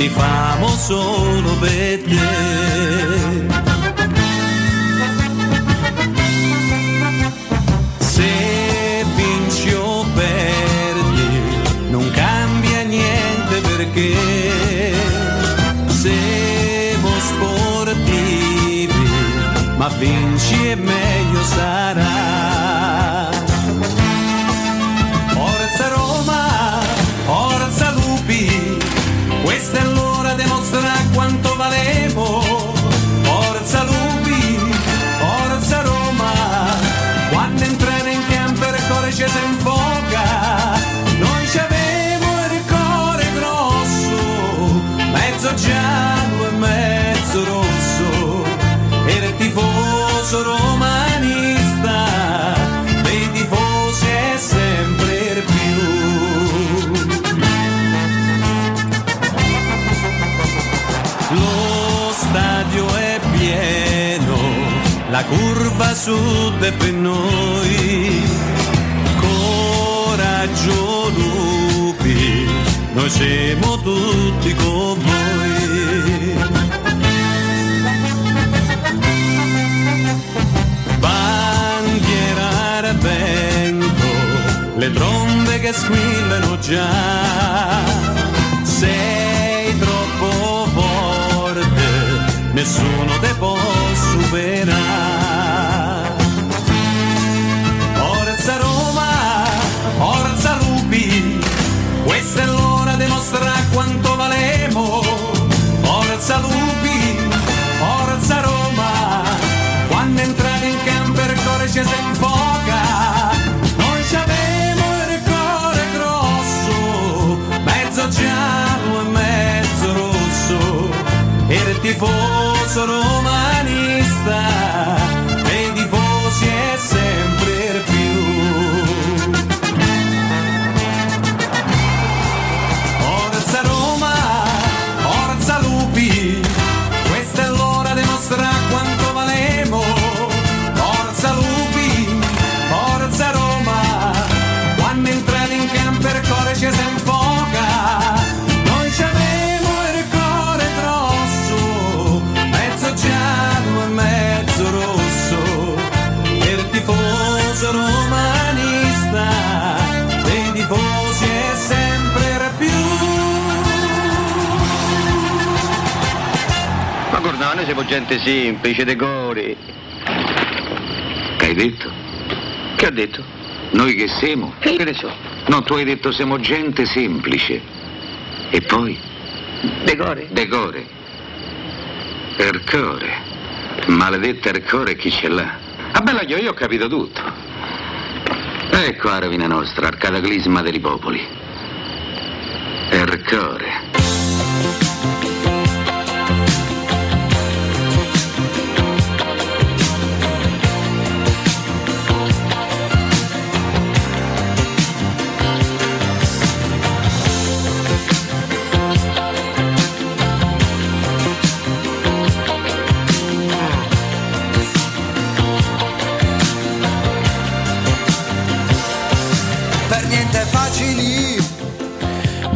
ti famo solo per te. Se vinci o perdi non cambia niente perché siamo sportivi, ma vinci giallo e mezzo rosso, era il tifoso romanista, dei tifosi è sempre più. Lo stadio è pieno, la curva sud è per noi. Coraggio lupi, noi siamo tutti con voi. Trombe che squillano già. Sei troppo forte, nessuno te può superare. Forza Roma, forza Lupi, questa è l'ora di mostrare quanto valemo. Forza Lupi, forza Roma, quando entrate in campo il cuore ci si infoca. Giallo e mezzo rosso, era tifoso romanista, siamo gente semplice, decori. Che hai detto? Che ha detto? Noi che siamo? Che ne so? No, tu hai detto siamo gente semplice. E poi? Decore? Decore. Ercore. Maledetta Ercore chi ce l'ha? Ah bella io, io ho capito tutto. Ecco la rovina nostra, al cataclisma dei popoli. Ercore.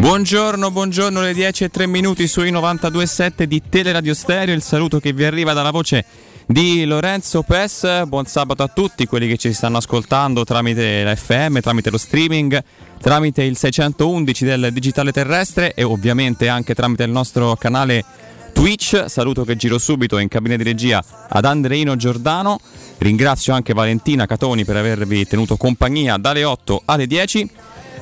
Buongiorno, buongiorno, le 10 e 3 minuti sui 92.7 di Teleradio Stereo. Il saluto che vi arriva dalla voce di Lorenzo Pes. Buon sabato a tutti quelli che ci stanno ascoltando tramite la FM, tramite lo streaming, tramite il 611 del digitale terrestre e ovviamente anche tramite il nostro canale Twitch. Saluto che giro subito in cabina di regia ad Andreino Giordano. Ringrazio anche Valentina Catoni per avervi tenuto compagnia dalle 8 alle 10.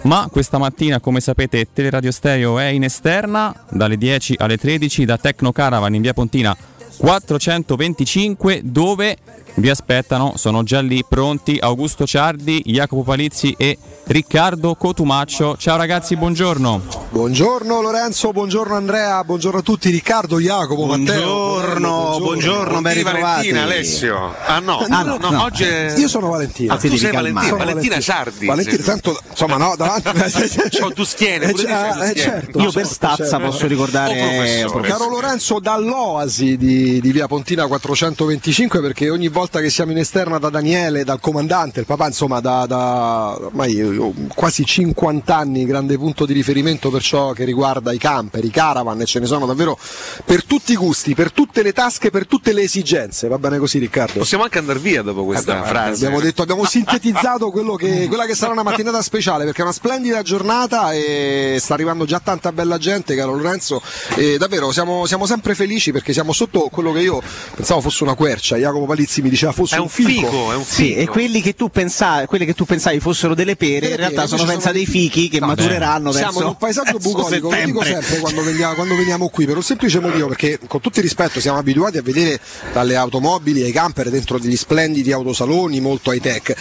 Ma questa mattina, come sapete, Teleradio Stereo è in esterna dalle 10 alle 13 da Tecno Caravan in via Pontina 425 dove vi aspettano, sono già lì pronti Augusto Ciardi, Jacopo Palizzi e Riccardo Cotumaccio. Ciao ragazzi, buongiorno. Buongiorno Lorenzo, buongiorno Andrea, buongiorno a tutti, Riccardo, Jacopo, Matteo. Buongiorno, buongiorno, ben ritrovati. Valentina, Alessio. Ah no, Ah, no, no, no, no. oggi è... Io sono Valentina. Ah, tu sei Valentina, Sono Valentina Ciardi. Valentina, tanto, insomma, no, davanti. C'ho due schiene, Eh, ah, eh, schiene. certo. Io per stazza certo. posso ricordare Oh, professore. Caro Lorenzo, dall'oasi di, di via Pontina 425, perché ogni volta volta che siamo in esterna da Daniele, dal comandante, il papà insomma da, da ormai eh, quasi 50 anni grande punto di riferimento per ciò che riguarda i camper, i caravan e ce ne sono davvero per tutti i gusti, per tutte le tasche, per tutte le esigenze. Va bene così Riccardo? Possiamo anche andare via dopo questa Eh, frase. Abbiamo detto, abbiamo sintetizzato quello che, quella che sarà una mattinata speciale perché è una splendida giornata e sta arrivando già tanta bella gente, caro Lorenzo. E davvero siamo, siamo sempre felici perché siamo sotto quello che io pensavo fosse una quercia. Jacopo Palizzi mi diceva fosse È un fico, è un Sì, fico. e quelli che tu pensavi, quelle che tu pensavi fossero delle pere, Delle in realtà pere, sono invece pensa sono dei fichi che No, matureranno Siamo verso in un paesaggio bucolico, lo dico sempre quando veniamo, quando veniamo qui, per un semplice motivo, perché con tutto il rispetto siamo abituati a vedere dalle automobili ai camper dentro degli splendidi autosaloni molto high tech.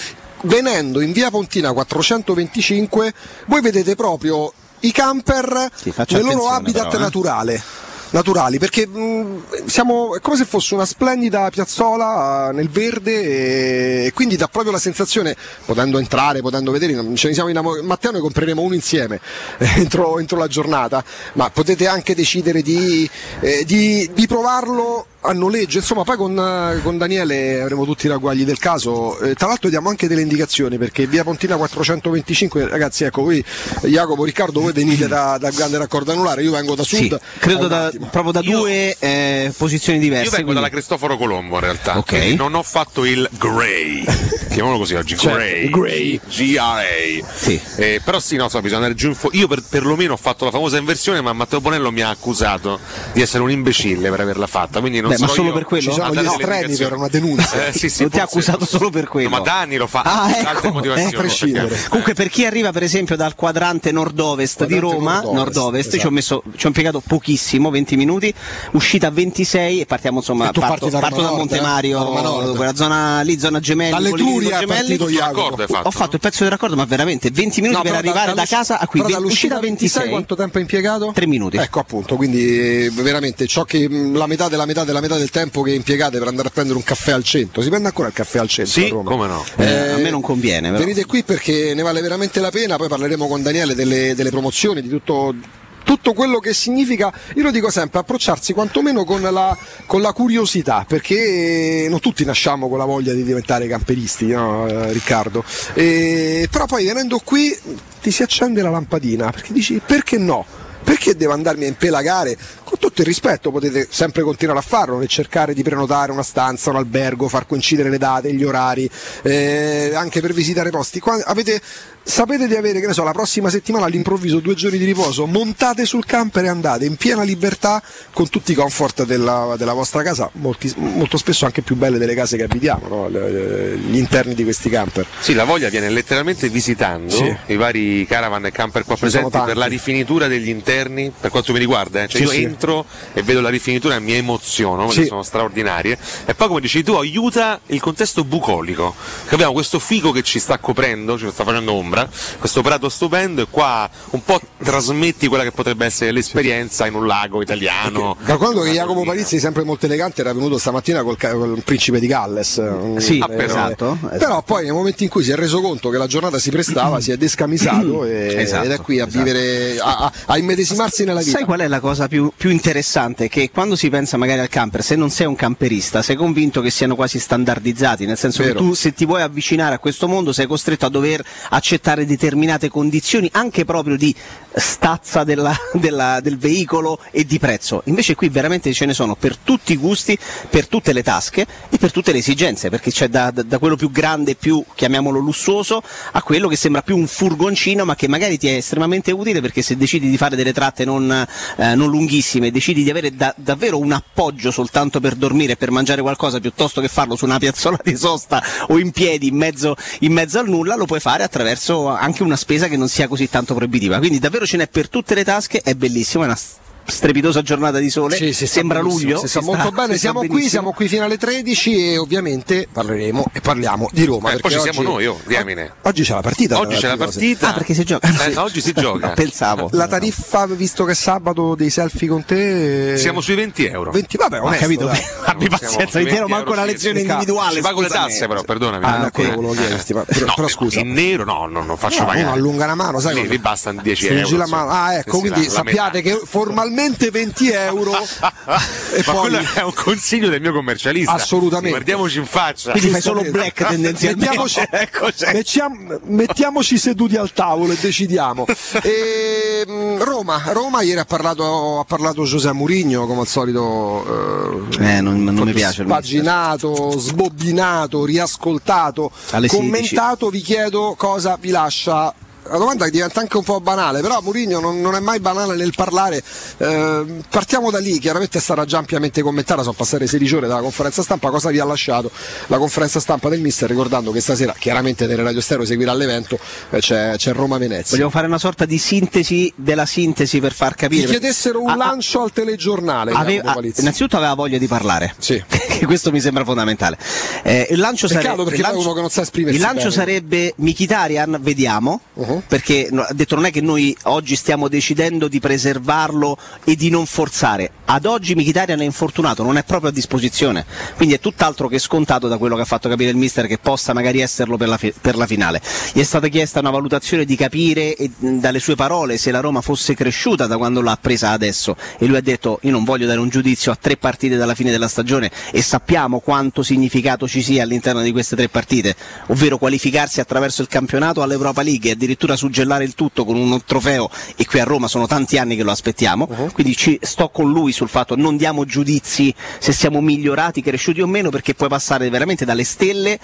Venendo in via Pontina 425, voi vedete proprio i camper Sì, nel loro habitat però, eh. naturale. Naturali, perché mh, siamo, è come se fosse una splendida piazzola eh, nel verde e, quindi dà proprio la sensazione, potendo entrare, potendo vedere, ce ne siamo innamorati. Matteo ne compreremo uno insieme eh, entro, entro la giornata, ma potete anche decidere di, eh, di, di provarlo a noleggio, insomma poi con, eh, con Daniele avremo tutti i ragguagli del caso, Eh, tra l'altro diamo anche delle indicazioni perché via Pontina 425, ragazzi ecco voi Jacopo, Riccardo, voi venite da, da grande raccordo anulare, io vengo da Sì, sud. credo È un da, proprio da Io- due eh, posizioni diverse. Io vengo quindi- dalla Cristoforo Colombo in realtà. Ok. quindi Non ho fatto il Grey. Chiamiamolo così oggi. Certo, Grey. Grey. G-R-A. Sì. Eh, però sì, no, so, bisogna andare giù in fondo. Io per, perlomeno ho fatto la famosa inversione, ma Matteo Bonello mi ha accusato di essere un imbecille per averla fatta. Quindi non Beh, ma solo io per quello? Ci sono gli estremi per una denuncia. Eh, sì, sì, non ti ha accusato solo per quello. No, ma da anni lo fa. Ah, ecco, motivazioni. eh, perché- Comunque, per chi arriva, per esempio, dal quadrante nord-ovest di Quadrante Roma, nord-ovest, nord-ovest, ci, ho esatto. messo, ci ho impiegato pochissimo, 20 minuti, uscita 26 e partiamo insomma. E Parto, da parto Roma da Nord, Monte eh? Mario, Nord. quella zona lì, zona Gemelli, Dall'Etruria Gemelli. fatto? Ho fatto il pezzo del raccordo, ma veramente 20 minuti No, per arrivare da, casa a qui. uscita 26. quanto tempo hai impiegato? Tre minuti. Ecco appunto, quindi eh, veramente ciò che la metà della metà della metà del tempo che impiegate per andare a prendere un caffè al centro. Si prende ancora il caffè al centro Sì, a Roma? come no. Eh, a me non conviene, però. Venite qui perché ne vale veramente la pena, poi parleremo con Daniele delle, delle promozioni, di tutto tutto quello che significa, io lo dico sempre, approcciarsi quantomeno con la, con la curiosità, perché non tutti nasciamo con la voglia di diventare camperisti, no, eh, Riccardo? E, però poi venendo qui ti si accende la lampadina, perché dici perché no? Perché devo andarmi a impelagare? Con tutto il rispetto potete sempre continuare a farlo e cercare di prenotare una stanza, un albergo, far coincidere le date, gli orari, eh, anche per visitare posti. Qua avete, sapete di avere, che ne so, la prossima settimana all'improvviso due giorni di riposo, montate sul camper e andate in piena libertà con tutti i comfort della, della vostra casa, molti- molto spesso anche più belle delle case che abitiamo, no? Gli interni di questi camper. Sì, la voglia viene letteralmente visitando Sì. i vari caravan e camper qua sono presenti per la rifinitura degli interni, per quanto mi riguarda. eh. Cioè Sì, io sì. entro e vedo la rifinitura e mi emoziono, perché Sì. sono straordinarie. E poi, come dici tu, aiuta il contesto bucolico. Che abbiamo questo fico che ci sta coprendo, ci sta facendo ombra, questo prato stupendo e qua un po' trasmetti quella che potrebbe essere l'esperienza in un lago italiano. Calcolando che Jacopo Palizzi, sempre molto elegante, era venuto stamattina col, col principe di Galles. Sì, Ah, però. esatto. Però poi nel momento in cui si è reso conto che la giornata si prestava, si è descamisato e- Esatto, ed è qui a esatto. vivere, a, a- a immedesimarsi nella vita. Sai qual è la cosa più, più interessante? Che quando si pensa magari al camper, se non sei un camperista, sei convinto che siano quasi standardizzati, nel senso Vero. che tu se ti vuoi avvicinare a questo mondo sei costretto a dover accettare determinate condizioni, anche proprio di stazza della- della- del veicolo e di prezzo. Invece qui veramente ce ne sono per tutti i gusti, per tutte le tasche e per tutte le esigenze, perché c'è da, da- da quello più grande, più chiamiamolo lussuoso, a quello che sembra più un furgoncino, ma che magari ti è estremamente utile perché se decidi di fare delle tratte non, eh, non lunghissime, decidi di avere da- davvero un appoggio soltanto per dormire per mangiare qualcosa piuttosto che farlo su una piazzola di sosta o in piedi in mezzo, in mezzo al nulla, lo puoi fare attraverso anche una spesa che non sia così tanto proibitiva. Quindi davvero ce n'è per tutte le tasche, è bellissimo, è una strepitosa giornata di sole, Sì, si sembra luglio. si sta si molto sta- bene, siamo qui, benissimo. siamo qui fino alle 13 e ovviamente parleremo e parliamo di Roma. Eh, perché poi ci siamo oggi- noi, oh, diamine. Oggi c'è la partita. Oggi c'è la partita. Ah, perché si gioca? Eh, oggi si gioca. Pensavo. La tariffa, visto che è sabato, dei selfie con te. Siamo sui 20 euro. 20, vabbè, Ho capito, dai. abbi Siamo pazienza, mi tiro 20 manco una lezione circa. individuale. Ci pago le tasse però, perdonami. Ah, Eh, eh, volevo chiederti, ma- però- no, scusa. In nero no, no, non faccio No, pagare. uno allunga la mano, sai Lì, bastano 10 Stringi euro. la mano. Ah, Sì, ecco, sì, quindi sappiate che formalmente puntualmente 20 euro. e Ma poi quello è un consiglio del mio commercialista. Assolutamente. Guardiamoci in faccia. Quindi fai solo black tendenzialmente. Mettiamoci, Ecco, cioè. mettiam- mettiamoci seduti al tavolo e decidiamo. E, mh, Roma, Roma ieri ha parlato, ha parlato José Mourinho come al solito eh, Eh, non, non mi piace il spaginato, sbobbinato, riascoltato, Alle 16. commentato, vi chiedo cosa vi lascia. La domanda che diventa anche un po' banale, però Mourinho non, non è mai banale nel parlare. Eh, partiamo da lì, chiaramente stata già ampiamente commentata, sono passate 16 ore dalla conferenza stampa, cosa vi ha lasciato la conferenza stampa del mister, ricordando che stasera chiaramente nelle radio stereo seguirà l'evento, eh, c'è, c'è Roma-Venezia. Vogliamo fare una sorta di sintesi della sintesi per far capire. chiedessero un ah, lancio al telegiornale. aveva- Palizzi. innanzitutto aveva voglia di parlare. Sì. Questo mi sembra fondamentale. Eh, il lancio Peccato sarebbe, perché il lancio- uno che non sa esprimersi Il lancio sarebbe Mkhitaryan, vediamo, Uh-huh. Perché no, ha detto non è che noi oggi stiamo decidendo di preservarlo e di non forzare. Ad oggi Mkhitaryan è infortunato, non è proprio a disposizione, quindi è tutt'altro che scontato da quello che ha fatto capire il mister che possa magari esserlo per la, fi- per la finale. Gli è stata chiesta una valutazione di capire e, dalle sue parole se la Roma fosse cresciuta da quando l'ha presa adesso e lui ha detto io non voglio dare un giudizio a tre partite dalla fine della stagione e sappiamo quanto significato ci sia all'interno di queste tre partite, ovvero qualificarsi attraverso il campionato all'Europa League e addirittura suggellare il tutto con un trofeo e qui a Roma sono tanti anni che lo aspettiamo, quindi ci, sto con lui sul fatto non diamo giudizi se siamo migliorati, cresciuti o meno perché puoi passare veramente dalle stelle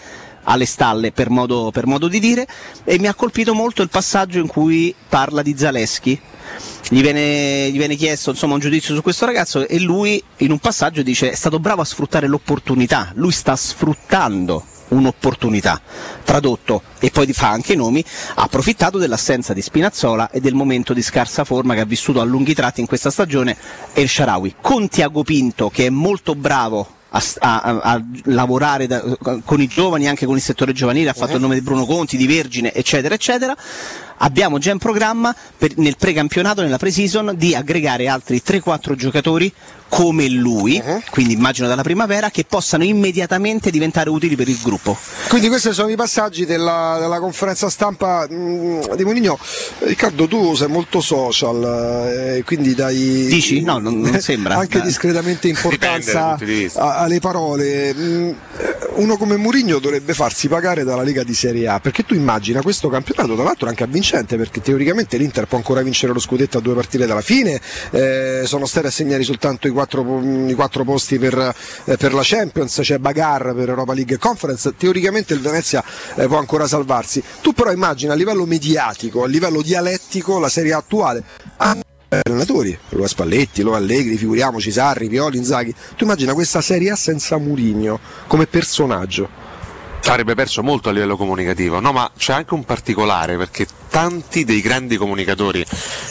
alle stalle per modo, per modo di dire e mi ha colpito molto il passaggio in cui parla di Zaleschi. Gli viene, gli viene chiesto insomma, un giudizio su questo ragazzo e lui in un passaggio dice è stato bravo a sfruttare l'opportunità, lui sta sfruttando un'opportunità, tradotto e poi fa anche i nomi, ha approfittato dell'assenza di Spinazzola e del momento di scarsa forma che ha vissuto a lunghi tratti in questa stagione El Sharawi, con Tiago Pinto che è molto bravo a, a- a lavorare da- con i giovani, anche con il settore giovanile, ha fatto il nome di Bruno Conti, di Vergine, eccetera, eccetera. Abbiamo già in programma per- nel precampionato, nella pre-season, di aggregare altri 3-4 giocatori come lui, quindi immagino dalla primavera, che possano immediatamente diventare utili per il gruppo. Quindi questi sono i passaggi della, della conferenza stampa mh, di Moligno. Riccardo, tu sei molto social, eh, quindi dai Dici? No, non- non sembra. anche discretamente importanza a- alle parole. Mh, Uno come Mourinho dovrebbe farsi pagare dalla Lega di Serie A, perché tu immagina questo campionato, tra l'altro anche avvincente, perché teoricamente l'Inter può ancora vincere lo scudetto a due partite dalla fine, eh, sono stati assegnati soltanto i quattro, i quattro posti per, eh, per la Champions, c'è Bagar per Europa League e Conference, teoricamente il Venezia eh, può ancora salvarsi. Tu però immagina a livello mediatico, a livello dialettico la Serie attuale. Ah, eh, allenatori, lo Spalletti, lo Allegri, figuriamoci Sarri, Pioli, Inzaghi. Tu immagina questa Serie A senza Murigno come personaggio. avrebbe perso molto a livello comunicativo, no? Ma c'è anche un particolare perché tanti dei grandi comunicatori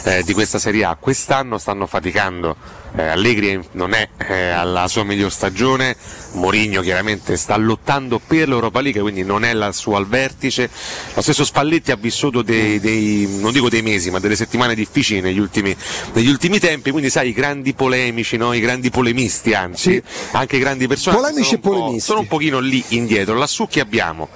eh, di questa Serie A quest'anno stanno faticando. Eh, Allegri non è eh, alla sua miglior stagione, Mourinho chiaramente sta lottando per l'Europa League, quindi non è la sua al vertice. Lo stesso Spalletti ha vissuto dei, dei- non dico dei mesi, ma delle settimane difficili negli ultimi, negli ultimi tempi, quindi sai, i grandi polemici, no? i grandi polemisti anzi, Sì. anche i grandi personaggi. Polemici sono e po'- polemisti. Sono un pochino lì indietro. Lassù chi abbiamo?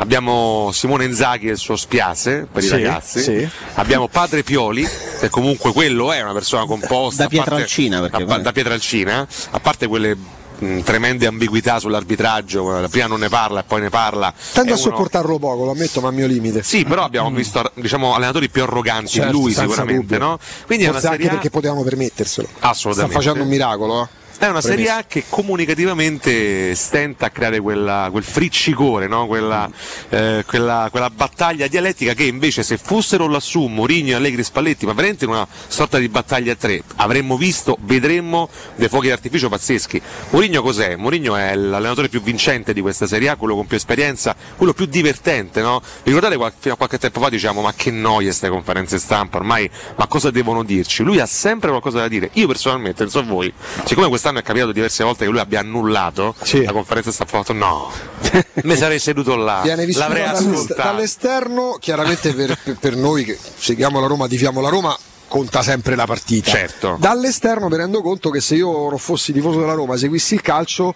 Abbiamo Simone Inzaghi e il suo spiace per Sì, i ragazzi. sì. Abbiamo Padre Pioli, che comunque quello è una persona composta. Da a parte- Pietralcina, perché a- da Pietralcina, a parte quelle mh, tremende ambiguità sull'arbitraggio, prima non ne parla e poi ne parla. Tendo a uno- sopportarlo poco, lo ammetto, ma a mio limite. Sì, però abbiamo visto diciamo, allenatori più arroganti Certo, di lui sicuramente, no? Quindi è una Forse serie anche A- perché potevamo permetterselo. Assolutamente. Sta facendo un miracolo. eh. È una Serie. A che comunicativamente stenta a creare quella- quel friccicore, no? quella, eh, quella- quella battaglia dialettica che invece se fossero lassù Mourinho, Allegri Spalletti, ma veramente una sorta di battaglia a tre, avremmo visto, vedremmo dei fuochi d'artificio pazzeschi. Mourinho cos'è? Mourinho è l'allenatore più vincente di questa Serie A, quello con più esperienza, quello più divertente. No? Ricordate fino a qualche tempo fa diciamo ma che noia queste conferenze stampa, ormai ma cosa devono dirci? Lui ha sempre qualcosa da dire. Io personalmente, non so voi, siccome quest'anno è capitato diverse volte che lui abbia annullato Sì. la conferenza fatto no, mi sarei seduto là, l'avrei ascoltato. dall'esterno, chiaramente per, per- per noi che seguiamo la Roma, tifiamo la Roma. Conta sempre la partita. Certo. Dall'esterno mi rendo conto che se io non fossi tifoso della Roma, seguissi il calcio,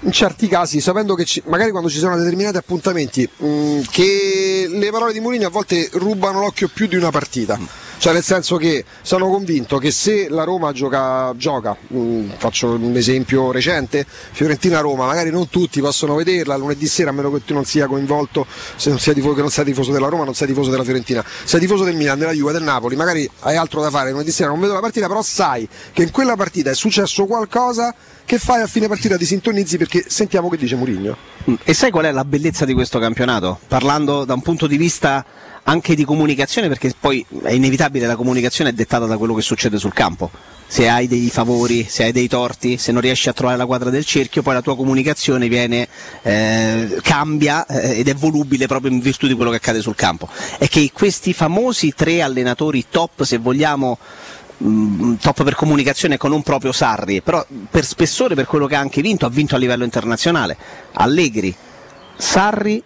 in certi casi, sapendo che ci- magari quando ci sono determinati appuntamenti, mh, che le parole di Mourinho a volte rubano l'occhio più di una partita. Cioè nel senso che sono convinto che se la Roma gioca, gioca mh, faccio un esempio recente, Fiorentina-Roma, magari non tutti possono vederla lunedì sera a meno che tu non sia coinvolto, se non sia tifoso, che non sei tifoso della Roma, non sei tifoso della Fiorentina, sei tifoso del Milan, della Juve, del Napoli, magari hai altro da fare lunedì sera, non vedo la partita, però sai che in quella partita è successo qualcosa che fai a fine partita ti sintonizzi perché sentiamo che dice Murigno. Mm, E sai qual è la bellezza di questo campionato? Parlando da un punto di vista anche di comunicazione, perché poi è inevitabile la comunicazione è dettata da quello che succede sul campo. Se hai dei favori, se hai dei torti, se non riesci a trovare la quadra del cerchio, poi la tua comunicazione viene, eh, cambia eh, ed è volubile proprio in virtù di quello che accade sul campo. È che questi famosi tre allenatori top, se vogliamo, mh, top per comunicazione, ecco non proprio Sarri, però per spessore, per quello che ha anche vinto, ha vinto a livello internazionale. Allegri, Sarri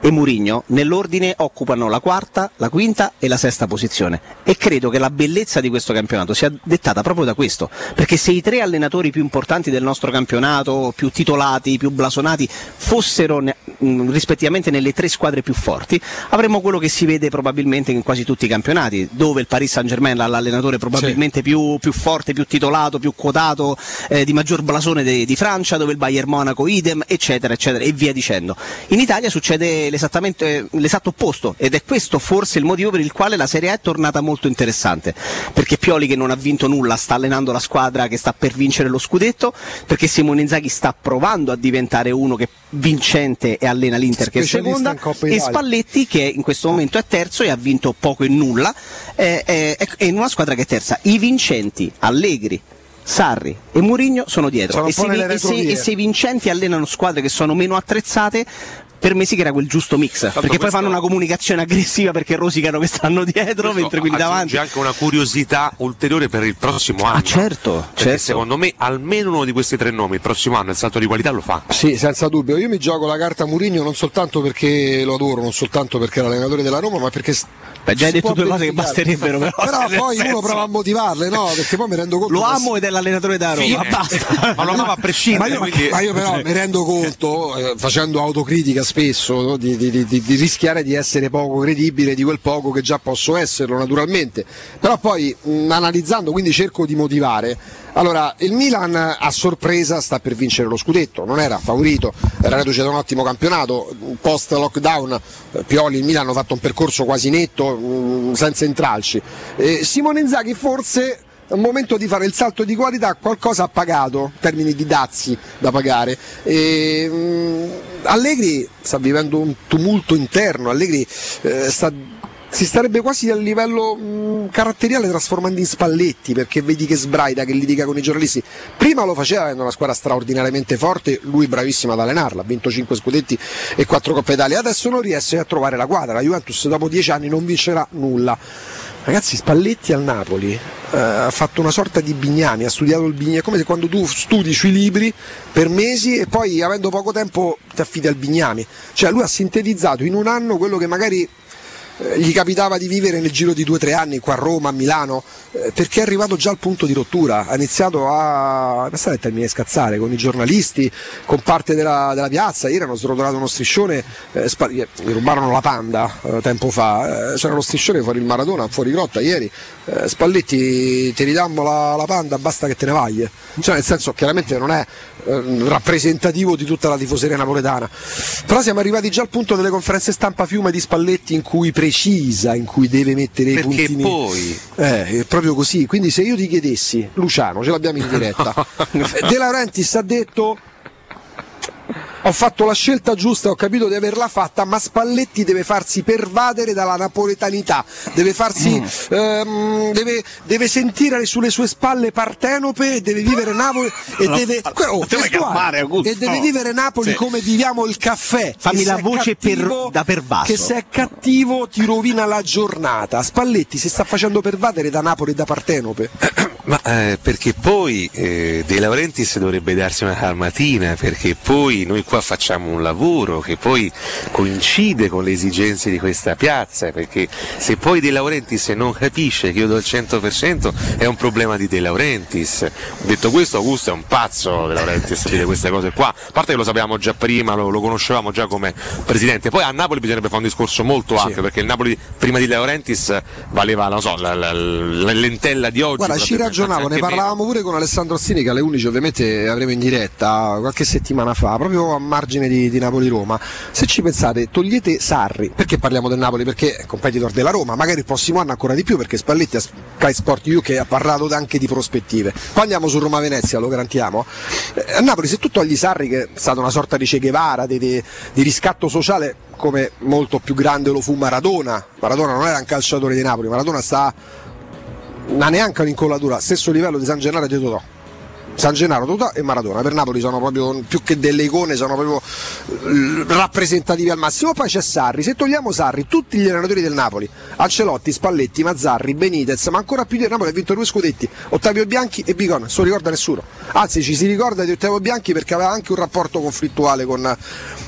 e Murigno nell'ordine occupano la quarta, la quinta e la sesta posizione. E credo che la bellezza di questo campionato sia dettata proprio da questo perché se i tre allenatori più importanti del nostro campionato più titolati, più blasonati fossero ne- mh, rispettivamente nelle tre squadre più forti avremmo quello che si vede probabilmente in quasi tutti i campionati dove il Paris Saint Germain ha l'allenatore probabilmente più, più forte, più titolato, più quotato eh, di maggior blasone de- di Francia dove il Bayern Monaco idem eccetera eccetera e via dicendo. In Italia succede l'esatto opposto ed è questo forse il motivo per il quale la Serie A è tornata molto interessante. Perché Pioli che non ha vinto nulla sta allenando la squadra che sta per vincere lo scudetto perché Simone Inzaghi sta provando a diventare uno che vincente e allena l'Inter che è seconda e. Spalletti che in questo momento è terzo e ha vinto poco e nulla è, è- è in una squadra che è terza. I vincenti Allegri Sarri e Mourinho sono dietro. Sono e, se, e se- e se i vincenti allenano squadre che sono meno attrezzate per me si crea quel giusto mix perché poi fanno una comunicazione aggressiva perché rosicano che stanno dietro mentre quelli davanti aggiunge anche una curiosità ulteriore per il prossimo anno. Ah, certo, Perché certo. secondo me almeno uno di questi tre nomi il prossimo anno il salto di qualità lo fa. Sì, senza dubbio. Io mi gioco la carta Murigno non soltanto perché lo adoro, non soltanto perché è l'allenatore della Roma, ma perché. Beh, già hai detto due cose che basterebbero però, Però poi uno senso- prova a motivarle, no? Perché poi mi rendo conto. lo che- amo ed è l'allenatore da Roma basta Ma lo amava a Ma prescindere. io, quindi- ma io però mi rendo conto, eh, facendo autocritica spesso, di, di- di- di- rischiare di essere poco credibile di quel poco che già posso esserlo naturalmente. Però poi mh, analizzando, quindi cerco di motivare. Allora, il Milan a sorpresa sta per vincere lo scudetto, non era favorito, era reduce da un ottimo campionato, post lockdown eh, Pioli e il Milan hanno fatto un percorso quasi netto, mh, senza intralci. Eh, Simone Inzaghi forse è un momento di fare il salto di qualità, qualcosa ha pagato, in termini di dazi da pagare. E, mh, Allegri sta vivendo un tumulto interno, Allegri eh, sta- si starebbe quasi a livello mh, caratteriale trasformando in Spalletti perché vedi che sbraida, che litiga con i giornalisti. Prima lo faceva avendo una squadra straordinariamente forte, lui bravissimo ad allenarla, ha vinto 5 scudetti e 4 Coppe Italia. Adesso non riesce a trovare la quadra, la Juventus dopo 10 anni non vincerà nulla. Ragazzi, Spalletti al Napoli eh, ha fatto una sorta di bignami, ha studiato il bignami, come se quando tu studi sui libri per mesi e poi avendo poco tempo ti affidi al bignami. Cioè lui ha sintetizzato in un anno quello che magari gli capitava di vivere nel giro di due o tre anni qua a Roma, a Milano, eh, perché è arrivato già al punto di rottura, ha iniziato a, passare il termine scazzare con i giornalisti, con parte della, della piazza, ieri hanno srotolato uno striscione, eh, spa- gli rubarono la panda eh, tempo fa, eh, c'era lo striscione fuori il Maradona, fuori grotta ieri, eh, Spalletti ti ridammo la, la panda, basta che te ne vai, cioè nel senso chiaramente non è eh, rappresentativo di tutta la tifoseria napoletana, però siamo arrivati già al punto delle conferenze stampa fiume di Spalletti in cui precisa, in cui deve mettere i Perché puntini. poi Eh, è proprio così. Quindi se io ti chiedessi, Luciano, ce l'abbiamo in diretta, De Laurentiis ha detto ho fatto la scelta giusta, ho capito di averla fatta, ma Spalletti deve farsi pervadere dalla napoletanità, deve farsi ehm, deve, deve sentire sulle sue spalle Partenope e deve vivere Napoli e No, deve, allora, oh, Augusto? e deve vivere Napoli Sì. come viviamo il caffè. Fammi la voce per- cattivo- da pervaso. Che se è cattivo ti rovina la giornata. Spalletti si sta facendo pervadere da Napoli e da Partenope. Ma eh, perché poi eh, De Laurentiis dovrebbe darsi una calmatina, perché poi noi qua facciamo un lavoro che poi coincide con le esigenze di questa piazza, perché se poi De Laurentiis non capisce che io do il 100% è un problema di De Laurentiis. Detto questo Augusto è un pazzo De Laurentiis dire queste cose qua, a parte che lo sapevamo già prima, lo, lo conoscevamo già come presidente, poi a Napoli bisognerebbe fare un discorso molto ampio, perché il Napoli prima di De Laurentiis valeva, non so, la, la- la lentella di oggi. Guarda, anche ne parlavamo pure con Alessandro Ostini che alle 11 ovviamente avremo in diretta qualche settimana fa, proprio a margine di, di Napoli-Roma. Se ci pensate, togliete Sarri, perché parliamo del Napoli? Perché è competitor della Roma, magari il prossimo anno ancora di più perché Spalletti a Sky Sport UK ha parlato anche di prospettive. Poi andiamo su Roma-Venezia, lo garantiamo. Eh, A Napoli se tu togli Sarri che è stato una sorta di Che Guevara, di, di- di riscatto sociale come molto più grande lo fu Maradona, Maradona non era un calciatore di Napoli, Maradona sta ma neanche un'incollatura, stesso livello di San Gennaro di Totò. San Gennaro, Totò e Maradona per Napoli sono proprio più che delle icone, sono proprio eh, rappresentativi al massimo. Poi c'è Sarri, se togliamo Sarri, tutti gli allenatori del Napoli, Ancelotti, Spalletti, Mazzarri, Benitez, ma ancora più di Napoli ha vinto due scudetti, Ottavio Bianchi e Bicon, non se lo ricorda nessuno. Anzi, ci si ricorda di Ottavio Bianchi perché aveva anche un rapporto conflittuale con,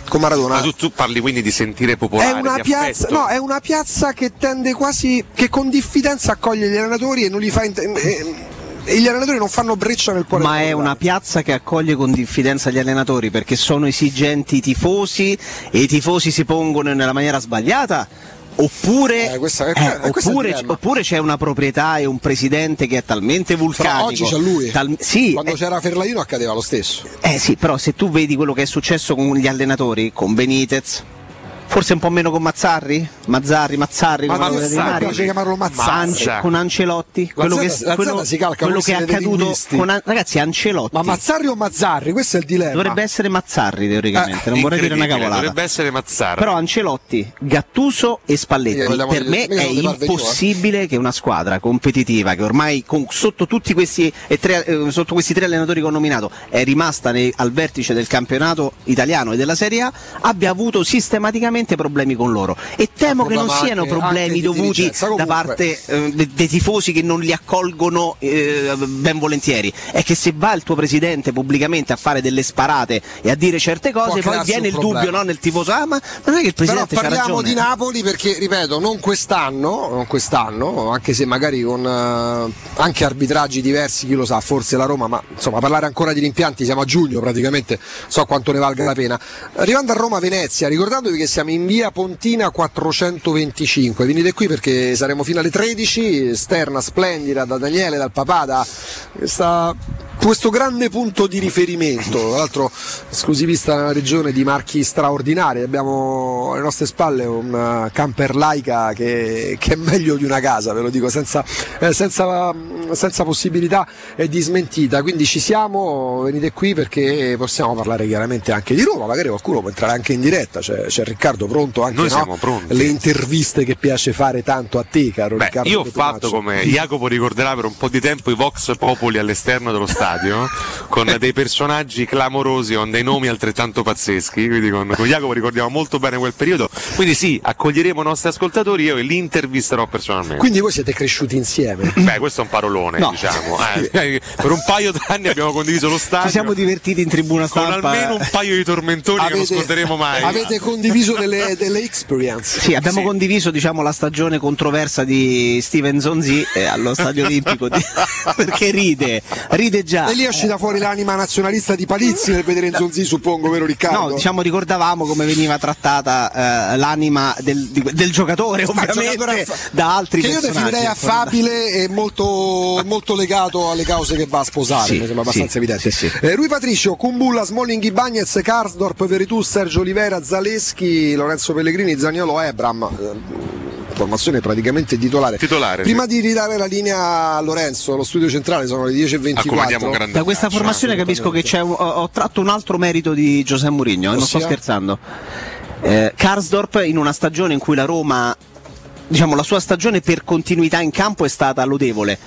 con Maradona. Ma tu, tu parli quindi di sentire popolare, È una, piazza, no, è una piazza che tende quasi, che con diffidenza accoglie gli allenatori e non li fa... int- e- e gli allenatori non fanno breccia nel cuore Ma è una piazza che accoglie con diffidenza gli allenatori perché sono esigenti i tifosi e i tifosi si pongono nella maniera sbagliata? Oppure, Eh, questa- eh, eh, oppure, oppure c'è una proprietà e un presidente che è talmente vulcanico. oggi c'è lui. tal- sì, Quando eh, c'era Ferlaino accadeva lo stesso. eh sì, però se tu vedi quello che è successo con gli allenatori, con Benitez, forse un po' meno con Mazzarri, Mazzarri, Mazzarri, Ma come Mazzarri, chiamare? piace chiamarlo Mazzarri. Ance- con Ancelotti, quello che, Z- la quello- si calca quello che è accaduto con An- ragazzi Ancelotti. Ma Mazzarri o Mazzarri? Questo è il dilemma. Dovrebbe essere Mazzarri teoricamente, Eh, non vorrei dire una cavolata. Dovrebbe essere Mazzara. Però Ancelotti, Gattuso e Spalletti, vogliamo per me è eh. impossibile che una squadra competitiva che ormai con- sotto tutti questi e tre, eh, sotto questi tre allenatori che ho nominato è rimasta nei- al vertice del campionato italiano e della Serie A abbia avuto sistematicamente problemi con loro e temo che non siano problemi dovuti da parte eh, de- dei tifosi che non li accolgono eh, ben volentieri è che se va il tuo presidente pubblicamente a fare delle sparate e a dire certe cose poi viene il dubbio problema. no, nel tifoso ah ma non è che il Però presidente c'ha parliamo ragione di Napoli perché, ripeto, non quest'anno, non quest'anno, anche se magari con eh, anche arbitraggi diversi, chi lo sa, forse la Roma, ma insomma parlare ancora di rimpianti, siamo a giugno praticamente, so quanto ne valga la pena. Arrivando a Roma-Venezia, ricordandovi che siamo in via Pontina 425, venite qui perché saremo fino alle 13, esterna splendida da Daniele, dal papà, da questa questo grande punto di riferimento, tra l'altro esclusivista nella regione di marchi straordinari, abbiamo alle nostre spalle un camper laica che, che è meglio di una casa, ve lo dico, senza, eh, senza, senza possibilità eh, di smentita, quindi ci siamo, venite qui perché possiamo parlare chiaramente anche di Roma, magari qualcuno può entrare anche in diretta, c'è, c'è Riccardo pronto anche Noi no? siamo pronti. le interviste che piace fare tanto a te caro Beh, Riccardo io ho fatto come Jacopo ricorderà per un po' di tempo i Vox Popoli all'esterno dello stadio con dei personaggi clamorosi, con dei nomi altrettanto pazzeschi. Quindi con, con Jacopo ricordiamo molto bene quel periodo. Quindi sì, accoglieremo i nostri ascoltatori io e li intervisterò personalmente. Quindi voi siete cresciuti insieme. Beh, questo è un parolone, No. diciamo. Eh, per un paio d'anni abbiamo condiviso lo stadio. ci siamo divertiti in tribuna con stampa almeno un paio di tormentoni che non scorderemo mai. avete condiviso delle, delle experience. Sì, abbiamo Sì. condiviso diciamo, la stagione controversa di Steven Zonzi eh, allo Stadio Olimpico di- perché ride, ride già. E lì è uscita fuori l'anima nazionalista di Palizzi nel vedere Zonzi, suppongo, vero Riccardo? No, diciamo ricordavamo come veniva trattata eh, l'anima del, del giocatore, ovviamente, da altri che io personaggi. definirei affabile e molto, molto legato alle cause che va a sposare, Sì, mi sembra abbastanza sì, evidente. sì, sì. Eh, Rui Patricio, Kumbulla, Smalling, Bagnez, Karsdorp, Veritù, Sergio Olivera, Zaleschi, Lorenzo Pellegrini, Zaniolo, Ebram. Eh, Formazione praticamente titolare. Titolare, Prima di ridare la linea a Lorenzo, allo studio centrale sono le Accompagniamo 10.24. un grande Da questa formazione capisco che c'è un- ho, tratto un altro merito di Giuseppe Mourinho, eh, non sto scherzando. Eh, Karsdorp in una stagione in cui la Roma, diciamo la sua stagione per continuità in campo è stata lodevole.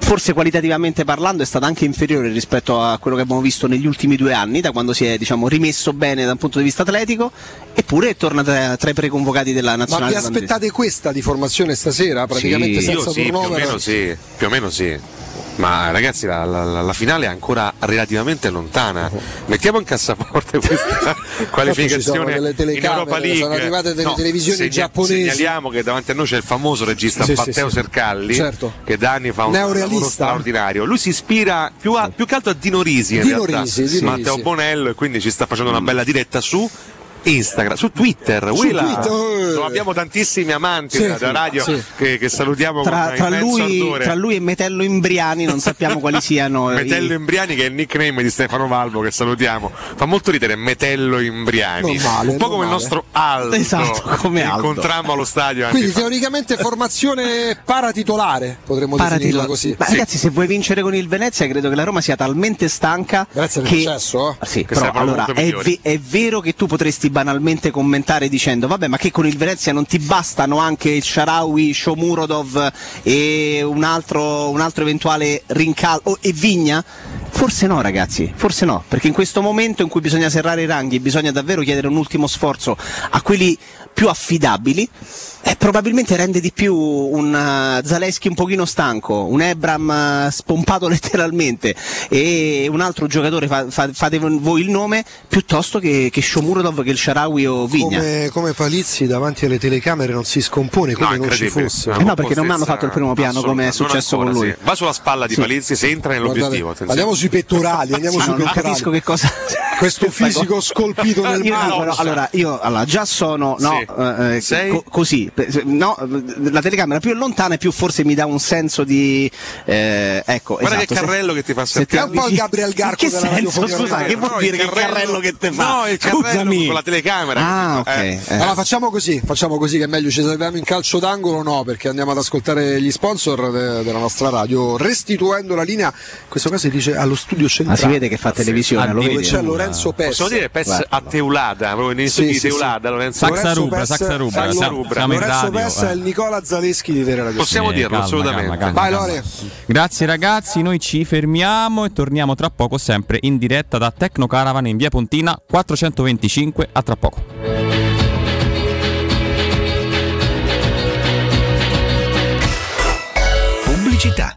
Forse qualitativamente parlando è stata anche inferiore rispetto a quello che abbiamo visto negli ultimi due anni, da quando si è diciamo, rimesso bene da un punto di vista atletico, eppure torna tra, tra i preconvocati della Ma nazionale. vi aspettate questa di formazione stasera? Praticamente Sì, senza Io sì, più o meno sì, più o meno sì. Ma ragazzi, la, la- la- finale è ancora relativamente lontana. Mettiamo in cassaforte questa qualificazione in Europa League. sono arrivate delle televisioni giapponesi. Segnaliamo che davanti a noi c'è il famoso regista Sì, Matteo sì. Sercalli, Certo. che da anni fa un lavoro straordinario. Lui si ispira più, a- più che altro a Dino Risi, in Dino. Risi, Matteo. Bonello, e quindi ci sta facendo una bella diretta su. Instagram, su Twitter, Su Willa. Twitter, eh. Dove abbiamo tantissimi amanti Sì, da, da sì, radio sì. che, che salutiamo Tra, con tra lui, tra lui e Metello Imbriani non sappiamo quali siano. i- Metello Imbriani che è il nickname di Stefano Valvo che salutiamo fa molto ridere Metello Imbriani male, un po' come il male. nostro Aldo Esatto, come che Aldo. incontrammo allo stadio Quindi fa. teoricamente formazione paratitolare, potremmo Paratitolo- definirla così. Ma ragazzi, se vuoi vincere con il Venezia, credo che la Roma sia talmente stanca. Grazie al che... successo, eh. Ah, Sì, Che però allora è, ve- è vero che tu potresti banalmente commentare dicendo: Vabbè, ma che con il Venezia non ti bastano anche il Sharawi, Shomurodov e un altro, un altro eventuale rincalzo e Vigna? Forse no, ragazzi, forse no, perché in questo momento in cui bisogna serrare i ranghi bisogna davvero chiedere un ultimo sforzo a quelli più affidabili, eh, probabilmente rende di più un uh, Zaleschi un pochino stanco, un Ebram uh, spompato letteralmente e un altro giocatore, fa- fa- fate voi il nome, piuttosto che, che Shomurodov, che il Sharawi o Vigna. Come, come Palizzi davanti alle telecamere non si scompone come No, non ci fosse. Una Eh no, perché non mi hanno fatto il primo piano come è successo non con ancora, lui. sì. Va sulla spalla di Sì. Palizzi se entra nell'obiettivo. Guardate, attenzione. andiamo sui pettorali, andiamo Sì, sui no, non pettorali. capisco che cosa. Questo fisico scolpito nel Io marmo. dico, no, allora, io allora, già sono no, Sì. eh, eh, Sei? co- così, no, la telecamera più è lontana e più forse mi dà un senso di eh, ecco, Guarda esatto, che se- carrello che ti fa se ti sentire. È un po' il Gabriel Garco che della senso, scusa, che vuol dire che carrello che te fa? No, il carrello Scusami. con la telecamera. Ah, ok. Eh. eh. Allora facciamo così, facciamo così che è meglio ci salviamo in calcio d'angolo no, perché andiamo ad ascoltare gli sponsor de- della nostra radio, restituendo la linea, in questo caso si dice allo studio Ah, centrale. si vede che fa televisione, lo dove vedi? c'è Lorenzo Pes. Possiamo dire Pes Guarda. a Teulada, proprio all'inizio Sì, di sì, sì. Teulada, Lorenzo. Saxa Lorenzo Rubra, Pes- Saxa Rubra, siamo- Lorenzo radio, Pes eh. è il Nicola Zaleschi di Tele Radio. Possiamo Sì, dirlo calma, assolutamente. calma, calma, Vai. Lore. Grazie ragazzi, noi ci fermiamo e torniamo tra poco sempre in diretta da Tecno Caravan in via Pontina 425. A tra poco. Pubblicità.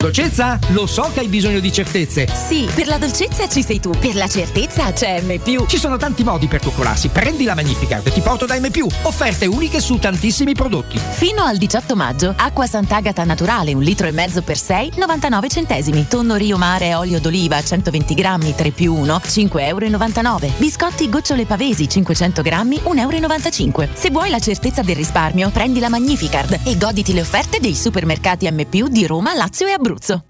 Dolcezza, lo so che hai bisogno di certezze. Sì, per la dolcezza ci sei tu, per la certezza c'è M. Ci sono tanti modi per coccolarsi. Prendi la Magnificard e ti porto da M. Offerte uniche su tantissimi prodotti. Fino al 18 maggio, acqua Sant'Agata naturale, un litro e mezzo per 6, 99 centesimi. Tonno Rio Mare olio d'oliva 120 grammi 3 più 1, 5,99 euro. Biscotti gocciole pavesi 500 grammi, 1,95 euro. Se vuoi la certezza del risparmio, prendi la Magnificard e goditi le offerte dei supermercati M di Roma, Lazio e Abruzzo. Abruzzo.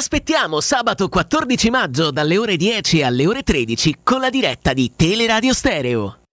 Aspettiamo sabato 14 maggio dalle ore 10 alle ore 13 con la diretta di Teleradio Stereo.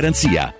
garantia.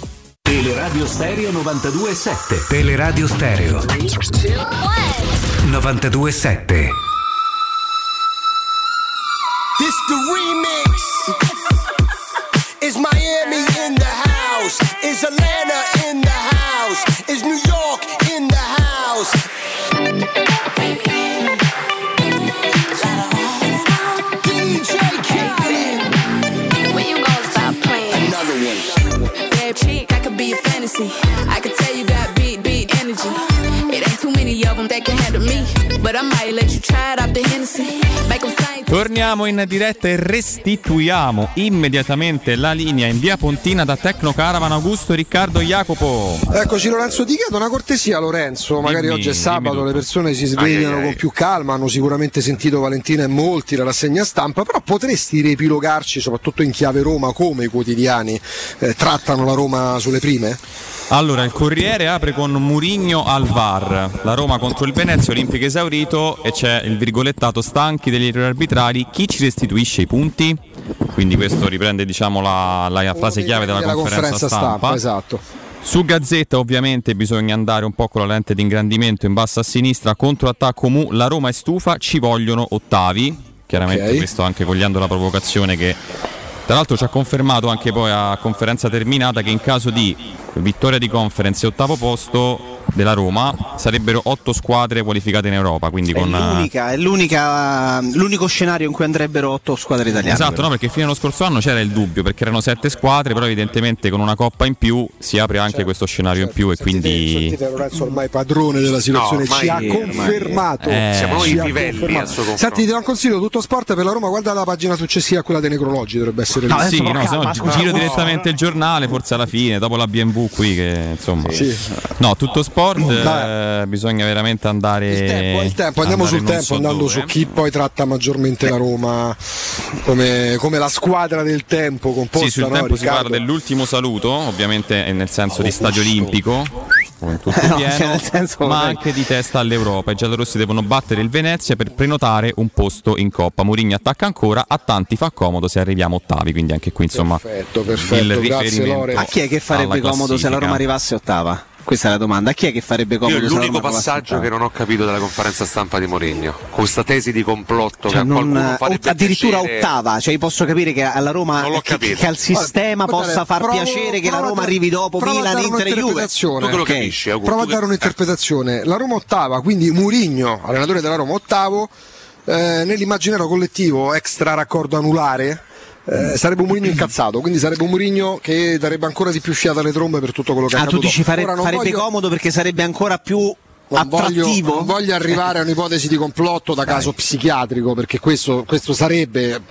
Teleradio Stereo 92.7 Teleradio Stereo 92.7 This the remix. Is Miami in the house? Is Atlanta in the house? see. Them that can handle me. But I might let you try it off the Hennessy. Make 'em sing. Torniamo in diretta e restituiamo immediatamente la linea in via Pontina da Tecno Caravan Augusto Riccardo Jacopo. Eccoci Lorenzo, ti chiedo una cortesia Lorenzo, magari Dimmi, oggi è sabato, le persone si svegliano Ai, ai, ai. con più calma, hanno sicuramente sentito Valentina e molti la rassegna stampa, però potresti riepilogarci, soprattutto in chiave Roma, come i quotidiani eh, trattano la Roma sulle prime? Allora, il Corriere apre con Murigno al VAR, la Roma contro il Venezia, Olimpico esaurito e c'è il virgolettato stanchi degli errori arbitrali, chi ci restituisce i punti? Quindi questo riprende diciamo la, la frase chiave della Della conferenza, stampa. esatto. Su Gazzetta ovviamente bisogna andare un po' con la lente di ingrandimento in basso a sinistra, controattacco Mu, la Roma è stufa, ci vogliono ottavi, chiaramente Ok. questo anche cogliendo la provocazione che tra l'altro ci ha confermato anche poi a conferenza terminata che in caso di vittoria di conference e ottavo posto della Roma sarebbero otto squadre qualificate in Europa, quindi È con... eh, l'unica, è l'unica, l'unico scenario in cui andrebbero otto squadre italiane. Esatto, no, perché fino allo scorso anno c'era il dubbio, perché erano sette squadre, però evidentemente con una coppa in più si apre anche questo scenario in più e quindi... Sentite Lorenzo ormai padrone della situazione, No, ci ha confermato. Eh, Siamo noi i livelli confronto. Senti, ti do un consiglio, tutto sport per la Roma, guarda la pagina successiva a quella dei necrologi, dovrebbe essere lì. sì, no, se no gi- giro direttamente il giornale, forse alla fine, dopo la BMW qui che insomma... Sì. No, tutto sport, Dai. eh, bisogna veramente andare... Il tempo, il tempo, andiamo andare sul tempo, so andando dove. su chi poi tratta maggiormente la Roma come, come la squadra del tempo composta. Sì, sul no, tempo si Riccardo? parla dell'ultimo saluto, ovviamente è nel senso di stadio olimpico. come tutto Eh, no, pieno, cioè, nel senso, ma anche di testa all'Europa. I giallorossi devono battere il Venezia per prenotare un posto in Coppa. Mourinho attacca ancora, a tanti fa comodo se arriviamo ottavi, quindi anche qui insomma Perfetto, perfetto, il grazie, riferimento Lore. A chi è che farebbe comodo se la Roma arrivasse ottava? Questa è la domanda. A chi è che farebbe comodo Io l'unico passaggio che non ho capito dalla conferenza stampa di Mourinho, questa tesi di complotto Cioè, che a non- qualcuno farebbe addirittura piacere- ottava, cioè io posso capire che alla Roma che, che al sistema Guarda, possa far provo- piacere che la Roma arrivi dopo Milan, Inter e Juve. un'interpretazione. Tu che lo Ok. capisci, Augusto, Provo a dare un'interpretazione. La Roma ottava, quindi Murigno, allenatore della Roma ottavo, eh, nell'immaginario collettivo extra raccordo anulare. Eh, sarebbe un Murigno incazzato, quindi sarebbe un Murigno che darebbe ancora di più fiato alle trombe per tutto quello che Ah, tu accaduto. dici fare- Ora non farebbe voglio- comodo perché sarebbe ancora più non voglio, attrattivo? non voglio arrivare a un'ipotesi di complotto da caso psichiatrico perché questo, questo sarebbe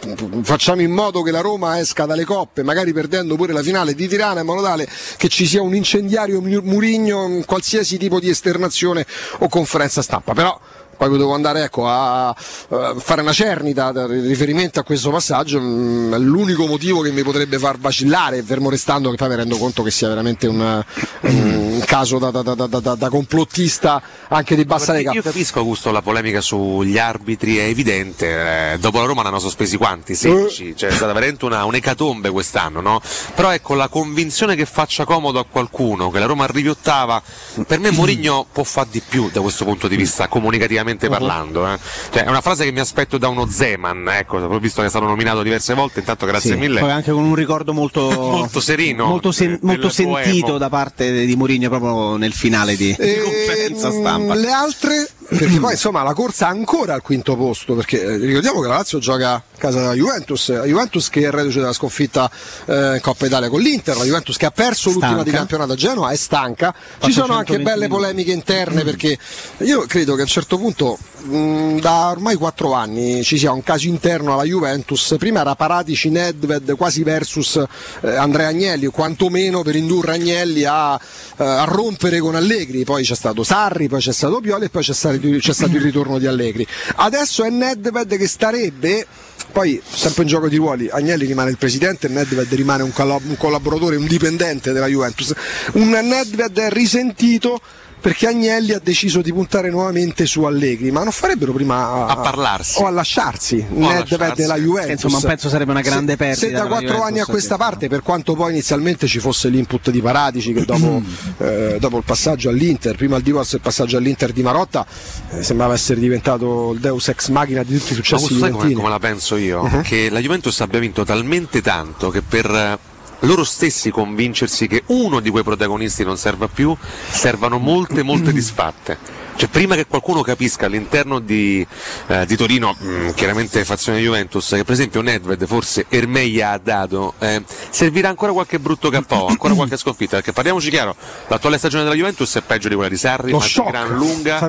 facciamo in modo che la Roma esca dalle coppe magari perdendo pure la finale di Tirana in modo tale che ci sia un incendiario Mu- Murigno in qualsiasi tipo di esternazione o conferenza stampa però poi devo andare ecco, a, fare una cernita riferimento a questo passaggio mm, l'unico motivo che mi potrebbe far vacillare fermo restando che poi mi rendo conto che sia veramente un, un caso da, da- da- da- complottista anche di bassa lega Io capisco Augusto la polemica sugli arbitri, è evidente, eh, dopo la Roma ne hanno sospesi quanti? 16, cioè è stata veramente una, un'ecatombe quest'anno, no? Però ecco la convinzione che faccia comodo a qualcuno, che la Roma arrivi ottava, per me Mourinho può fare di più da questo punto di vista, comunicativamente parlando. eh. Cioè, è una frase che mi aspetto da uno Zeman, ecco, ho visto che è stato nominato diverse volte, intanto grazie Sì, mille. Poi anche con un ricordo molto, Molto sereno, molto, sen- molto sentito poemo. da parte di Mourinho proprio nel finale di, di conferenza stampa. Le altre, perché poi insomma la corsa ancora al quinto posto, perché eh, ricordiamo che la Lazio gioca a casa della Juventus, la Juventus che è reduce dalla sconfitta eh, in Coppa Italia con l'Inter, la Juventus che ha perso l'ultima Stanca. di campionato a Genoa è stanca, ci sono anche 420 belle polemiche interne perché io credo che a un certo punto mh, da ormai quattro anni ci sia un caso interno alla Juventus, prima era Paratici Nedved quasi versus eh, Andrea Agnelli, o quantomeno per indurre Agnelli a, eh, a rompere con Allegri, poi c'è stato Sarri, poi c'è stato Pioli e poi c'è stato, c'è stato il ritorno di Allegri. Adesso è Nedved che starebbe poi sempre in gioco di ruoli Agnelli rimane il presidente Nedved rimane un collaboratore, un dipendente della Juventus. Un Nedved risentito perché Agnelli ha deciso di puntare nuovamente su Allegri ma non farebbero prima A parlarsi. o a lasciarsi a Nedved lasciarsi. e la Juventus Insomma, penso sarebbe una grande se, perdita se da quattro anni a questa parte per quanto poi inizialmente ci fosse l'input di Paratici che dopo, eh, dopo il passaggio all'Inter prima il divorzio e il passaggio all'Inter di Marotta eh, sembrava essere diventato il deus ex machina di tutti i Ma successi sai come, come la penso io? Mhm. Che la Juventus abbia vinto talmente tanto che per eh, loro stessi convincersi che uno di quei protagonisti non serva più, servano molte, molte disfatte. Cioè, prima che qualcuno capisca all'interno di, eh, di Torino, mh, chiaramente fazione Juventus, che per esempio Nedved forse Ermeia ha dato, eh, servirà ancora qualche brutto KO, ancora qualche sconfitta, perché parliamoci chiaro, l'attuale stagione della Juventus è peggio di quella di Sarri, ma shock. gran lunga,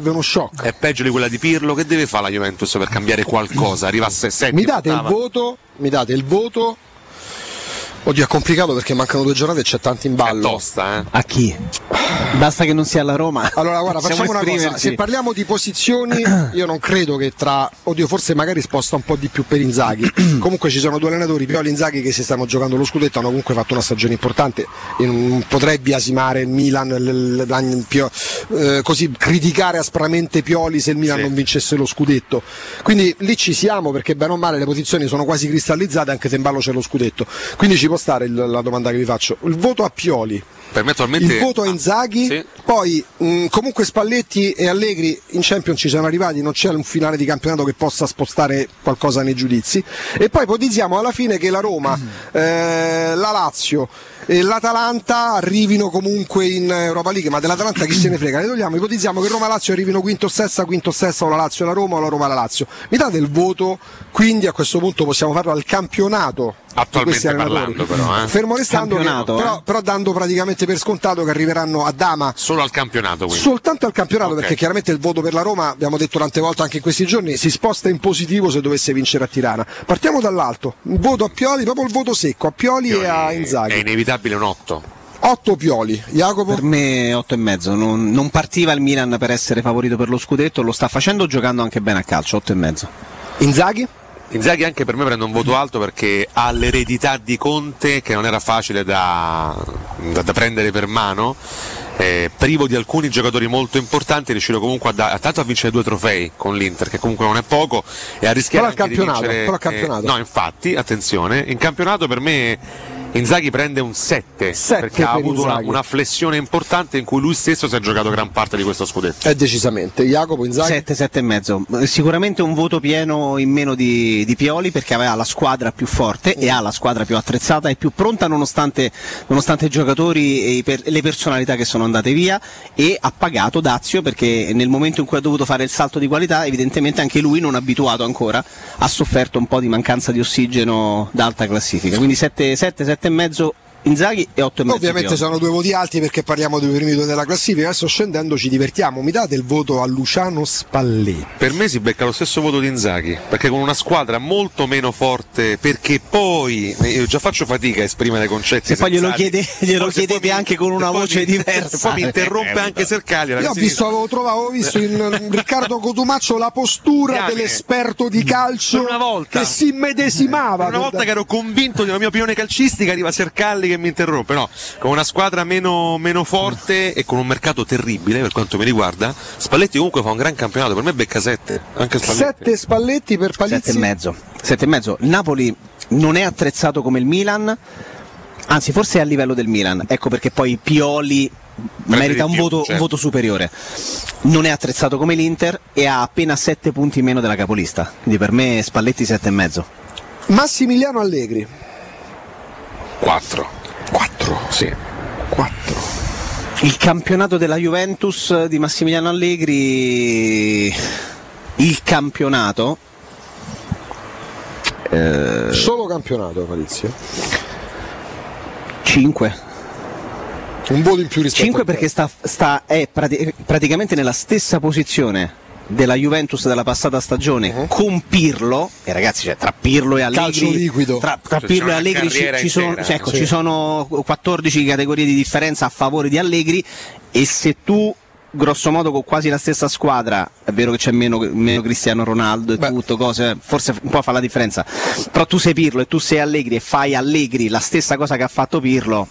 è peggio di quella di Pirlo, che deve fare la Juventus per cambiare qualcosa, arrivasse settima, mi date il voto? Mi date il voto oddio è complicato perché mancano due giornate e c'è tanto in ballo tosta, eh? A chi? Basta che non sia la Roma. Allora, guarda, Possiamo facciamo una cosa. Se parliamo di posizioni, io non credo che tra. Oddio, forse magari sposta un po' di più per Inzaghi. Comunque ci sono due allenatori, Pioli e Inzaghi, che si stanno giocando lo scudetto, hanno comunque fatto una stagione importante. E non potrei biasimare il Milan, l- l- l- Pio- eh, così criticare aspramente Pioli se il Milan Sì. non vincesse lo scudetto. Quindi lì ci siamo perché bene o male le posizioni sono quasi cristallizzate, anche se in ballo c'è lo scudetto. Quindi ci può stare il- la domanda che vi faccio. Il voto a Pioli. Per me attualmente Il voto a Inzaghi, sì. poi mh, comunque Spalletti e Allegri in Champions ci sono arrivati, non c'è un finale di campionato che possa spostare qualcosa nei giudizi e poi ipotizziamo alla fine che la Roma, eh, la Lazio e l'Atalanta arrivino comunque in Europa League, ma dell'Atalanta chi se ne frega, ne togliamo, ipotizziamo che Roma e Lazio arrivino quinto o sesta, quinto o sesta o la Lazio e la Roma o la Roma la Lazio. Mi date il voto, quindi a questo punto possiamo farlo al campionato. Attualmente parlando però, eh. Fermo restando però, eh. però dando praticamente per scontato che arriveranno a Dama Solo al campionato quindi. soltanto al campionato Ok. perché chiaramente il voto per la Roma abbiamo detto tante volte anche in questi giorni si sposta in positivo se dovesse vincere a Tirana partiamo dall'alto il voto a Pioli proprio il voto secco a Pioli, e a È Inzaghi inevitabile un 8. 8 Pioli Jacopo Per me 8 e mezzo, non, non partiva il Milan per essere favorito per lo scudetto, lo sta facendo giocando anche bene a calcio, 8 e mezzo. Inzaghi Inzaghi anche per me prende un voto alto perché ha l'eredità di Conte che non era facile da, da- da prendere per mano. eh, privo di alcuni giocatori molto importanti, è riuscito comunque a, da- tanto a vincere due trofei con l'Inter, che comunque non è poco, e a rischiare Però anche di campionato, vincere. però al campionato. eh, no, infatti, attenzione, in campionato per me Inzaghi prende un 7, perché ha per avuto una, una flessione importante in cui lui stesso si è giocato gran parte di questo scudetto. Eh, decisamente. Jacopo Inzaghi. 7, 7 e mezzo. Sicuramente un voto pieno in meno di, di Pioli perché aveva la squadra più forte e ha la squadra più attrezzata e più pronta nonostante, nonostante i giocatori e i per- le personalità che sono andate via e ha pagato Dazio perché nel momento in cui ha dovuto fare il salto di qualità evidentemente anche lui non abituato ancora ha sofferto un po' di mancanza di ossigeno d'alta classifica. Quindi 7, 7, 7 e mezzo Inzaghi e 8 e mezzo Ovviamente Pioli. sono due voti alti perché parliamo dei primi due della classifica. Adesso scendendo ci divertiamo. Mi date il voto a Luciano Spalletti. Per me si becca lo stesso voto di Inzaghi, perché con una squadra molto meno forte, perché poi io già faccio fatica a esprimere concetti. Se poi glielo, chiede- glielo chiedete poi mi- anche con una voce mi- diversa. Poi mi interrompe anche Sercali. Io ho visto, avevo, trovato, avevo visto in Riccardo Cotumaccio la postura Diamine. dell'esperto di calcio volta. che si immedesimava. Una volta che ero convinto della mia opinione calcistica, arriva Sercalli che mi interrompe. No, con una squadra meno, meno forte e con un mercato terribile per quanto mi riguarda, Spalletti comunque fa un gran campionato. Per me becca 7. Anche Spalletti. Sette Spalletti per Palizzi. Sette e mezzo. Sette e mezzo. Il Napoli non è attrezzato come il Milan, anzi forse è a livello del Milan. Ecco perché poi Pioli merita un più, voto, un certo. voto superiore. Non è attrezzato come l'Inter e ha appena 7 punti in meno della capolista. Quindi per me Spalletti sette e mezzo. Massimiliano Allegri. 4. 4? Sì. 4. Il campionato della Juventus di Massimiliano Allegri. Il campionato. eh, Solo campionato Palizio. 5. Un voto in più rispetto 5 al perché sta, sta- è prati- praticamente nella stessa posizione della Juventus della passata stagione con Pirlo e ragazzi cioè, tra Pirlo e Allegri Calcio liquido. tra, tra Cioè, Pirlo e Allegri ci, ci sono, cioè, ecco, Sì. ci sono 14 categorie di differenza a favore di Allegri e se tu grosso modo con quasi la stessa squadra è vero che c'è meno, meno Cristiano Ronaldo e tutto cose forse un po' fa la differenza però tu sei Pirlo e tu sei Allegri e fai Allegri la stessa cosa che ha fatto Pirlo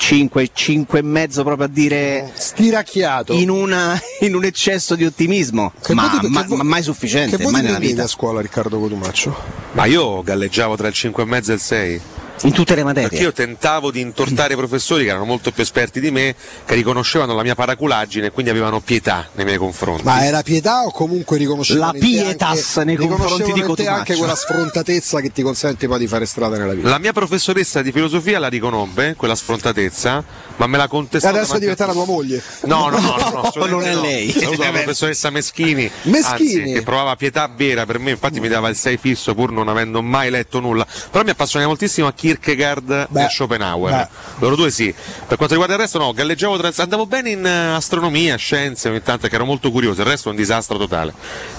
5, 5 e mezzo proprio a dire stiracchiato in, una- in un eccesso di ottimismo Che ma, voti- ma- che vo- ma mai sufficiente Che mai nella vita a scuola Riccardo Cotumaccio? Ma io galleggiavo tra il 5 e mezzo e il 6. In tutte le materie Perché io tentavo di intortare professori che erano molto più esperti di me, che riconoscevano la mia paraculaggine e quindi avevano pietà nei miei confronti. Ma era pietà o comunque riconoscevano La pietas anche- nei confronti di Cotumaccio. anche quella sfrontatezza che ti consente poi di fare strada nella vita? La mia professoressa di filosofia la riconobbe, quella sfrontatezza, ma me la E contestò. adesso è diventata tua moglie. No, no, no, no, no, non è no. lei. Saluto la professoressa Meschini, Meschini. anzi, che provava pietà vera per me, infatti mi dava il 6 fisso pur non avendo mai letto nulla. Però mi appassiona moltissimo a Kierkegaard e a Schopenhauer. beh. Loro due sì. Per quanto riguarda il resto no, galleggiavo tra... andavo bene in eh, astronomia, scienze, ogni tanto che ero molto curioso, il resto è un disastro totale.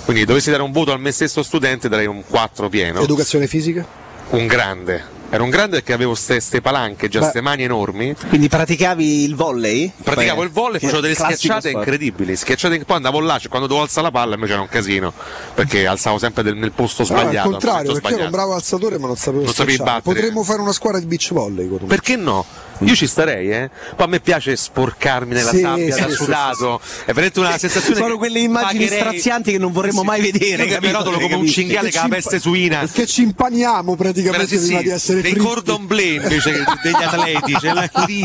Quindi dovessi dare un voto al me stesso studente darei un 4 pieno. Educazione fisica? Un grande. Era un grande perché avevo ste palanche, già Beh. ste mani enormi. quindi praticavi il volley? Praticavo Poi- il volley, facevo delle schiacciate sport. incredibili. Schiacciate in- poi andavo là, cioè, quando dovevo alzare la palla invece era un casino. Perché alzavo sempre del- nel posto sbagliato. al contrario, perché ero un sbagliato. bravo alzatore ma non sapevo Non schiacciare. battere. Potremmo fare una squadra di beach volley. Perché no? Io ci starei, eh. Poi a me piace sporcarmi nella Sì, sabbia sì, da sì, sudato. È veramente una sensazione. sono che quelle immagini pagherei- strazianti che non vorremmo mai vedere Io che mi capito? rotolo come un cinghiale che ha la peste suina. Perché ci impaniamo praticamente Sì, sì, prima di essere dei fritti. cordon bleu invece che degli atleti, cioè là lì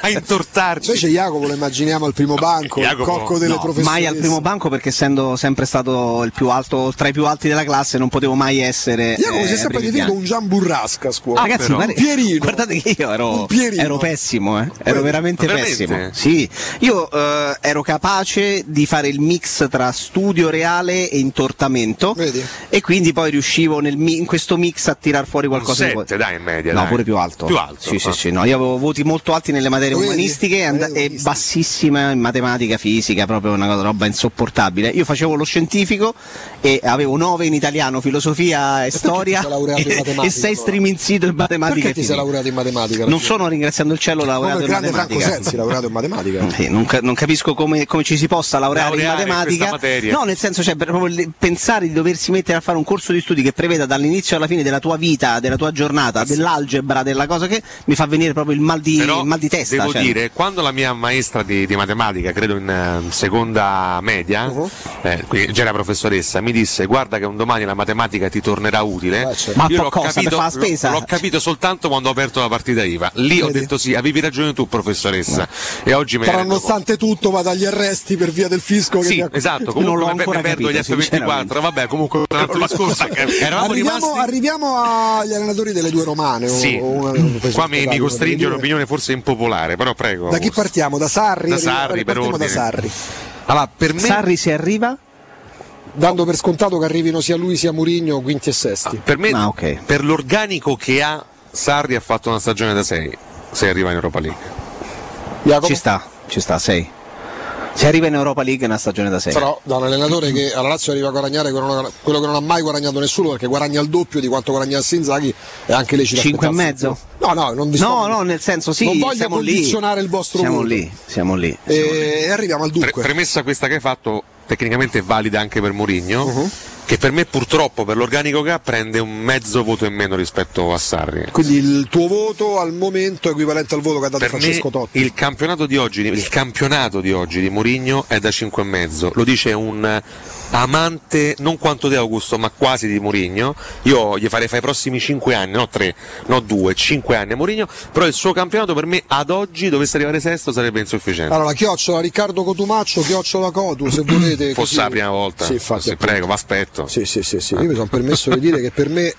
a intortarci. Invece Jacopo lo immaginiamo al primo banco, Jacopo, il cocco delle No, professoresse. mai al primo banco perché essendo sempre stato il più alto tra i più alti della classe non potevo mai essere Jacopo eh, si è sempre ai primi definito un Gian Burrasca a scuola. Ah, ragazzi, Però. guarda- un Pierino. guardate che io ero, Un Pierino. Ero pessimo, eh. ero veramente, veramente? pessimo. Sì, io eh, ero capace di fare il mix tra studio reale e intortamento Vedi? e quindi poi riuscivo nel in questo mix a tirar fuori qualcosa di 7 dai in media. No, dai. pure più alto. Più alto. Sì, sì, ah. sì, no, io avevo voti molto alti nelle materie vedi? umanistiche e, and- Materie e bassissime in matematica, fisica, proprio una cosa- roba insopportabile. Io facevo lo scientifico e avevo 9 in italiano, filosofia e perché storia ti sei laureato in e, matematica, 6 allora? streaming sito in matematica Perché e ti sei laureato in matematica? Non sono ringraziando il cielo laureato Come il in grande Franco matematica. Sensi, laureato in matematica. Sì, non, ca- non capisco come, come ci si possa laureare, Laureare in in matematica. materia. no, nel senso, cioè, per- proprio le- pensare di doversi mettere a fare un corso di studi che preveda dall'inizio alla fine della tua vita, della tua giornata, dell'algebra, della cosa che mi fa venire proprio il mal di, Però il mal di testa. devo cioè. dire, quando la mia maestra di, di matematica, credo in eh, seconda media, Uh-huh. eh, già era professoressa, mi disse guarda che un domani la matematica ti tornerà utile. Ma Io l'ho cosa, capito, fare la spesa? l'ho- l'ho capito soltanto quando ho aperto la partita IVA. Lì ho detto sì, avevi ragione tu professoressa. E oggi me ne Però nonostante tutto va dagli arresti per via del fisco che Sì, mi ha- esatto, comunque me, me perdo gli F24, vabbè, comunque un altro discorso. Eravamo Arriviamo, rimasti arriviamo agli allenatori delle due romane. o- Sì, o un qua mi, mi costringe un'opinione forse impopolare, però prego. Da chi partiamo? Da Sarri? Da Sarri, per da. Sarri. Allora, per me... Sarri si arriva? Dando per scontato che arrivino sia lui sia Murigno quinti e sesti. Per me, Ah, per l'organico che ha, Sarri ha fatto una stagione da 6, se arriva in Europa League. Ci sta, ci sta, 6. Si arriva in Europa League è una stagione da 6. Però da un allenatore che alla Lazio arriva a guadagnare quello, che non ha mai guadagnato nessuno perché guadagna il doppio di quanto guadagna Inzaghi è anche lecito Cinque e aspettarsi. mezzo? No, no, non vi No, sto- no, nel senso sì, non voglio siamo lì. condizionare il vostro Siamo voto. lì, siamo lì. E, e arriviamo al Pre- dunque. premessa questa che hai fatto, tecnicamente è valida anche per Mourinho, Uh-huh. Che per me purtroppo per l'organico che ha prende un mezzo voto in meno rispetto a Sarri. Quindi il tuo voto al momento è equivalente al voto che ha dato Per Francesco Totti. il campionato di oggi, il campionato di oggi di Mourinho è da 5,5. Lo dice un amante non quanto te Augusto, ma quasi di Mourinho. Io gli farei fare i prossimi 5 anni, no 3, no 2, 5 anni a Mourinho, però il suo campionato per me ad oggi dovesse arrivare sesto sarebbe insufficiente. Allora, chiocciola Riccardo Cotumaccio, chiocciola Cotu, se volete. Fosse così. la prima volta. Sì, infatti, Sì, prego, vi aspetto. Sì, sì, sì, sì. Io mi sono permesso di dire che per me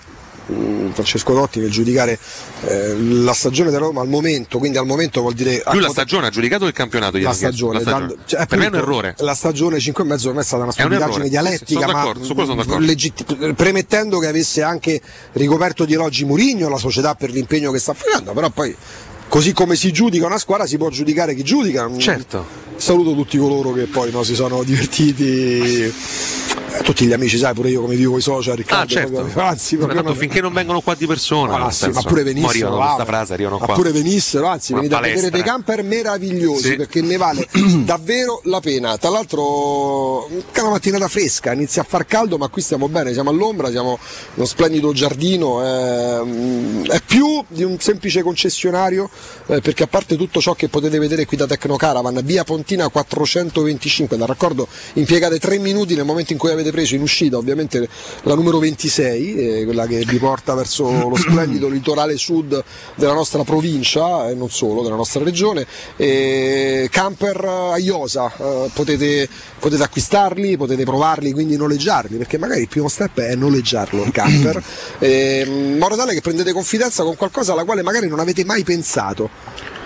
mh, Francesco Totti nel giudicare eh, la stagione della Roma al momento, quindi al momento vuol dire Lui la stagione ha giudicato il campionato la ieri. stagione, La stagione. dando- cioè, per me è un errore. La stagione 5 e mezzo per me è stata una stupidaggine dialettica, ma sono d'accordo. legit- premettendo che avesse anche ricoperto di elogi Murigno, la società per l'impegno che sta facendo, però poi così come si giudica una squadra si può giudicare chi giudica. Certo. Saluto tutti coloro che poi no, si sono divertiti. Eh, Tutti gli amici, sai, pure io come vivo i social, Riccardo. Ah, certo. proprio- anzi, Ma proprio non- finché non vengono qua di persona, Ah, sì, ma pure venissero, arrivano questa frase, arrivano ma qua. pure venissero, anzi, Una venite a vedere palestra. dei camper meravigliosi Sì. perché ne vale davvero la pena. Tra l'altro, anche una mattinata fresca, inizia a far caldo, ma qui stiamo bene, siamo all'ombra, siamo uno splendido giardino. ehm, è più di un semplice concessionario eh, perché a parte tutto ciò che potete vedere qui da Tecnocaravan, via Pontina 425, da raccordo impiegate 3 minuti nel momento in cui avete preso in uscita, ovviamente la numero 26, eh, quella che vi porta verso lo splendido litorale sud della nostra provincia e non solo, della nostra regione. E camper a Iosa, eh, potete, potete acquistarli, potete provarli, quindi noleggiarli, perché magari il primo step è noleggiarlo il camper, eh, modo tale che prendete confidenza con qualcosa alla quale magari non avete mai pensato.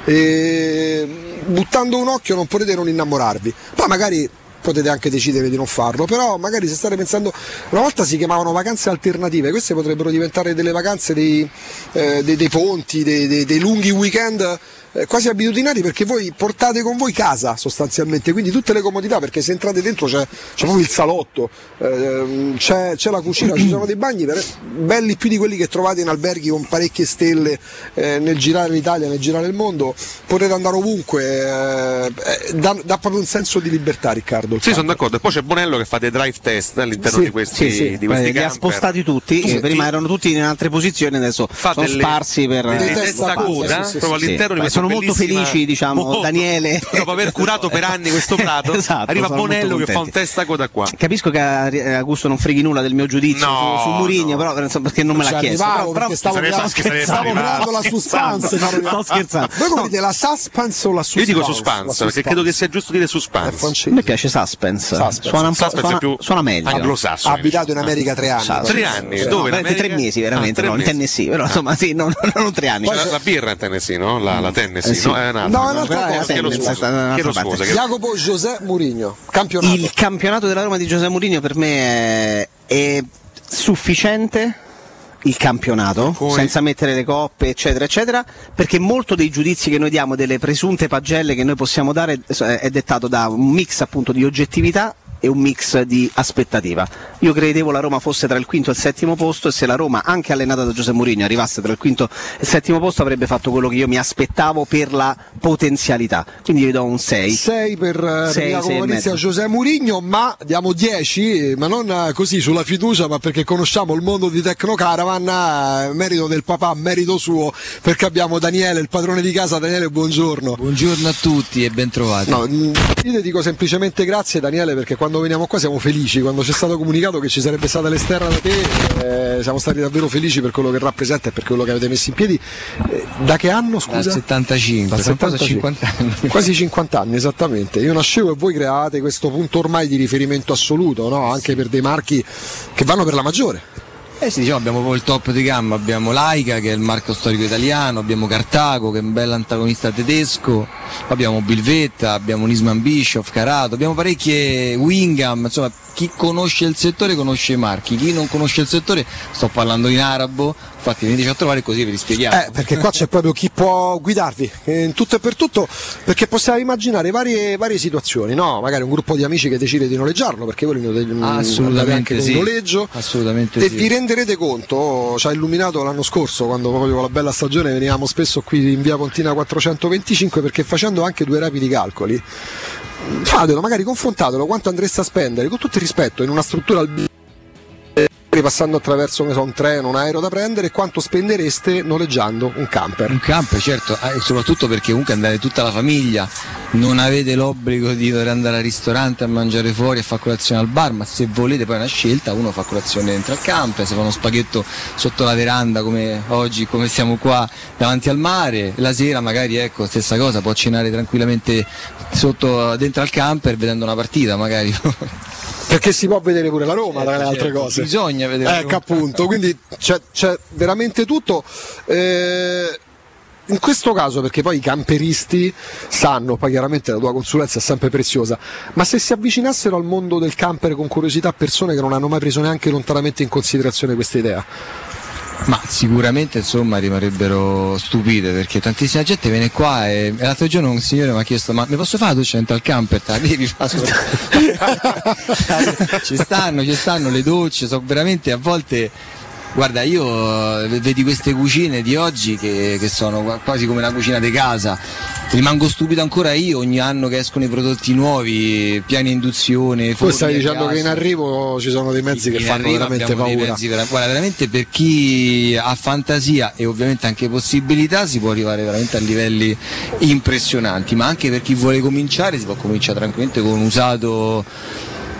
E, buttando un occhio non potete non innamorarvi. Poi magari potete anche decidere di non farlo, però magari se state pensando, una volta si chiamavano vacanze alternative, queste potrebbero diventare delle vacanze dei, eh, dei- dei ponti, dei, dei- dei lunghi weekend eh, quasi abitudinari perché voi portate con voi casa sostanzialmente, quindi tutte le comodità perché se entrate dentro c'è, c'è proprio il salotto, ehm, c'è, c'è la cucina, ci sono dei bagni ver- belli più di quelli che trovate in alberghi con parecchie stelle eh, nel girare l'Italia, nel girare il mondo, potete andare ovunque, eh, eh, dà, dà proprio un senso di libertà Riccardo. Sì, sono d'accordo. E poi c'è Bonello che fa dei drive test all'interno Sì, di questi, Sì, sì, di questi eh, li ha spostati tutti, Tu eh, prima erano tutti in altre posizioni, adesso Fa sono delle- sparsi per delle testa coda, Sì, sì, proprio sì, all'interno sì. di Sono molto felici, diciamo, Molto. Daniele. Dopo aver curato per anni questo prato, Esatto, arriva Bonello che fa un testa coda qua. Capisco che a eh, Augusto non freghi nulla del mio giudizio No, su, su Murigno, però insomma, perché non me Ci l'ha chiesto. arrivavo Però, però- stavo, stavo creando la suspense. Sto scherzando. Voi come dite la suspense o la suspense? Io dico suspense, perché credo che sia giusto dire suspense. A me piace suspense. Suona un po' suona, meglio. anglosassone. Abitato in America tre anni. Tre anni, dove? No, tre mesi, veramente, Ah, no, in. Tennessee, però insomma sì, non, non tre anni. La, la birra in Tennessee, no? La, la Tennessee, Eh sì. no? È un'altra. No, è un'altra è cosa. Chiedo scusa, chiedo scusa, Jacopo José Mourinho, campionato. Il campionato della Roma di Giuseppe Mourinho per me è, è sufficiente il campionato Come- senza mettere le coppe eccetera eccetera perché molto dei giudizi che noi diamo delle presunte pagelle che noi possiamo dare eh, è dettato da un mix appunto di oggettività e un mix di aspettativa. Io credevo la Roma fosse tra il quinto e il settimo posto e se la Roma, anche allenata da Giuseppe Mourinho, arrivasse tra il quinto e il settimo posto avrebbe fatto quello che io mi aspettavo per la potenzialità. Quindi io do un 6. 6 per eh, Sei, Jacopo sei e Venezia mezzo. José Mourinho, ma diamo 10, ma non eh, così sulla fiducia, ma perché conosciamo il mondo di Tecno Caravan, eh, merito del papà, merito suo, perché abbiamo Daniele, il padrone di casa. Daniele, buongiorno. Buongiorno a tutti e bentrovati. No, mm, io ti dico semplicemente grazie Daniele perché quando veniamo qua siamo felici, quando ci è stato comunicato che ci sarebbe stata l'esterna da te, eh, siamo stati davvero felici per quello che rappresenta e per quello che avete messo in piedi. Eh, da che anno scusa? Dal 75, Dal fra un po' sono 75. 50 anni. Quasi 50 anni, esattamente. Io nascevo e voi create questo punto ormai di riferimento assoluto, no? anche per dei marchi che vanno per la maggiore. Eh sì, diciamo, abbiamo poi il top di gamma, abbiamo Laika che è il marco storico italiano, abbiamo Cartago che è un bel antagonista tedesco, abbiamo Bilvetta, abbiamo Nisman Bischoff, Carato, abbiamo parecchie Wingham, insomma chi conosce il settore conosce i marchi, chi non conosce il settore, sto parlando in arabo, infatti veniteci a trovare così ve li spieghiamo. Eh, perché qua c'è proprio chi può guidarvi in tutto e per tutto, perché possiamo immaginare varie, varie situazioni, no? Magari un gruppo di amici che decide di noleggiarlo, perché voi lo anche con sì. noleggio. Assolutamente E sì. vi renderete conto, ci ha illuminato l'anno scorso quando proprio con la bella stagione venivamo spesso qui in via Pontina 425 perché facendo anche due rapidi calcoli, fatelo, magari confrontatelo quanto andreste a spendere, con tutto il rispetto, in una struttura al passando attraverso so, un treno, un aereo da prendere, quanto spendereste noleggiando un camper. Un camper, certo, eh, soprattutto perché comunque andate tutta la famiglia, non avete l'obbligo di dover andare al ristorante a mangiare fuori e fare colazione al bar, ma se volete poi è una scelta, uno fa colazione dentro al camper, se fa uno spaghetto sotto la veranda come oggi, come siamo qua davanti al mare, la sera magari ecco, stessa cosa, può cenare tranquillamente sotto dentro al camper vedendo una partita magari. Perché si può vedere pure la Roma tra le Certo, altre certo, cose. bisogna vedere Ecco appunto, quindi c'è, c'è veramente tutto. Eh, in questo caso, perché poi i camperisti sanno, poi chiaramente la tua consulenza è sempre preziosa, ma se si avvicinassero al mondo del camper con curiosità persone che non hanno mai preso neanche lontanamente in considerazione questa idea, Ma sicuramente insomma rimarrebbero stupite perché tantissima gente viene qua e, e l'altro giorno un signore mi ha chiesto ma mi posso fare la doccia dentro al camper? Te la devi fare ci stanno, ci stanno le docce, sono veramente a volte Guarda, io eh, vedi queste cucine di oggi che, che sono qua- quasi come una cucina di casa. Rimango stupito ancora io ogni anno che escono i prodotti nuovi, piani induzione. tu stai dicendo che in arrivo ci sono dei mezzi che In fanno veramente paura. vera- guarda, veramente per chi ha fantasia e ovviamente anche possibilità si può arrivare veramente a livelli impressionanti, ma anche per chi vuole cominciare si può cominciare tranquillamente con un usato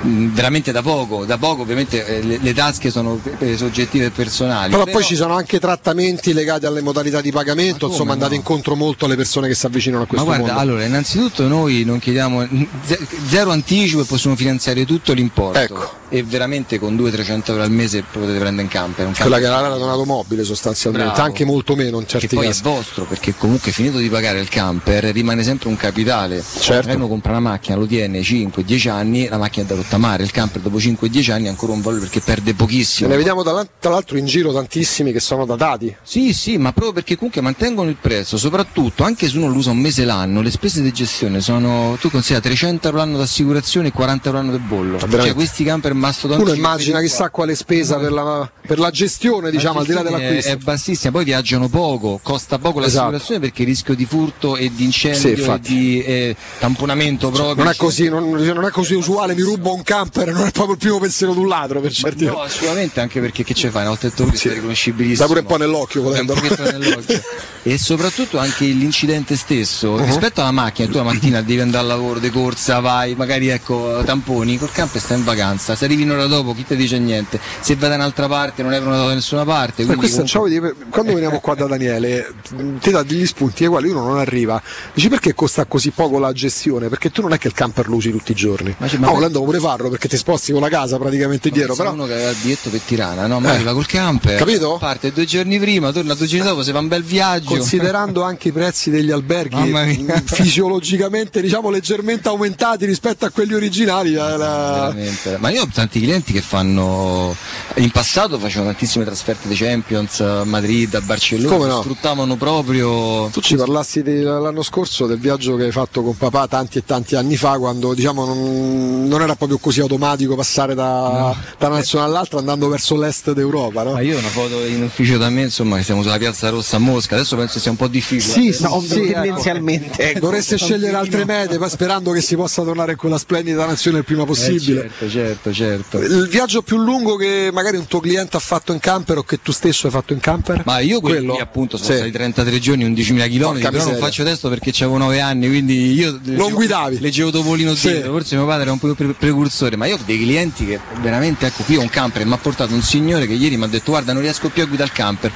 veramente da poco, da poco ovviamente eh, le, le tasche sono soggettive e personali. Però, poi ci sono anche trattamenti legati alle modalità di pagamento, come insomma andate no? incontro molto alle persone che si avvicinano a Ma questo guarda, mondo. allora, innanzitutto noi non chiediamo ze- zero anticipo e possiamo finanziare tutto l'importo. Ecco. E veramente con 200-300 euro al mese potete prendere in camper. Un Quella che era la donatomobile sostanzialmente, Bravo. anche molto meno in che certi poi casi. è vostro perché comunque finito di pagare il camper rimane sempre un capitale Certo. uno compra una macchina lo tiene 5-10 anni la macchina è da rottamare il camper dopo 5-10 anni ha ancora un valore perché perde pochissimo ne vediamo tra l'al- tra l'altro in giro tantissimi che sono datati. sì sì ma proprio perché comunque mantengono il prezzo soprattutto anche se uno lo usa un mese l'anno le spese di gestione sono tu considera 300 euro l'anno d'assicurazione e 40 euro l'anno del bollo cioè veramente. questi camper Uno immagina chissà quale spesa per la, per la gestione, diciamo, al di là gestione dell'acquisto. È, è bassissima, poi viaggiano poco, costa poco Esatto. l'assicurazione perché il rischio di furto e di Sì, incendio e infatti. di eh, tamponamento proprio. Non è così, non, non è così usuale, mi rubo un camper, non è proprio il primo pensiero di un ladro per certi No, assolutamente, anche perché che ce fai? Una volta detto così sei riconoscibilissimo. Dà pure un po' nell'occhio volendo. nell'occhio. e soprattutto anche l'incidente stesso Uh-huh. rispetto alla macchina tu la mattina devi andare al lavoro di corsa vai magari ecco tamponi col camper stai in vacanza se arrivi un'ora dopo chi ti dice niente se vai da un'altra parte non hai prenotato da nessuna parte Eh, questo, comunque- vedi, quando veniamo qua da Daniele ti dà degli spunti ai quali uno non arriva dici perché costa così poco la gestione perché tu non è che il camper lo usi tutti i giorni Ma c'è- no, ma- volendo pure farlo perché ti sposti con la casa praticamente dietro però uno che aveva biglietto per Tirana, no? Ma Eh. arriva col camper, Capito? parte due giorni prima, torna due giorni dopo, se fa un bel viaggio. considerando anche i prezzi degli alberghi mh, fisiologicamente diciamo leggermente aumentati rispetto a quelli originali la- la-. Ma io tanti clienti che fanno in passato facevano tantissime trasferte dei Champions, a Madrid, a Barcellona, Come no? sfruttavano proprio... Tu ci parlassi di- l'anno scorso del viaggio che hai fatto con papà tanti e tanti anni fa, quando diciamo non, non era proprio così automatico passare da, da una nazione all'altra andando verso l'est d'Europa, no? Ma io ho una foto in ufficio da me, insomma, che siamo sulla piazza Rossa a Mosca, adesso penso sia un po' difficile. Sì, No, sì, tendenzialmente. ecco. Dovreste scegliere altre mete, ma sperando che si possa tornare in quella splendida nazione il prima possibile. Eh, certo, certo, certo. Il viaggio più lungo che magari un tuo cliente ha fatto in camper o che tu stesso hai fatto in camper? Ma io quelli Quello? lì, appunto sono Sì. stati 33 giorni, 11.000 km, però non faccio testo perché avevo 9 anni, quindi io leggevo- guidavi? Leggevo Topolino Sì. dietro, forse mio padre era un po' pre- precursore, ma io ho dei clienti che veramente, ecco, qui ho un camper, mi ha portato un signore che ieri mi ha detto guarda non riesco più a guidare il camper,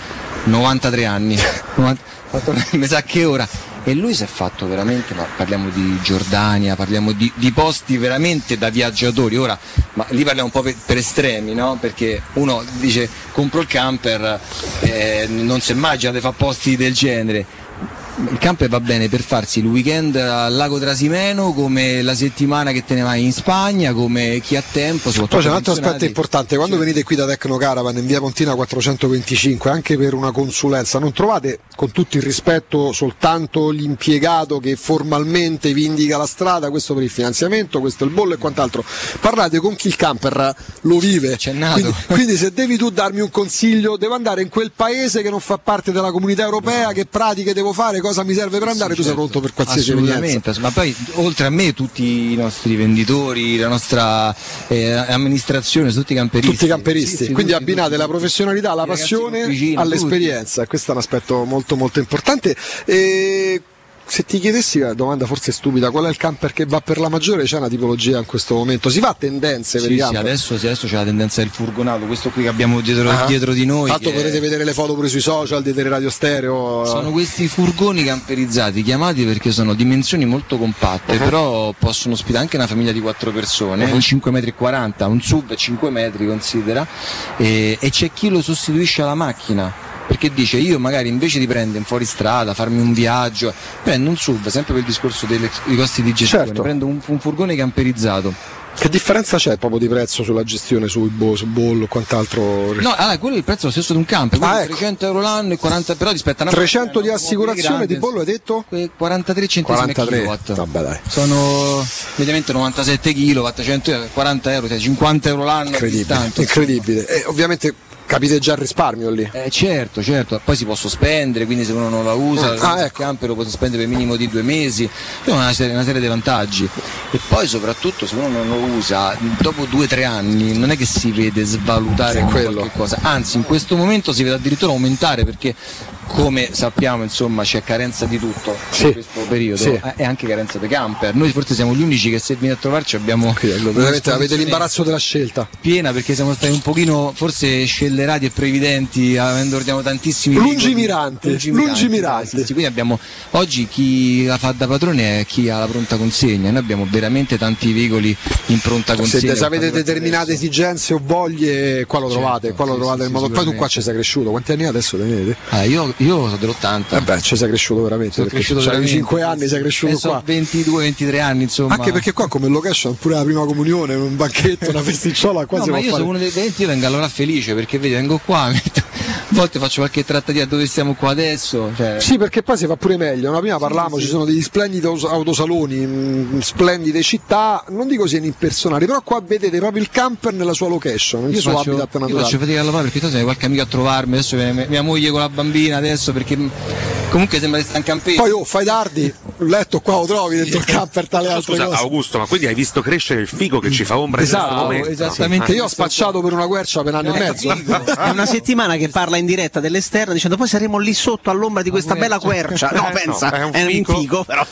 93 anni, 90 fatto- mi sa che ora. E lui si è fatto veramente, ma parliamo di Giordania, parliamo di, di posti veramente da viaggiatori. Ora, lì parliamo un po' per, per estremi, no? Perché uno dice compro il camper, eh, non si immagina di fare posti del genere. Il camper va bene per farsi il weekend al lago Trasimeno, come la settimana che te ne vai in Spagna, come chi ha tempo. Poi c'è un altro aspetto importante, quando venite qui da Tecno Caravan in via Pontina 425, anche per una consulenza, non trovate con tutto il rispetto soltanto l'impiegato che formalmente vi indica la strada, questo per il finanziamento, questo è il bollo e quant'altro. Parlate con chi il camper lo vive. nato. Quindi, quindi se devi tu darmi un consiglio, devo andare in quel paese che non fa parte della comunità europea, che pratiche devo fare, cosa mi serve per andare, tu sei pronto per qualsiasi evenienza. Ma poi oltre a me tutti i nostri venditori, la nostra eh, amministrazione, tutti i camperisti. tutti i camperisti, Sì, sì, quindi tutti, abbinate tutti. la professionalità, la passione vicini, all'esperienza, questo è un aspetto molto molto importante. E se ti chiedessi, una domanda forse stupida, qual è il camper che va per la maggiore? C'è una tipologia in questo momento? Si fa a tendenze per Sì, i sì, adesso, sì, adesso c'è la tendenza del furgonato, questo qui che abbiamo dietro, Ah. dietro di noi. Tanto potete vedere le foto pure sui social di Radio Stereo. Sono questi furgoni camperizzati, chiamati perché sono dimensioni molto compatte, Uh-huh. però possono ospitare anche una famiglia di 4 persone, Uh-huh. un 5,40 m, un sub 5 metri considera, e, e c'è chi lo sostituisce alla macchina. Perché dice io magari invece di prendere in fuoristrada, farmi un viaggio, prendo un sub, sempre per il discorso delle- dei costi di gestione, Certo. prendo un, un furgone camperizzato. Che differenza c'è proprio di prezzo sulla gestione, sul bo- sul bollo e quant'altro? No, allora, quello è il prezzo stesso di un camper, Ah, ecco. 300 euro l'anno e 40 però rispetto a una 300 di assicurazione di bollo hai detto? 43 centesimi 43. a kilowatt. Vabbè dai. Sono mediamente 97 kW, 140 euro, cioè 50 euro l'anno. Incredibile, tanto. incredibile. E ovviamente capite già il risparmio lì. Eh, certo, certo, poi si può sospendere, quindi se uno non la usa, Ah, il ecco. camper lo può sospendere per minimo di due mesi, Quindi una serie, una serie di vantaggi. E poi soprattutto se uno non lo usa, dopo due o tre anni non è che si vede svalutare È come quello. qualche cosa, anzi in questo momento si vede addirittura aumentare perché come sappiamo insomma c'è carenza di tutto Sì. in questo periodo Sì. eh, e anche carenza di camper. Noi forse siamo gli unici che se vieni a trovarci abbiamo Veramente avete l'imbarazzo della scelta. piena perché siamo stati un pochino forse scellerati e previdenti avendo ordinato tantissimi Lungimiranti, veicoli. lungimiranti. Sì, quindi abbiamo oggi chi la fa da padrone è chi ha la pronta consegna noi abbiamo veramente tanti veicoli in pronta consegna Se, avete determinate esigenze o voglie, qua lo Certo, trovate, qua lo trovate sì, modo. Poi tu qua ci sei cresciuto, quanti anni adesso tenete? Ah, io, io sono dell'80 Eh beh, ci sei cresciuto veramente. sono cresciuto veramente 5 anni, sei cresciuto sono qua. 22-23 anni insomma Anche perché qua come location pure la prima comunione, un banchetto, una festicciola, qua No, ma io fare. sono uno dei 20 io vengo allora felice perché vedi vengo qua metto- a volte faccio qualche trattativa dove stiamo qua adesso cioè, Sì, perché poi si fa pure meglio. No? Prima parlavamo, ci sono degli splendidi autosaloni, mh, splendide città, non dico siano impersonali, però qua vedete proprio il camper nella sua location, il Io suo faccio, habitat io naturale. faccio fatica a lavorare perché tanto viene qualche amico a trovarmi, adesso viene mia- moglie con la bambina adesso perché comunque sembra di stare in campeggio. Poi oh, fai tardi, il letto qua lo trovi dentro il camper, tale altre Scusa, cose. Augusto, ma quindi hai visto crescere il figo che ci fa ombra in questo Esatto, momento? esattamente. Che io ho spacciato per una quercia per anno e mezzo. È una settimana che parla in diretta dell'esterno dicendo poi saremo lì sotto all'ombra di questa bella quercia. No, Eh, pensa, no, è un è un fico. fico, però.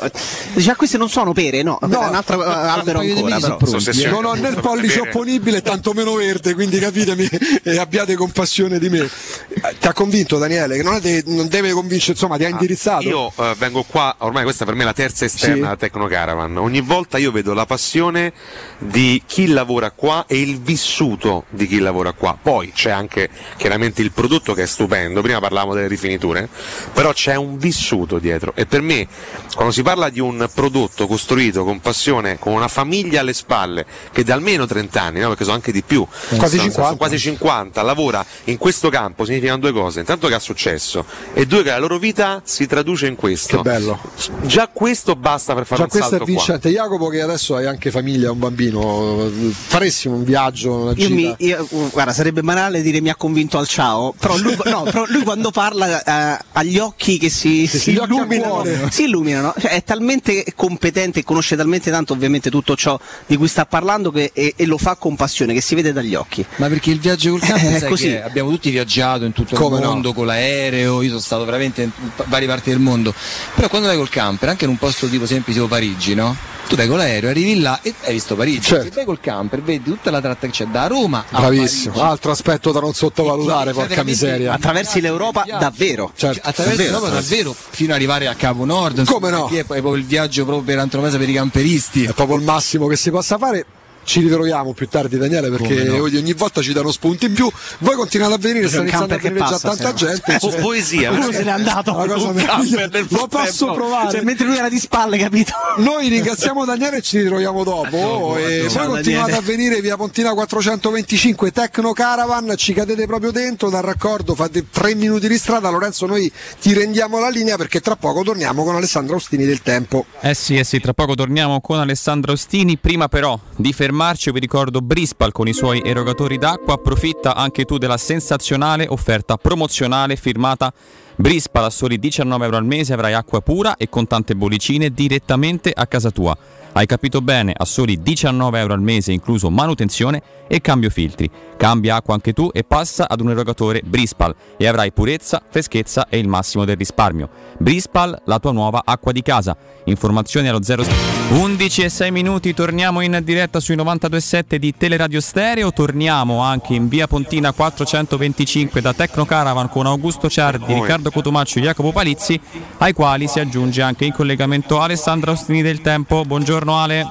Dice, ah, queste non sono pere, no, è un altro eh, albero ancora. Però. Non ho né il pollice opponibile, tanto meno verde, quindi capitemi e abbiate compassione di me. Eh, Ti ha convinto Daniele, che non, è de- non deve convincere, insomma, ti ha indirizzato? Io eh, vengo qua, ormai questa per me è la terza esterna Sì. da Tecno Caravan. Ogni volta io vedo la passione di chi lavora qua e il vissuto di chi lavora qua. Poi c'è anche chiaramente il prodotto che è stupendo, prima parlavamo delle rifiniture, però c'è un vissuto dietro e per me quando si parla di un prodotto costruito con passione, con una famiglia alle spalle, che da almeno 30 anni, no? perché sono anche di più, Quasi sono- 50. sono quasi 50, lavora in questo campo, significano due cose, intanto che ha successo e due che la loro vita si traduce in questo. Che bello. Già questo basta per fare Già un questo è salto qua. vincente. Jacopo, che adesso hai anche famiglia, un bambino, faressimo un viaggio, una Io mi, io- guarda, sarebbe banale dire mi ha convinto al ciao, però lui, no, però lui quando parla eh, ha gli occhi che si, si al illuminano, si illuminano. Cioè, è talmente competente e conosce talmente tanto ovviamente tutto ciò di cui sta parlando che, e, e lo fa con passione, che si vede dagli occhi. Ma perché il viaggio col camper Eh, sai così. che abbiamo tutti viaggiato in tutto Come il no? mondo con l'aereo, io sono stato veramente in varie parti del mondo. Però quando vai col camper, anche in un posto tipo esempio tipo Parigi, no? Tu vai con l'aereo, arrivi là e hai visto Parigi. Certo. Se vai col camper, vedi tutta la tratta che c'è da Roma a Bravissimo, Parigi. altro aspetto da non sottovalutare, porca veramente- miseria. Attraversi l'Europa davvero. Certo, Attraverso davvero, l'Europa davvero fino ad arrivare a Capo Nord. Come no? È proprio il viaggio proprio per antonomasia per i camperisti. È proprio il massimo che si possa fare. Ci ritroviamo più tardi Daniele perché no? ogni, volta ci danno spunti in più. Voi continuate a venire, sta iniziando a venire già tanta gente. Po- poesia, Uno se n'è andato Una cosa un Lo posso provare. Cioè, mentre lui era di spalle, capito? Noi ringraziamo Daniele e ci ritroviamo dopo. e poi continuate Daniele. a venire via Pontina 425 Tecno Caravan, ci cadete proprio dentro dal raccordo, fate tre minuti di strada. Lorenzo, noi ti rendiamo la linea perché tra poco torniamo con Alessandro Ostini del Tempo. Eh sì, eh sì, tra poco torniamo con Alessandro Ostini. Prima però di fermarci, vi ricordo Brispal con i suoi erogatori d'acqua. Approfitta anche tu della sensazionale offerta promozionale firmata Brispal a soli 19 euro al mese. Avrai acqua pura e con tante bollicine direttamente a casa tua. Hai capito bene, a soli 19 euro al mese, incluso manutenzione e cambio filtri. Cambia acqua anche tu e passa ad un erogatore Brispal e avrai purezza, freschezza e il massimo del risparmio. Brispal, la tua nuova acqua di casa. Informazioni allo 0 11 e 6 minuti, torniamo in diretta sui 92.7 di Teleradio Stereo, torniamo anche in via Pontina 425 da Tecno Caravan con Augusto Ciardi, Riccardo Cotomaccio e Jacopo Palizzi, ai quali si aggiunge anche in collegamento Alessandro Ostini del Tempo. Buongiorno Ale.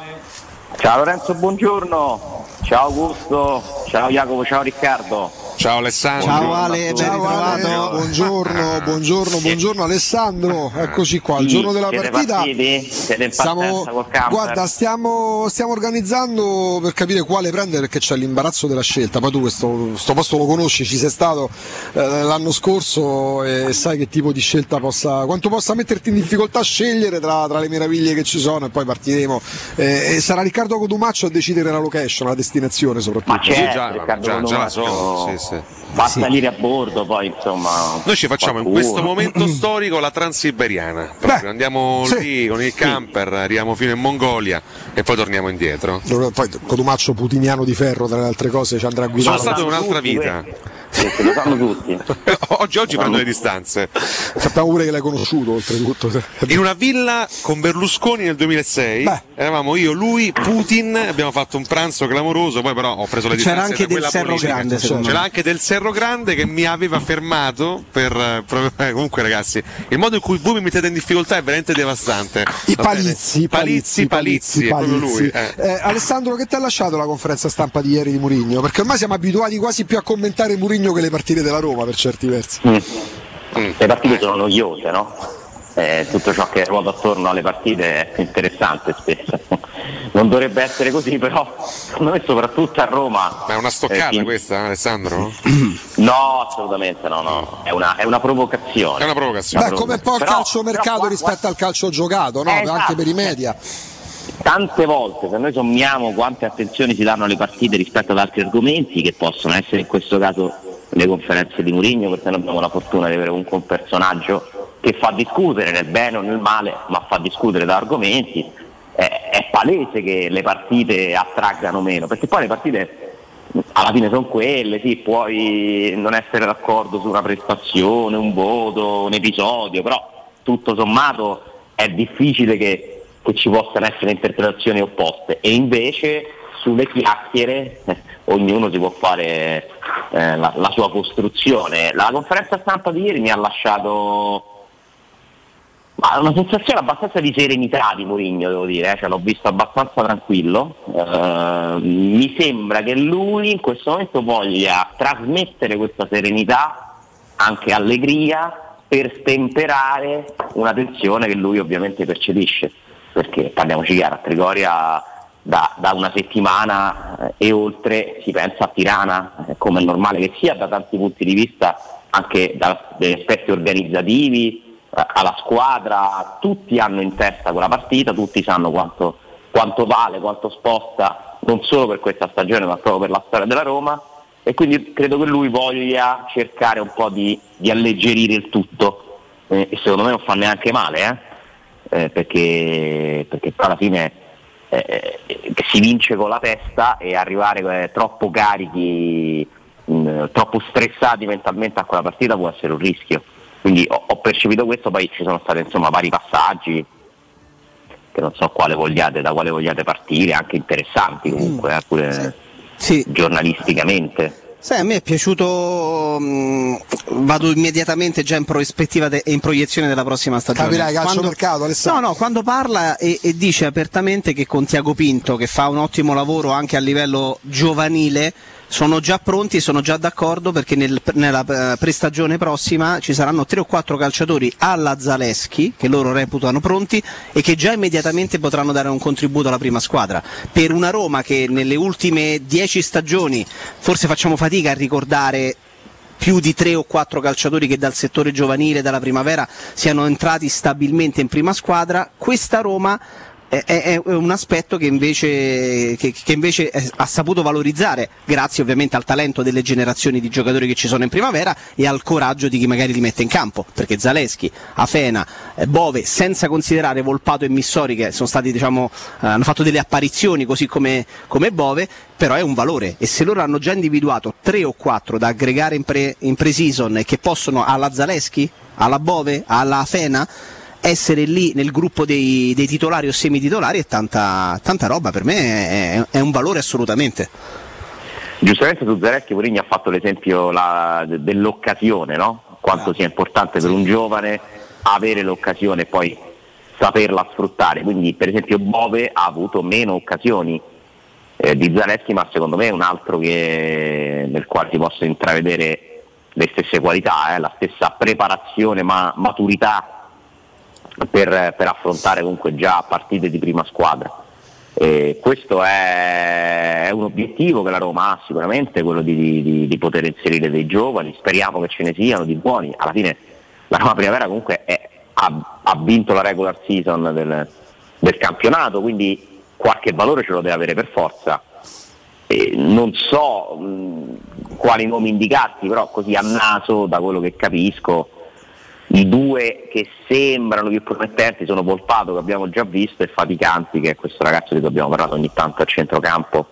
Ciao Lorenzo, buongiorno. Ciao Augusto, ciao Jacopo, ciao Riccardo. Ciao Alessandro. Ciao Ale, ben Ciao Ale, buongiorno, buongiorno, buongiorno Alessandro, eccoci qua, il Sì, giorno della partita. camper? guarda, stiamo, stiamo organizzando per capire quale prendere perché c'è l'imbarazzo della scelta. Poi tu questo, sto posto lo conosci, ci sei stato eh, l'anno scorso e sai che tipo di scelta possa, quanto possa metterti in difficoltà a scegliere tra, tra le meraviglie che ci sono e poi partiremo. Eh, e sarà Riccardo Codumaccio a decidere la location, la destinazione soprattutto. Ma certo, già, Riccardo già, già la Codomaccio so, sì, sì. va a salire a bordo poi insomma. Noi ci facciamo in qualcuno. questo momento storico la transiberiana. Proprio andiamo sì. lì con il camper, arriviamo fino in Mongolia e poi torniamo indietro. Poi Codumaccio putiniano di ferro, tra le altre cose, ci andrà a Sono guidare. stato in un'altra vita. Sì, lo sanno tutti. oggi oggi prendo le distanze. Sappiamo pure che l'hai conosciuto oltretutto. In una villa con Berlusconi nel 2006, eravamo io, lui, Putin, abbiamo fatto un pranzo clamoroso, poi però ho preso le C'era distanze anche da del quella Cerro politica. Grande, C'era me. anche del Cerro Grande che mi aveva fermato per eh, comunque ragazzi, il modo in cui voi mi mettete in difficoltà è veramente devastante. I palizzi, palizzi, palizzi, è proprio lui. eh. Eh, Alessandro, che ti ha lasciato la conferenza stampa di ieri di Murigno? Perché ormai siamo abituati quasi più a commentare Murigno che le partite della Roma per certi versi. Mm. Le partite sono noiose, no? Eh, tutto ciò che ruota attorno alle partite è interessante spesso. Non dovrebbe essere così, però secondo me soprattutto a Roma. Ma è una stoccata eh, chi- questa, Alessandro? No, assolutamente no, no. È una, è una provocazione. È una provocazione. Beh, come un po' il Però- calcio mercato però qua- rispetto al calcio giocato, no? Eh, anche esatto. per i media. tante volte se noi sommiamo quante attenzioni si danno alle partite rispetto ad altri argomenti che possono essere in questo caso le conferenze di Mourinho perché noi abbiamo la fortuna di avere comunque un personaggio che fa discutere nel bene o nel male ma fa discutere da argomenti. È, è palese che le partite attraggano meno perché poi le partite alla fine sono quelle, sì, puoi non essere d'accordo su una prestazione, un voto, un episodio, però tutto sommato è difficile che, che ci possano essere interpretazioni opposte. E invece sulle chiacchiere eh, ognuno si può fare eh, la, la sua costruzione. La conferenza stampa di ieri mi ha lasciato una sensazione abbastanza di serenità di Mourinho, devo dire, eh, cioè, l'ho visto abbastanza tranquillo. Eh, mi sembra che lui in questo momento voglia trasmettere questa serenità, anche allegria, per stemperare una tensione che lui ovviamente percepisce. Perché parliamoci chiaro, a Trigoria da, da una settimana eh, e oltre si pensa a Tirana, eh, come è normale che sia da tanti punti di vista, anche dagli aspetti organizzativi, eh, alla squadra, tutti hanno in testa quella partita, tutti sanno quanto, quanto vale, quanto sposta, non solo per questa stagione ma proprio per la storia della Roma e quindi credo che lui voglia cercare un po' di, di alleggerire il tutto eh, e secondo me non fa neanche male eh? Eh, perché, perché alla fine eh, si vince con la testa e arrivare eh, troppo carichi, mh, troppo stressati mentalmente a quella partita può essere un rischio. Quindi ho, ho percepito questo, poi ci sono stati insomma vari passaggi che non so quale vogliate, da quale vogliate partire, anche interessanti comunque, eh, pure giornalisticamente. Sai, a me è piaciuto, mh, vado immediatamente già in prospettiva de- e in proiezione della prossima stagione. Capirai, calcio Quando- mercato, Alessandro. No, no, quando parla e, e dice apertamente che con Tiago Pinto, che fa un ottimo lavoro anche a livello giovanile, sono già pronti sono già d'accordo perché nel- nella eh, prestagione prossima ci saranno tre o quattro calciatori alla Zaleschi, che loro reputano pronti e che già immediatamente potranno dare un contributo alla prima squadra. Per una Roma che nelle ultime dieci stagioni forse facciamo fatica a ricordare più di tre o quattro calciatori che dal settore giovanile, dalla primavera, siano entrati stabilmente in prima squadra, questa Roma è, è- un aspetto che invece, che- che invece ha saputo valorizzare, grazie ovviamente al talento delle generazioni di giocatori che ci sono in primavera e al coraggio di chi magari li mette in campo, perché Zaleschi, Afena, eh, Bove, senza considerare Volpato e Missori che sono stati, diciamo, eh, hanno fatto delle apparizioni così come, come Bove, però è un valore. E se loro hanno già individuato tre o quattro da aggregare in, pre, in pre-season che possono alla Zaleschi, alla Bove, alla Afena essere lì nel gruppo dei, dei titolari o semititolari è tanta, tanta roba, per me è, è un valore assolutamente. Giustamente su Zarecchi Mourinho ha fatto l'esempio la- de- dell'occasione, no? quanto sia importante per un giovane avere l'occasione e poi saperla sfruttare. Quindi per esempio Bove ha avuto meno occasioni eh, di Zarecchi, ma secondo me è un altro che- nel quale si possono intravedere le stesse qualità, eh, la stessa preparazione, ma maturità per, per affrontare comunque già partite di prima squadra. E questo è, un obiettivo che la Roma ha sicuramente, quello di, di- di poter inserire dei giovani, speriamo che ce ne siano di buoni. Alla fine la Roma Primavera comunque è- ha, ha vinto la regular season del, del campionato, quindi qualche valore ce lo deve avere per forza. E non so mh, quali nomi indicarti, però così a naso, da quello che capisco, i due che sembrano più promettenti sono Volpato che abbiamo già visto e Faticanti che è questo ragazzo di cui abbiamo parlato ogni tanto a centrocampo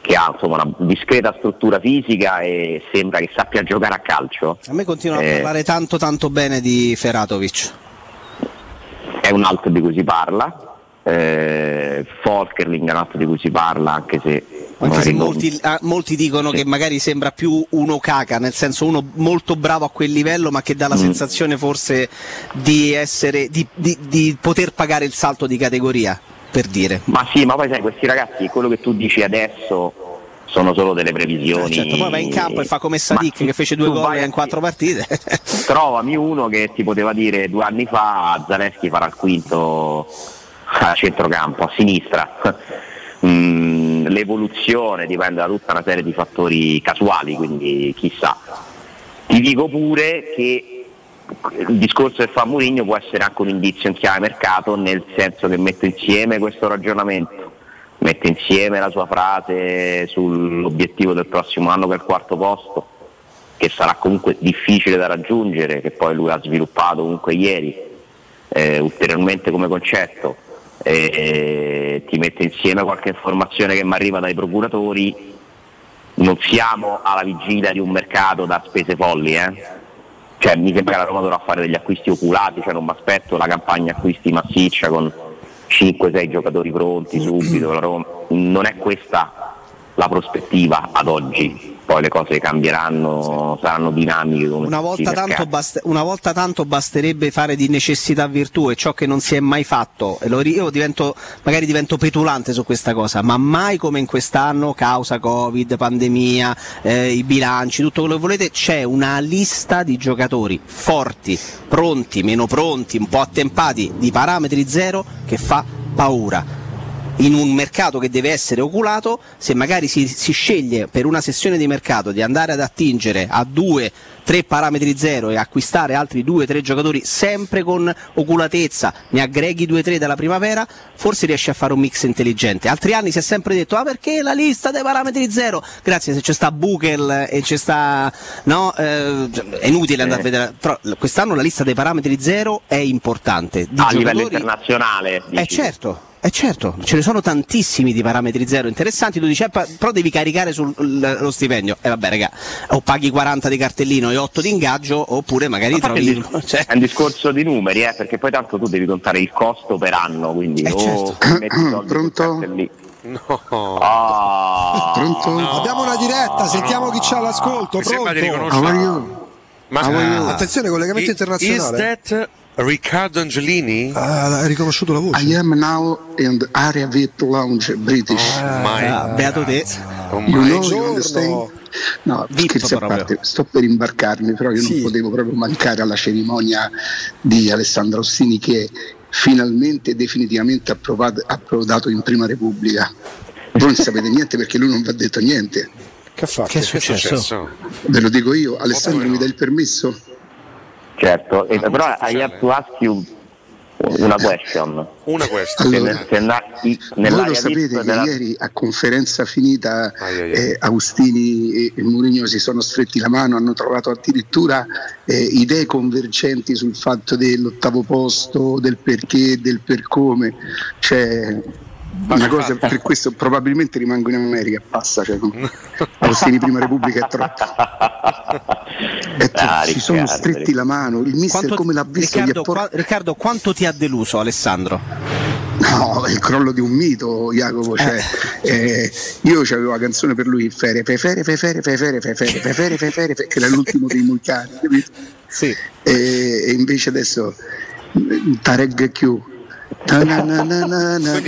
che ha insomma, una discreta struttura fisica e sembra che sappia giocare a calcio. A me continuano Eh. a parlare tanto tanto bene di Feratovic. È un altro di cui si parla, eh, Folkerling è un altro di cui si parla anche se, Anche se non- molti, ah, molti dicono che magari sembra più uno caca, nel senso uno molto bravo a quel livello, ma che dà la Mm. sensazione forse di essere di, di- di poter pagare il salto di categoria, per dire. Ma sì, ma poi sai, questi ragazzi, quello che tu dici adesso sono solo delle previsioni. Certo, poi va in campo e fa come Sadik che fece due gol in quattro partite. Trovami uno che ti poteva dire due anni fa Zaleschi farà il quinto a centrocampo, a sinistra. Mm, l'evoluzione dipende da tutta una serie di fattori casuali, quindi chissà. Ti dico pure che il discorso che fa Mourinho può essere anche un indizio in chiave mercato, nel senso che mette insieme questo ragionamento, mette insieme la sua frase sull'obiettivo del prossimo anno che è il quarto posto, che sarà comunque difficile da raggiungere, che poi lui ha sviluppato comunque ieri, eh, ulteriormente come concetto, e ti mette insieme qualche informazione che mi arriva dai procuratori, non siamo alla vigilia di un mercato da spese folli, eh? Cioè, mi sembra che la Roma dovrà fare degli acquisti oculati, cioè non mi aspetto la campagna acquisti massiccia con 5-6 giocatori pronti subito. Non è questa la prospettiva ad oggi. Poi le cose cambieranno, saranno dinamiche come Una volta, bast- una volta tanto basterebbe fare di necessità virtù e ciò che non si è mai fatto. E io divento, magari divento petulante su questa cosa, ma mai come in quest'anno, causa Covid, pandemia, eh, i bilanci, tutto quello che volete, c'è una lista di giocatori forti, pronti, meno pronti, un po' attempati, di parametri zero che fa paura in un mercato che deve essere oculato, se magari si, si sceglie per una sessione di mercato di andare ad attingere a due, tre parametri zero e acquistare altri due, tre giocatori sempre con oculatezza, ne aggreghi due, tre dalla primavera, forse riesci a fare un mix intelligente. Altri anni si è sempre detto, ah perché la lista dei parametri zero? Grazie, se c'è sta Buchel e c'è sta, no, eh, è inutile andare a vedere, però quest'anno la lista dei parametri zero è importante. Di a livello internazionale. eh dici? certo, eh certo, ce ne sono tantissimi di parametri zero interessanti, tu dici "Eh, però devi caricare sullo stipendio, e vabbè raga, o paghi 40 di cartellino e 8 di ingaggio, oppure magari Ma trovi... è un dis- È un discorso di numeri, eh, perché poi tanto tu devi contare il costo per anno, quindi Eh, o certo. metti i soldi. No. Ah. Pronto? Abbiamo una diretta, sentiamo chi c'ha l'ascolto. Mi sembra di Pronto? riconoscere- Ma Attenzione, collegamento I- internazionale. Is that Riccardo Angelini? Ah, hai riconosciuto la voce? I am now in the area VIP lounge British. Ah, beato te. Oh You my know, God. you understand? No, VIP scherzi a proprio. parte, sto per imbarcarmi, però io Sì. non potevo proprio mancare alla cerimonia di Alessandro Ossini che finalmente e definitivamente approvato- approdato in Prima Repubblica. Voi non sapete niente perché lui non vi ha detto niente. Che ha fatto? Che è successo? Ve lo dico io, Alessandro mi dà il permesso? Certo, e- però I have to ask you una question. Una question. Allora, se na- i- Voi lo sapete che della- ieri a conferenza finita Ai, ai, ai. eh, Agustini e, e Mourinho si sono stretti la mano, hanno trovato addirittura eh, idee convergenti sul fatto dell'ottavo posto, del perché, del per come. Cioè, una cosa per questo probabilmente rimango in America, passa. Cioè, no? Agustini Prima Repubblica è troppo. È troppo. Ah, si sono stretti la mano, il mister Quanto- come l'ha visto? Riccardo, por- qua- Riccardo, quanto ti ha deluso Alessandro? No, è il crollo di un mito, Jacopo. Cioè, eh, io avevo la canzone per lui, Fere, fe, fere, fe, fere, fe, fere, fe, fere, fe, fere, fe, fere, fe, che era l'ultimo dei Mulcani, capito? Sì. E, e invece adesso mm, Tareg Q. Na na na na na.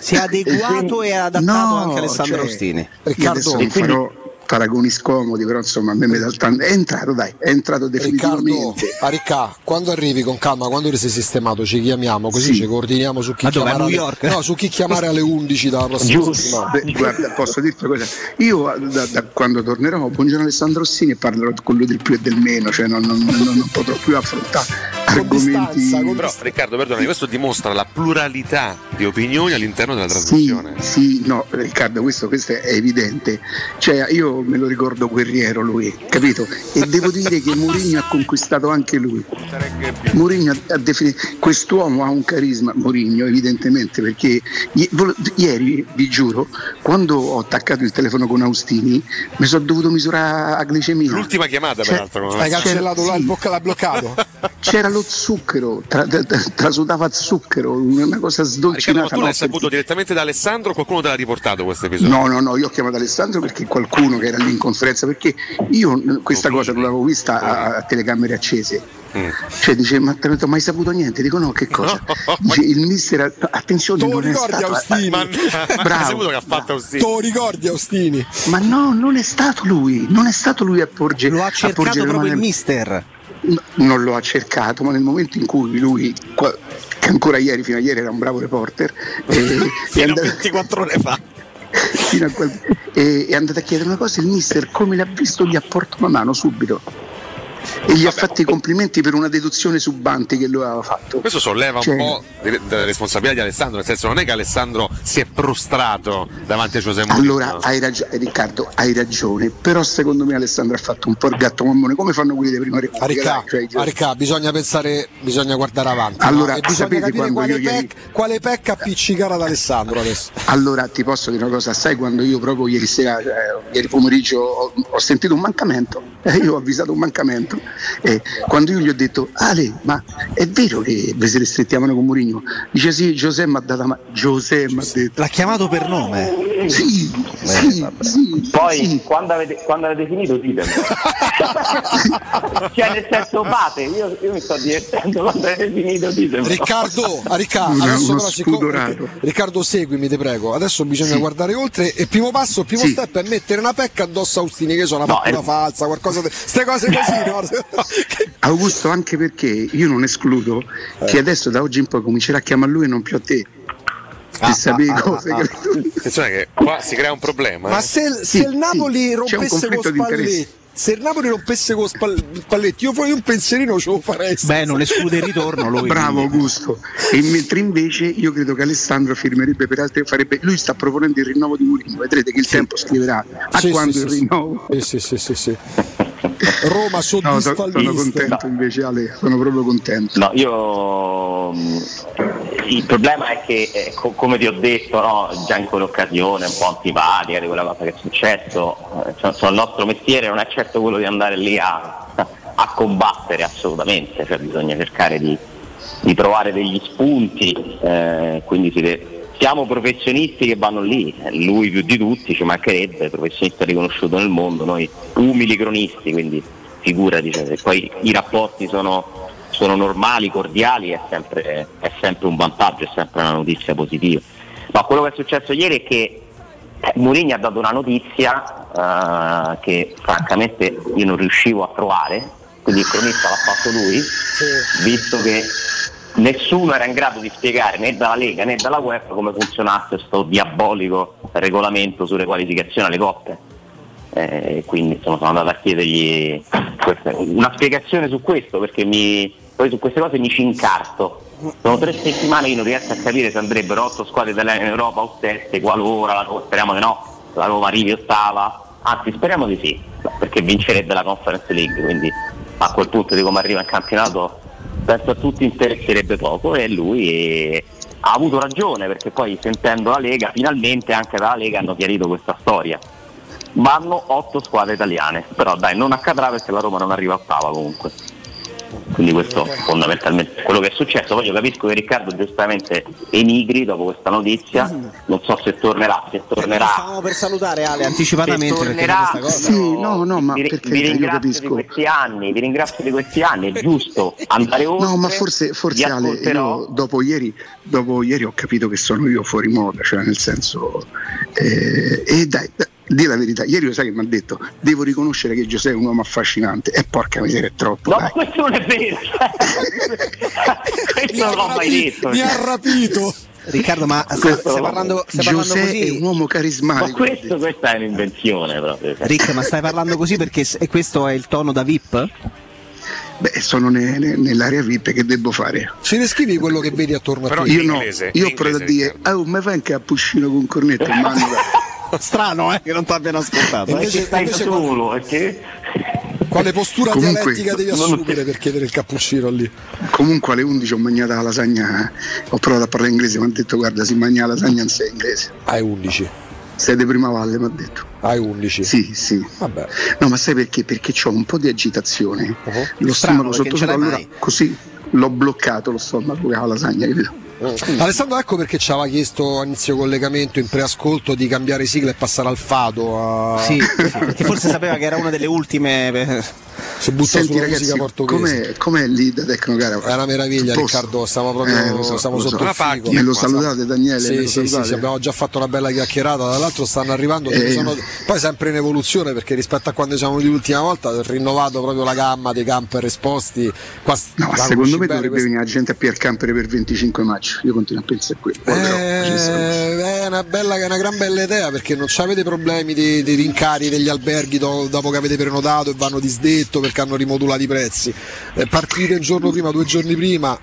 Si è adeguato e ha adattato No, anche Alessandro cioè, Ostini. Adesso non farò paragoni scomodi, però insomma a me mi dà il tanto. È entrato, dai, è entrato Riccardo, definitivamente. a Ricca, quando arrivi con calma, quando ti sei sistemato, ci chiamiamo così Sì. ci coordiniamo su chi chiamare New alle- York? no, su chi chiamare alle 11 dalla prossima. Beh, guarda, posso dirti una cosa? Io da, da quando tornerò, buongiorno Alessandro Rossini e parlerò con lui del più e del meno, cioè non, non- non- non potrò più affrontare distanza, con Però Riccardo, perdonami, questo dimostra la pluralità di opinioni all'interno della Sì, trasmissione. sì, no, Riccardo, questo, questo è evidente. Cioè, io me lo ricordo guerriero lui, capito? E devo dire che Mourinho ha conquistato anche lui. Mourinho ha, ha definito quest'uomo ha un carisma, Mourinho, evidentemente, perché i- ieri, vi giuro, quando ho attaccato il telefono con Austini, mi sono dovuto misurare la glicemia. L'ultima chiamata, Cioè, peraltro. Hai cancellato là il bocca, l'ha bloccato. C'era lo zucchero, tra- tra- tra- trasudava zucchero, una cosa Riccardo, ma sdolcinata. tu l'hai no, saputo direttamente da Alessandro o qualcuno te l'ha riportato questo episodio? No, no, no, io ho chiamato Alessandro perché qualcuno che era lì in conferenza, perché io questa cosa non l'avevo vista a, a telecamere accese. Mm. Cioè dice, ma te non hai mai saputo niente? Dico no, che cosa? Dice, il mister, ha- attenzione, Tu lo non è ricordi stato... Austini? Ma, Bravo. hai saputo che ha fatto Austini? Tu lo ricordi Austini? Ma no, non è stato lui, non è stato lui a porgere Lo ha a cercato proprio il mano- mister. No, non lo ha cercato, ma nel momento in cui lui, che ancora ieri, fino a ieri era un bravo reporter, è andato- 24 ore fa. quel- e è andato a chiedere una cosa, il mister come l'ha visto gli ha portato una mano subito e gli ha fatto i complimenti per una deduzione subante che lui aveva fatto. Questo solleva Cioè- un po' della responsabilità di Alessandro, nel senso non è che Alessandro si è prostrato davanti a Giuseppe Mourinho. Allora hai ragione, Riccardo, hai ragione, però secondo me Alessandro ha fatto un po' il gatto mammone, come fanno quelli dei prima. Ricca, cioè, a Ricca, bisogna pensare, bisogna guardare avanti. Allora, no? e bisogna sapete capire quando quale, io ieri- pec- quale pecca appiccicare ad Alessandro adesso. Allora ti posso dire una cosa, sai quando io proprio ieri sera, cioè, ieri pomeriggio ho, ho sentito un mancamento Eh, io ho avvisato un mancamento. E quando io gli ho detto, Ale, ma è vero che vi siete stretti a mano con Mourinho? Dice sì, Giuseppe mi ha dato la mano. Giuseppe mi ha detto. L'ha chiamato per nome. Sì, sì, sì. Poi quando, avete, quando avete finito ditemi. cioè nel senso fate, io, io mi sto divertendo quando avete finito ditemi. Riccardo, a Riccardo, Uno- adesso uno però siccome-. Riccardo seguimi ti prego, adesso bisogna guardare oltre e il primo passo, il primo Sì. step è mettere una pecca addosso a Austini che sono una No, fattura eh. falsa, qualcosa di... Ste cose così, no? Augusto, anche perché io non escludo che adesso da oggi in poi comincerà a chiamare lui e non più a te. Per sapere ah, cose ah, che- Attenzione che qua si crea un problema. Ma eh. se, Sì, se il Napoli sì, rompesse Spalletti, interessi. Se il Napoli rompesse con Spal- Spalletti, io poi un pensierino ce lo farei. Beh, non esclude il ritorno lui. Bravo Augusto. E mentre invece io credo che Alessandro firmerebbe per altri farebbe lui sta proponendo il rinnovo di Mourinho, vedrete che il tempo scriverà a Sì, quando sì, il sì, rinnovo. Sì, sì, sì, sì, Roma No, so- sono contento invece Ale, sono proprio contento. No, io mh, il problema è che, eh, co- come ti ho detto, no, già in quell'occasione un po' antipatica di quella cosa che è successo, eh, cioè, cioè, il nostro mestiere non è certo quello di andare lì a, a combattere assolutamente, cioè bisogna cercare di, di trovare degli spunti, eh, quindi si deve- siamo professionisti che vanno lì, lui più di tutti, ci mancherebbe, professionista riconosciuto nel mondo, noi umili cronisti, quindi figurati, cioè, se poi i rapporti sono, sono normali, cordiali, è sempre, è sempre un vantaggio, è sempre una notizia positiva. Ma quello che è successo ieri è che eh, Mourinho ha dato una notizia eh, che francamente io non riuscivo a trovare, quindi il cronista l'ha fatto lui, visto che nessuno era in grado di spiegare né dalla Lega né dalla UEFA come funzionasse questo diabolico regolamento sulle qualificazioni alle coppe. Eh, quindi insomma, sono andato a chiedergli una spiegazione su questo perché mi, poi su queste cose mi ci incarto. Sono tre settimane che non riesco a capire se andrebbero otto squadre italiane in Europa o sette, qualora, speriamo di no, la Roma arrivi ottava, anzi speriamo di sì, perché vincerebbe la Conference League, quindi a quel punto di come arriva in campionato penso a tutti interesserebbe poco e lui eh, ha avuto ragione perché poi sentendo la Lega finalmente anche dalla Lega hanno chiarito questa storia. Vanno otto squadre italiane, però dai non accadrà perché la Roma non arriva ottava comunque. Quindi questo fondamentalmente è quello che è successo. Poi io capisco che Riccardo giustamente emigri dopo questa notizia, non so se tornerà, se tornerà Stavamo per salutare Ale anticipatamente Se perché tornerà- questa cosa. Sì, no, no, ma vi, per vi ringrazio di questi anni, vi ringrazio di questi anni, è giusto andare oltre. No, ma forse, forse Ale, io dopo ieri, dopo ieri ho capito che sono io fuori moda, cioè nel senso... eh, e dai, dai, di la verità, ieri lo sai che mi ha detto, devo riconoscere che Giuseppe è un uomo affascinante, e porca miseria è troppo. No, dai. ma questo non è vero. questo non l'ho mai detto. Mi ha rapito. Riccardo, ma stai, parlando, stai parlando Giuseppe è così? un uomo Ma carismatico. questo, questa è un'invenzione proprio. cioè. Rick, ma stai parlando così perché e questo è il tono da VIP? Beh, sono ne- ne- nell'area VIP che devo fare. Ci descrivi quello che vedi attorno a Però te? Io no, inglese, io ho provato a dire, oh, ma fai un cappuccino con cornetto in mano? Strano, eh, che non ti abbiano ascoltato. Ma Invece- che stai invece solo? Perché... Quale postura Comunque- dialettica devi Non- assumere per chiedere il cappuccino lì? Comunque alle 11 ho mangiato la lasagna, eh. ho provato a parlare inglese, mi hanno detto guarda si mangia la lasagna in sé inglese. Hai 11. Sei di prima valle, mi ha detto. Hai 11. Sì, sì. Vabbè. No, ma sai perché? Perché ho un po' di agitazione. Uh-huh. Lo stomaco sotto non l'hai allora mai. così l'ho bloccato lo stomaco con la lasagna, capito? Alessandro, ecco perché ci aveva chiesto a inizio collegamento, in preascolto, di cambiare sigla e passare al fado. A... Sì, sì, perché forse sapeva che era una delle ultime. eh, Si butta Senti sulla ragazzi, musica portoghese. com'è, com'è lì da Tecnocara? È una meraviglia, Posto? Riccardo. Stiamo proprio Eh, lo so, stiamo lo so. sotto il Una figo. pacchia. Me lo Qua, salutate Daniele? Sì, me lo sì, sì, salutate? sì, abbiamo già fatto una bella chiacchierata. Dall'altro stanno arrivando, Eh. sono- poi sempre in evoluzione perché rispetto a quando siamo venuti l'ultima volta, ha rinnovato proprio la gamma dei camper esposti. Qua, No, secondo me dovrebbe questa- venire la gente a Pier Campere per 25 maggio. Io continuo a pensare a quello. Eh, è una, bella, è una gran bella idea perché non avete problemi di, di rincari degli alberghi do- dopo che avete prenotato e vanno disdetto perché hanno rimodulato i prezzi. Eh, partite un giorno prima, due giorni prima,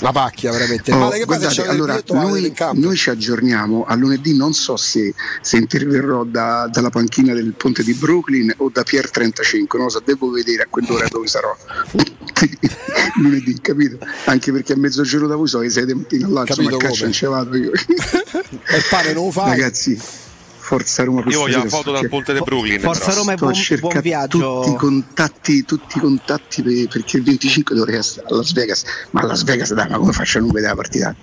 una pacchia veramente. Oh, male che guardate, allora, la noi, noi ci aggiorniamo a lunedì, non so se, se interverrò da- dalla panchina del ponte di Brooklyn o da Pier 35, non lo so, devo vedere a quell'ora dove sarò. lunedì, capito? Anche perché a mezzogiorno da voi so che sei mattina là, insomma, Capito a caccia non ci vado io. E il pane non lo fai. Ragazzi, Forza Roma Io voglio la foto dal ponte di Brooklyn. Forza però. Roma a buon, buon viaggio. tutti i contatti, tutti i contatti per- perché il 25 dovrei essere a Las Vegas, ma a Las Vegas dai, ma come faccio a non vedere la partita?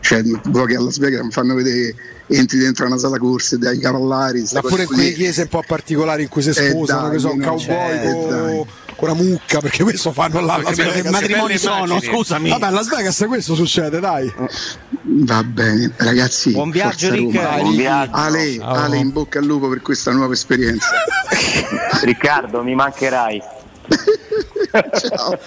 Cioè, che a Las Vegas mi fanno vedere entri dentro una sala corse dai cavallari, Ma pure in quelle chiese un po' particolari in cui si Eh, sposano, dai, che so, un cowboy eh, con, una mucca, perché questo fanno là Che matrimoni sono, scusami. Vabbè, a Las Vegas questo succede, dai. Va bene, ragazzi. Buon viaggio. Roma. Buon viaggio. Ale. Ale, in bocca al lupo per questa nuova esperienza. Riccardo, mi mancherai. Ciao.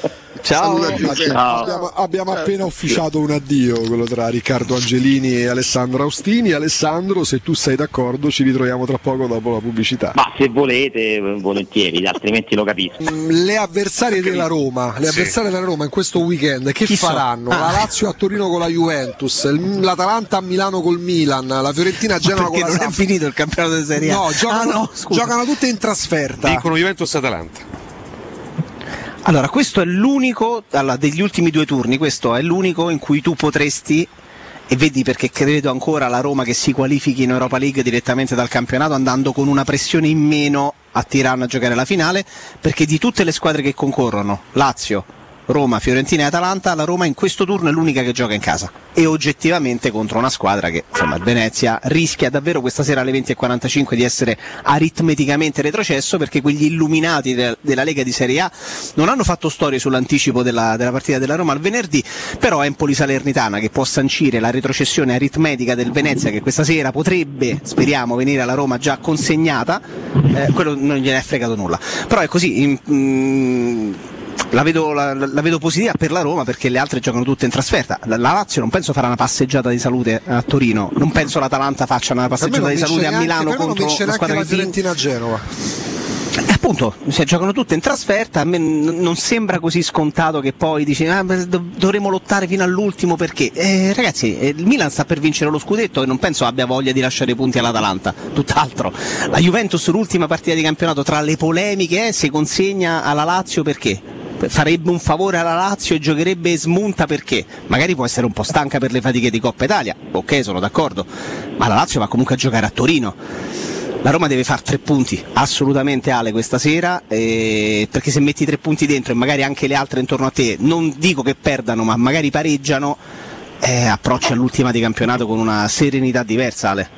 Ciao. Ciao. Abbiamo, abbiamo appena ufficiato un addio, quello tra Riccardo Angelini e Alessandro Austini. Alessandro, se tu sei d'accordo, ci ritroviamo tra poco dopo la pubblicità. Ma se volete, volentieri, altrimenti lo capisco. Mm, Le avversarie della Roma, le Sì. avversarie della Roma in questo weekend che Chi so? faranno? Ah. La Lazio a Torino con la Juventus, l'Atalanta a Milano col Milan, la Fiorentina a Genova con la non è Samp. finito il campionato di Serie A. No, giocano, Ah, no, giocano tutte in trasferta. Dicono Juventus Atalanta. Allora, questo è l'unico, allora, degli ultimi due turni, questo è l'unico in cui tu potresti, e vedi perché credo ancora alla Roma che si qualifichi in Europa League direttamente dal campionato andando con una pressione in meno a Tirana a giocare la finale, perché di tutte le squadre che concorrono, Lazio, Roma, Fiorentina e Atalanta, la Roma in questo turno è l'unica che gioca in casa. E oggettivamente contro una squadra che, insomma, il Venezia rischia davvero questa sera alle 20.45 di essere aritmeticamente retrocesso perché quegli illuminati de- della Lega di Serie A non hanno fatto storie sull'anticipo della, della partita della Roma il venerdì, però Empoli Salernitana che può sancire la retrocessione aritmetica del Venezia che questa sera potrebbe, speriamo, venire alla Roma già consegnata, eh, quello non gliene è fregato nulla. Però è così, in- mm, la vedo, la- la vedo positiva per la Roma perché le altre giocano tutte in trasferta. La, la Lazio non penso farà una passeggiata di salute a Torino, non penso l'Atalanta faccia una passeggiata di salute a neanche- Milano contro squadra la che vince. Fiorentina a Genova. Eh, appunto, se giocano tutte in trasferta, a me n- non sembra così scontato che poi dici ah, dov- dovremo lottare fino all'ultimo perché eh, ragazzi, eh, il Milan sta per vincere lo scudetto e non penso abbia voglia di lasciare i punti all'Atalanta, tutt'altro. La Juventus l'ultima partita di campionato tra le polemiche eh, si consegna alla Lazio perché? Farebbe un favore alla Lazio e giocherebbe smunta perché? Magari può essere un po' stanca per le fatiche di Coppa Italia, ok sono d'accordo, ma la Lazio va comunque a giocare a Torino. La Roma deve fare tre punti, assolutamente Ale questa sera, eh, perché se metti tre punti dentro e magari anche le altre intorno a te, non dico che perdano, ma magari pareggiano, eh, approcci all'ultima di campionato con una serenità diversa Ale.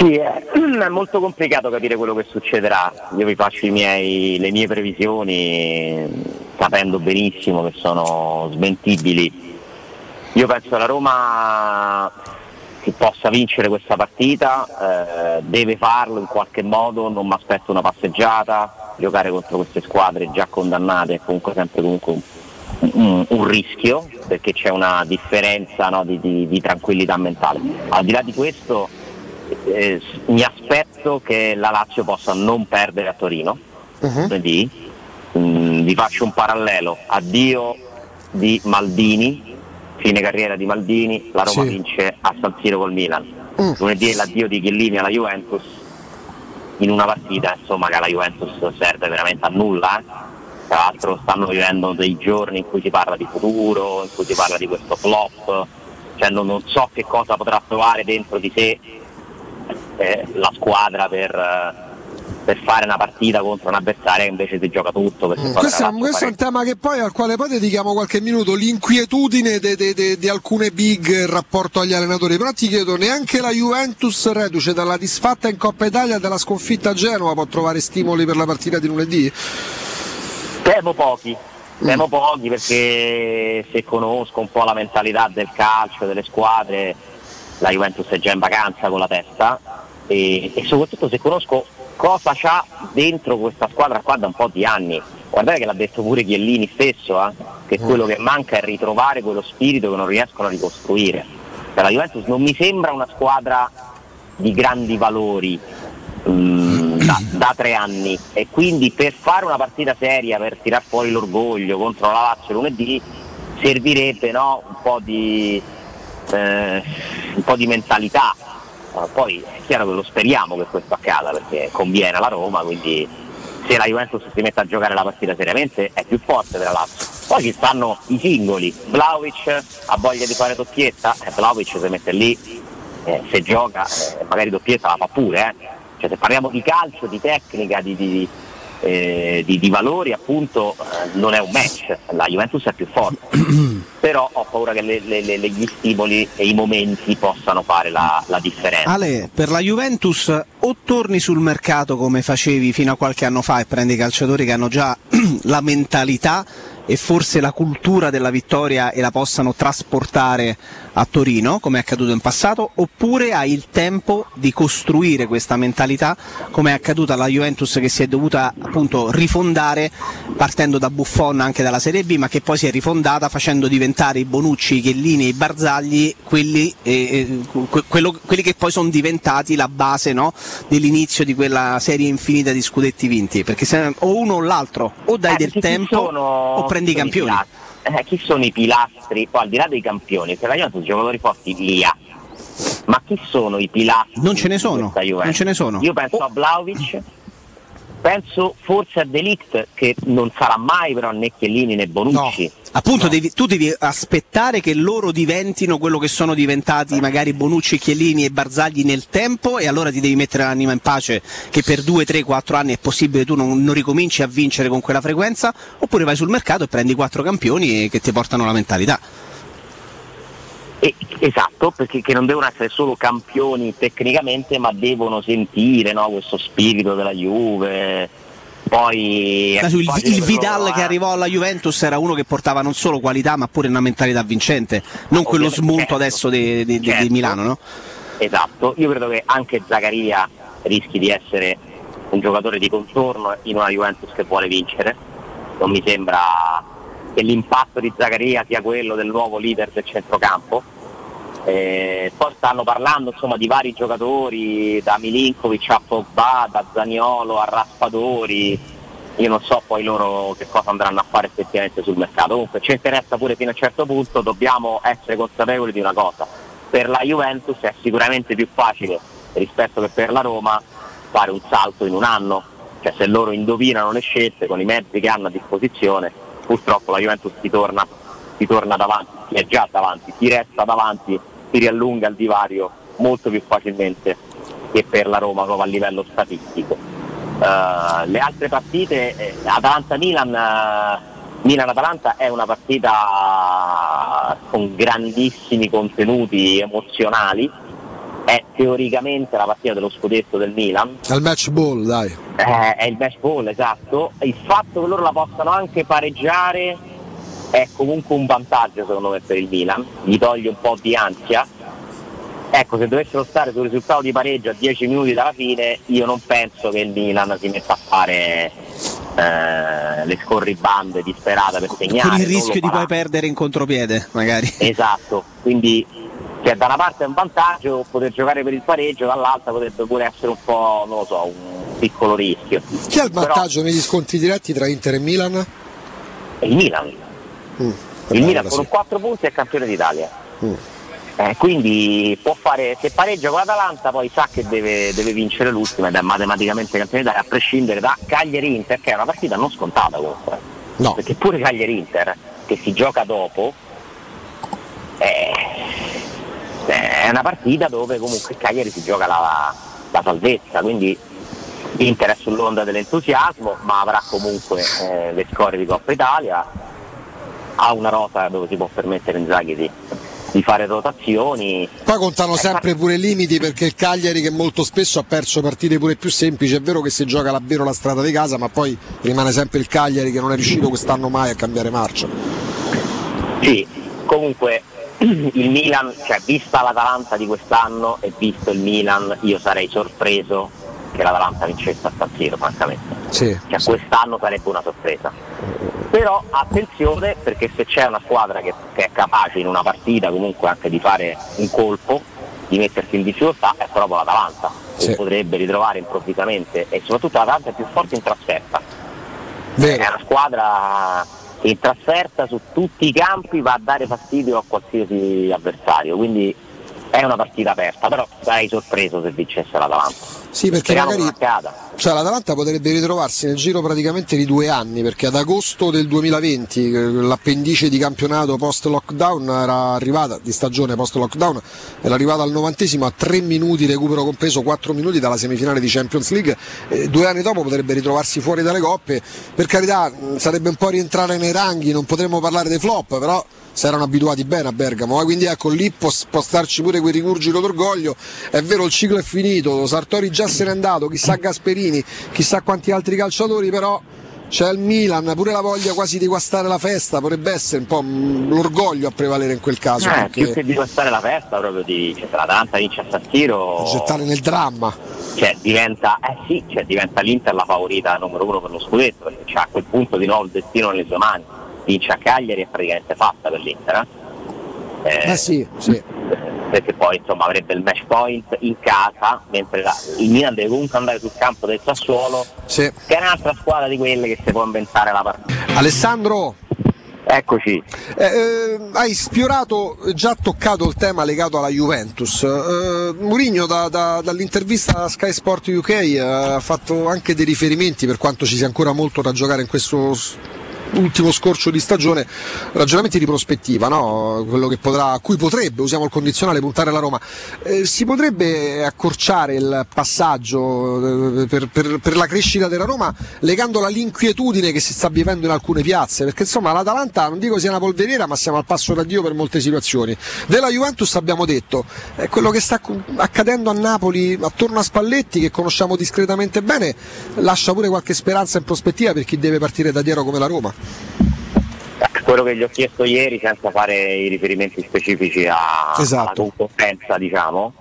Sì, è, è molto complicato capire quello che succederà. Io vi faccio miei- le mie previsioni sapendo benissimo che sono smentibili. Io penso che la Roma che possa vincere questa partita, eh, deve farlo in qualche modo, non mi aspetto una passeggiata, giocare contro queste squadre già condannate è comunque sempre comunque un, un- un rischio perché c'è una differenza no, di, di- di tranquillità mentale. Al di là di questo eh, mi aspetto che la Lazio possa non perdere a Torino, lunedì. Mm, vi faccio un parallelo, addio di Maldini, fine carriera di Maldini, la Roma Sì. vince a San Siro col Milan. Mm. Lunedì è l'addio di Chiellini alla Juventus, in una partita insomma che alla Juventus serve veramente a nulla. eh. Tra l'altro stanno vivendo dei giorni in cui si parla di futuro, in cui si parla di questo flop, cioè non, non so che cosa potrà trovare dentro di sé eh, la squadra per, eh, per fare una partita contro un avversario che invece si gioca tutto. Mm. Questo è, questo è un tema che poi, al quale poi dedichiamo qualche minuto, l'inquietudine di alcune big in rapporto agli allenatori. Però ti chiedo, neanche la Juventus reduce dalla disfatta in Coppa Italia e dalla sconfitta a Genova può trovare stimoli per la partita di lunedì? Temo pochi, temo pochi perché se conosco un po' la mentalità del calcio, delle squadre, la Juventus è già in vacanza con la testa e, e soprattutto se conosco cosa c'ha dentro questa squadra qua da un po' di anni. Guardate che l'ha detto pure Chiellini stesso, eh, che quello che manca è ritrovare quello spirito che non riescono a ricostruire. Cioè, la Juventus non mi sembra una squadra di grandi valori, mm, da, da tre anni e quindi per fare una partita seria, per tirar fuori l'orgoglio contro la Lazio lunedì servirebbe no, un, po di, eh, un po' di mentalità. Eh, poi è chiaro che lo speriamo che questo accada perché conviene alla Roma, quindi se la Juventus si mette a giocare la partita seriamente è più forte della Lazio. Poi ci stanno i singoli, Vlaovic ha voglia di fare tocchietta, eh, Vlaovic si mette lì eh, se gioca eh, magari doppietta la fa pure, eh. cioè, se parliamo di calcio, di tecnica, di, di, eh, di- di valori appunto eh, non è un match, la Juventus è più forte, però ho paura che le- le- le- gli stimoli e i momenti possano fare la, la differenza. Ale, per la Juventus o torni sul mercato come facevi fino a qualche anno fa e prendi i calciatori che hanno già la mentalità e forse la cultura della vittoria e la possano trasportare a Torino, come è accaduto in passato, oppure hai il tempo di costruire questa mentalità, come è accaduto alla Juventus che si è dovuta appunto rifondare partendo da Buffon anche dalla Serie B, ma che poi si è rifondata facendo diventare i Bonucci, i Chiellini e i Barzagli quelli, eh, eh, que- quello- quelli che poi sono diventati la base no, dell'inizio di quella serie infinita di scudetti vinti, perché se o uno o l'altro, o dai Eh, del tempo sono- o prendi i campioni. pilastri? Eh, chi sono i pilastri? Poi al di là dei campioni, se la Juventus giocatori forti li ha. Ma chi sono i pilastri? Non ce ne sono, non ce ne sono. Io penso a Vlaovic, penso forse a Delict che non sarà mai però né Chiellini né Bonucci. Appunto, devi- tu devi aspettare che loro diventino quello che sono diventati magari Bonucci, Chiellini e Barzagli nel tempo e allora ti devi mettere l'anima in pace che per 2, 3, 4 anni è possibile tu non, non ricominci a vincere con quella frequenza oppure vai sul mercato e prendi quattro campioni che ti portano la mentalità. Esatto, perché che non devono essere solo campioni tecnicamente, ma devono sentire no, questo spirito della Juve. Poi Adesso il, il Vidal che arrivò alla Juventus era uno che portava non solo qualità ma pure una mentalità vincente, non quello smunto certo. adesso di, di- di- di Certo. Milano. No? Esatto, io credo che anche Zaccaria rischi di essere un giocatore di contorno in una Juventus che vuole vincere. Non mi sembra che l'impatto di Zaccaria sia quello del nuovo leader del centrocampo. Eh, poi stanno parlando insomma, di vari giocatori, da Milinkovic a Pogba, da Zaniolo a Raspadori. Io non so poi loro che cosa andranno a fare effettivamente sul mercato. Comunque ci interessa pure fino a un certo punto, dobbiamo essere consapevoli di una cosa. Per la Juventus è sicuramente più facile rispetto che per la Roma fare un salto in un anno. Cioè se loro indovinano le scelte con i mezzi che hanno a disposizione, purtroppo la Juventus si torna, si torna davanti, si è già davanti, si resta davanti, si riallunga il divario molto più facilmente che per la Roma proprio a livello statistico. Eh, le altre partite, eh, Atalanta-Milan, eh, Milan-Atalanta è una partita con grandissimi contenuti emozionali, è teoricamente la partita dello scudetto del Milan, Al match ball, dai. eh, è il match ball, esatto. Il fatto che loro la possano anche pareggiare è comunque un vantaggio secondo me per il Milan, gli toglie un po' di ansia. Ecco, se dovessero stare sul risultato di pareggio a 10 minuti dalla fine, io non penso che il Milan si metta a fare eh, le scorribande disperate per segnare. Con il rischio di poi perdere in contropiede, magari. Esatto, quindi cioè, da una parte è un vantaggio poter giocare per il pareggio, dall'altra potrebbe pure essere un po', non lo so, un piccolo rischio. Chi ha il Però- vantaggio negli scontri diretti tra Inter e Milan? il Milan. Mm, Il Milan con 4 punti è campione d'Italia. Mm. Eh, quindi può fare, se pareggia con l'Atalanta poi sa che deve, deve vincere l'ultima ed è matematicamente campione d'Italia a prescindere da Cagliari-Inter che è una partita non scontata comunque. No. Perché pure Cagliari-Inter che si gioca dopo eh, è una partita dove comunque Cagliari si gioca la, la salvezza, quindi Inter è sull'onda dell'entusiasmo ma avrà comunque eh, le scorie di Coppa Italia, ha una rosa dove si può permettere Inzaghi di, di fare rotazioni. Poi contano sempre pure i limiti perché il Cagliari che molto spesso ha perso partite pure più semplici, è vero che si gioca davvero la strada di casa, ma poi rimane sempre il Cagliari che non è riuscito quest'anno mai a cambiare marcia. Sì, comunque il Milan, cioè vista l'Atalanta di quest'anno e visto il Milan, io sarei sorpreso che l'Atalanta vincesse a San Siro, francamente. Sì. Cioè quest'anno sarebbe una sorpresa. Però attenzione perché se c'è una squadra che, che è capace in una partita comunque anche di fare un colpo, di mettersi in difficoltà, è proprio l'Atalanta, che Sì. potrebbe ritrovare improvvisamente e soprattutto l'Atalanta è più forte in trasferta. Vero. È una squadra che in trasferta su tutti i campi va a dare fastidio a qualsiasi avversario, quindi è una partita aperta, però sarei sorpreso se vincesse l'Atalanta. Sì, perché Speriamo magari cioè, l'Atalanta potrebbe ritrovarsi nel giro praticamente di due anni, perché ad agosto del 2020 eh, l'appendice di campionato post lockdown era arrivata, di stagione post lockdown, era arrivata al novantesimo a 3 minuti recupero compreso, 4 minuti dalla semifinale di Champions League, Eh, due anni dopo potrebbe ritrovarsi fuori dalle coppe, per carità sarebbe un po' rientrare nei ranghi, non potremmo parlare dei flop, però si erano abituati bene a Bergamo, eh, quindi ecco lì può, può starci pure quel rigurgito d'orgoglio, è vero il ciclo è finito, Sartori già se n'è andato, chissà Gasperini, chissà quanti altri calciatori, però c'è il Milan, pure la voglia quasi di guastare la festa, potrebbe essere un po' l'orgoglio a prevalere in quel caso, Eh, perché più che di passare la festa, proprio di cioè, l'Atalanta vince a San Siro, gettare nel dramma. cioè, diventa, eh sì, cioè, diventa l'Inter la favorita numero uno per lo scudetto, perché c'ha a quel punto di nuovo il destino nelle sue mani. Vince a Cagliari è praticamente fatta per l'Inter. Eh? Eh sì, sì. perché poi insomma avrebbe il match point in casa, mentre la- il Milan deve comunque andare sul campo del Sassuolo, Sì. che è un'altra squadra di quelle che si può inventare la partita. Alessandro, Eccoci. Eh, eh, hai sfiorato, già toccato il tema legato alla Juventus. Eh, Mourinho da- da- dall'intervista a Sky Sport UK eh, ha fatto anche dei riferimenti, per quanto ci sia ancora molto da giocare in questo ultimo scorcio di stagione, ragionamenti di prospettiva, no? Potrà, a cui potrebbe, usiamo il condizionale, puntare la Roma. Eh, si potrebbe accorciare il passaggio eh, per, per- per la crescita della Roma legandola all'inquietudine che si sta vivendo in alcune piazze, perché insomma l'Atalanta non dico sia una polveriera, ma siamo al passo da Dio per molte situazioni. Della Juventus abbiamo detto, eh, quello che sta accadendo a Napoli attorno a Spalletti, che conosciamo discretamente bene, lascia pure qualche speranza in prospettiva per chi deve partire da dietro come la Roma. Quello che gli ho chiesto ieri senza fare i riferimenti specifici a- Esatto. alla concorrenza, diciamo.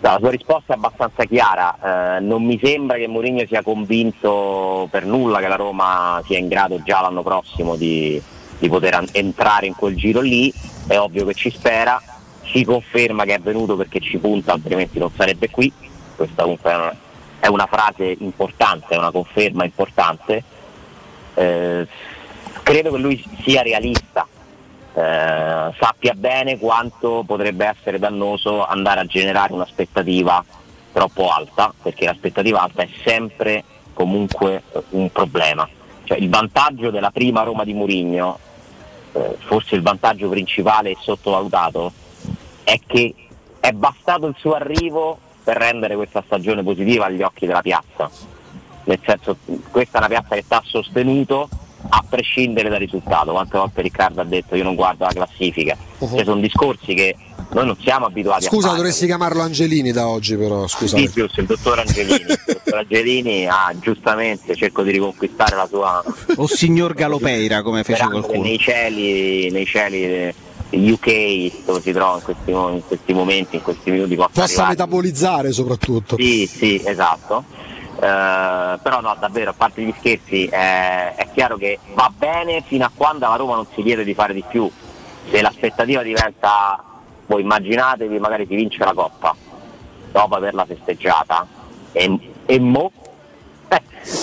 La sua risposta è abbastanza chiara, eh, non mi sembra che Mourinho sia convinto per nulla che la Roma sia in grado già l'anno prossimo di, di poter an- entrare in quel giro lì, è ovvio che ci spera, ci conferma che è venuto perché ci punta, altrimenti non sarebbe qui, questa comunque è una, è una frase importante, è una conferma importante. Eh, credo che lui sia realista, eh, sappia bene quanto potrebbe essere dannoso andare a generare un'aspettativa troppo alta, perché l'aspettativa alta è sempre comunque eh, un problema. Cioè, il vantaggio della prima Roma di Mourinho, eh, forse il vantaggio principale sottovalutato, è che è bastato il suo arrivo per rendere questa stagione positiva agli occhi della piazza. Nel senso, questa è una piazza che sta sostenuto a prescindere dal risultato. Quante volte Riccardo ha detto io non guardo la classifica. Cioè, sono discorsi che noi non siamo abituati a Scusa, dovresti chiamarlo Angelini da oggi però, scusa. Sì, giusto, il dottor Angelini. il dottor Angelini ha giustamente cerco di riconquistare la sua O signor Galopeira, come fece qualcuno. nei cieli, nei cieli eh, UK dove si trova in questi, in questi momenti, in questi minuti possa Possa arrivare. metabolizzare soprattutto. Sì, sì, esatto. Eh, però no, davvero, a parte gli scherzi, eh, è chiaro che va bene fino a quando alla Roma non si chiede di fare di più. Se l'aspettativa diventa, voi immaginatevi, magari si vince la Coppa dopo averla festeggiata e, e mo?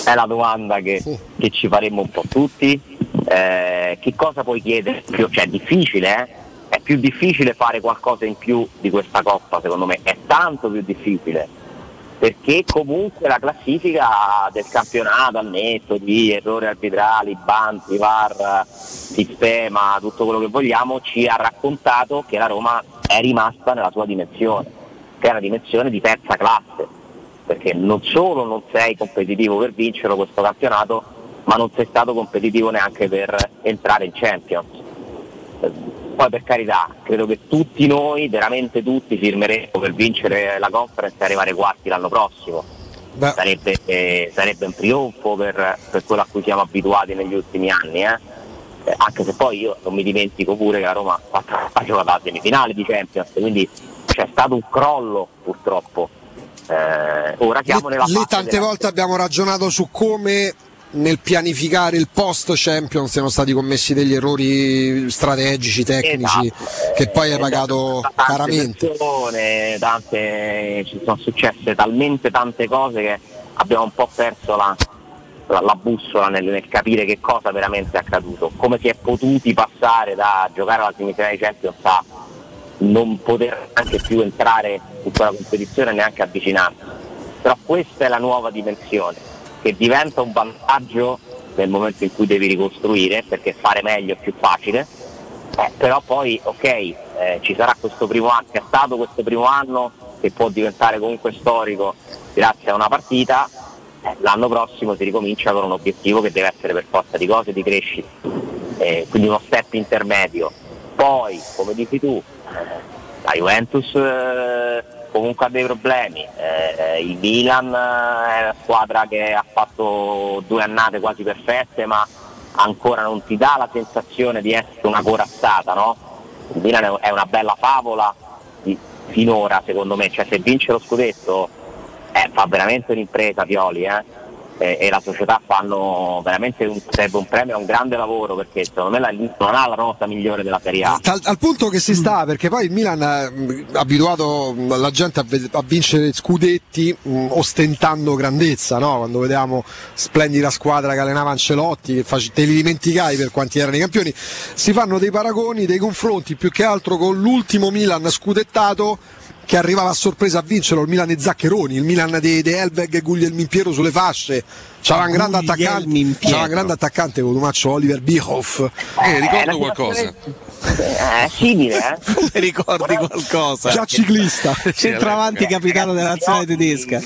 È la domanda che, che ci faremmo un po' tutti. Eh, che cosa puoi chiedere? Più? Cioè è difficile, eh? È più difficile fare qualcosa in più di questa Coppa, secondo me, è tanto più difficile perché comunque la classifica del campionato al netto di errori arbitrali, banti, VAR, sistema, tutto quello che vogliamo, ci ha raccontato che la Roma è rimasta nella sua dimensione, che è una dimensione di terza classe, perché non solo non sei competitivo per vincerlo questo campionato, ma non sei stato competitivo neanche per entrare in Champions. Poi per carità, credo che tutti noi, veramente tutti, firmeremo per vincere la conference e arrivare quarti l'anno prossimo. Sarebbe, eh, sarebbe un trionfo per, per quello a cui siamo abituati negli ultimi anni, eh. Eh, anche se poi io non mi dimentico pure che la Roma ha giocato la semifinale di Champions, quindi c'è stato un crollo purtroppo. Eh, ora siamo nella Lì tante della- volte abbiamo ragionato su come nel pianificare il post Champions siano stati commessi degli errori strategici, tecnici, Esatto. che poi hai pagato tante caramente. persone, tante, ci sono successe talmente tante cose che abbiamo un po' perso la, la- la bussola nel, nel capire che cosa veramente è accaduto, come si è potuti passare da giocare alla semifinale di Champions a non poter anche più entrare in quella competizione e neanche avvicinarsi. Però questa è la nuova dimensione, che diventa un vantaggio nel momento in cui devi ricostruire, perché fare meglio è più facile, eh, però poi ok, eh, ci sarà questo primo anno, c'è stato questo primo anno che può diventare comunque storico grazie a una partita, eh, l'anno prossimo si ricomincia con un obiettivo che deve essere per forza di cose di crescita, eh, quindi uno step intermedio. Poi, come dici tu, eh, la Juventus eh, comunque ha dei problemi, eh, il Milan eh, è una squadra che ha fatto due annate quasi perfette ma ancora non ti dà la sensazione di essere una corazzata, no? Il Milan è- una bella favola di- finora secondo me, cioè se vince lo scudetto eh, fa veramente un'impresa Pioli eh? E, e la società fanno veramente un, serve un premio, un grande lavoro perché secondo me la, non ha la rosa migliore della Serie A. Tal- al punto che si sta, perché poi il Milan eh, ha abituato mh, la gente a, a vincere scudetti mh, ostentando grandezza, no? quando vediamo splendida squadra che allenava Ancelotti, che faci- te li dimenticavi per quanti erano i campioni, si fanno dei paragoni, dei confronti più che altro con l'ultimo Milan scudettato che arrivava a sorpresa a vincerlo, il Milan e Zaccheroni, il Milan di De Elveg e Guglielmin Piero sulle fasce. C'era un grande attaccante, c'era un grande attaccante con Tomaccio Oliver Bierhoff. Eh, ricordo la qualcosa. Eh, simile, eh? ricordi qualcosa? Già ciclista. Centravanti capitano della nazionale tedesca.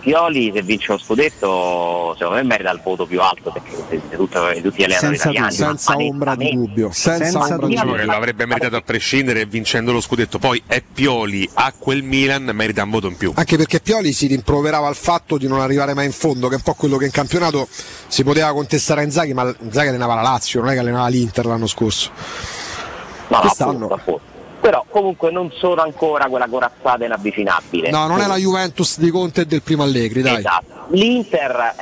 Pioli se vince lo scudetto secondo me merita il voto più alto perché di tutti gli allenatori Senza, italiani. senza ombra di dubbio. Senza, Senza ombra di Diciamo dubbio. che l'avrebbe meritato a prescindere vincendo lo scudetto. Poi è Pioli a quel Milan, merita un voto in più. Anche perché Pioli si rimproverava al fatto di non arrivare mai in fondo, che è un po' quello che in campionato si poteva contestare a Inzaghi, ma Inzaghi allenava la Lazio, non è che allenava l'Inter l'anno scorso. No, Quest'anno- appunto, appunto. Però comunque non sono ancora quella corazzata inavvicinabile. No, non è la Juventus di Conte e del primo Allegri, dai. Esatto. L'Inter eh,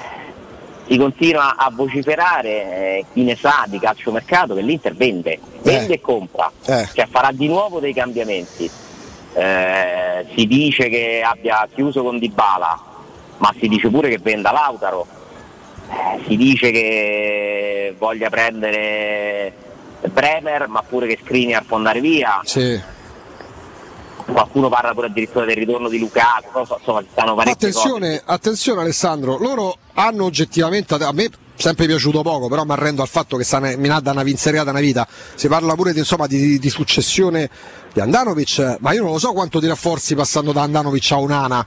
si continua a vociferare, eh, chi ne sa di calciomercato, che l'Inter vende, vende e compra, Eh. cioè farà di nuovo dei cambiamenti. Eh, si dice che abbia chiuso con Dybala, ma si dice pure che venda Lautaro, Eh, si dice che voglia prendere Bremer, ma pure che Skriniar può andare via. Sì. Qualcuno parla pure addirittura del ritorno di Lukaku, so, insomma stanno parecchie cose. Attenzione, attenzione Alessandro, loro hanno oggettivamente, a me sempre piaciuto poco, però mi arrendo al fatto che minata una vinzeriata una vita. Si parla pure di, insomma, di, di successione di Andanovic, ma io non lo so quanto ti rafforzi passando da Andanovic a Unana.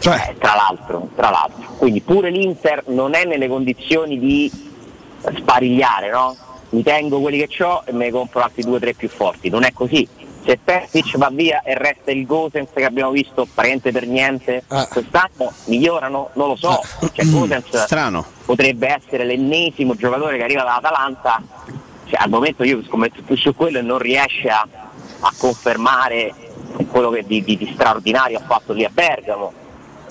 Cioè, Eh, tra l'altro, tra l'altro. Quindi pure l'Inter non è nelle condizioni di sparigliare, no? Mi tengo quelli che ho e me ne compro altri due o tre più forti. Non è così. Se Persic va via e resta il Gosens che abbiamo visto praticamente per niente, quest'anno migliorano? Non lo so. Cioè, Gosens Strano. potrebbe essere l'ennesimo giocatore che arriva dall'Atalanta. Cioè, al momento io scommetto più su quello e non riesce a, a confermare quello che di, di- di straordinario ha fatto lì a Bergamo.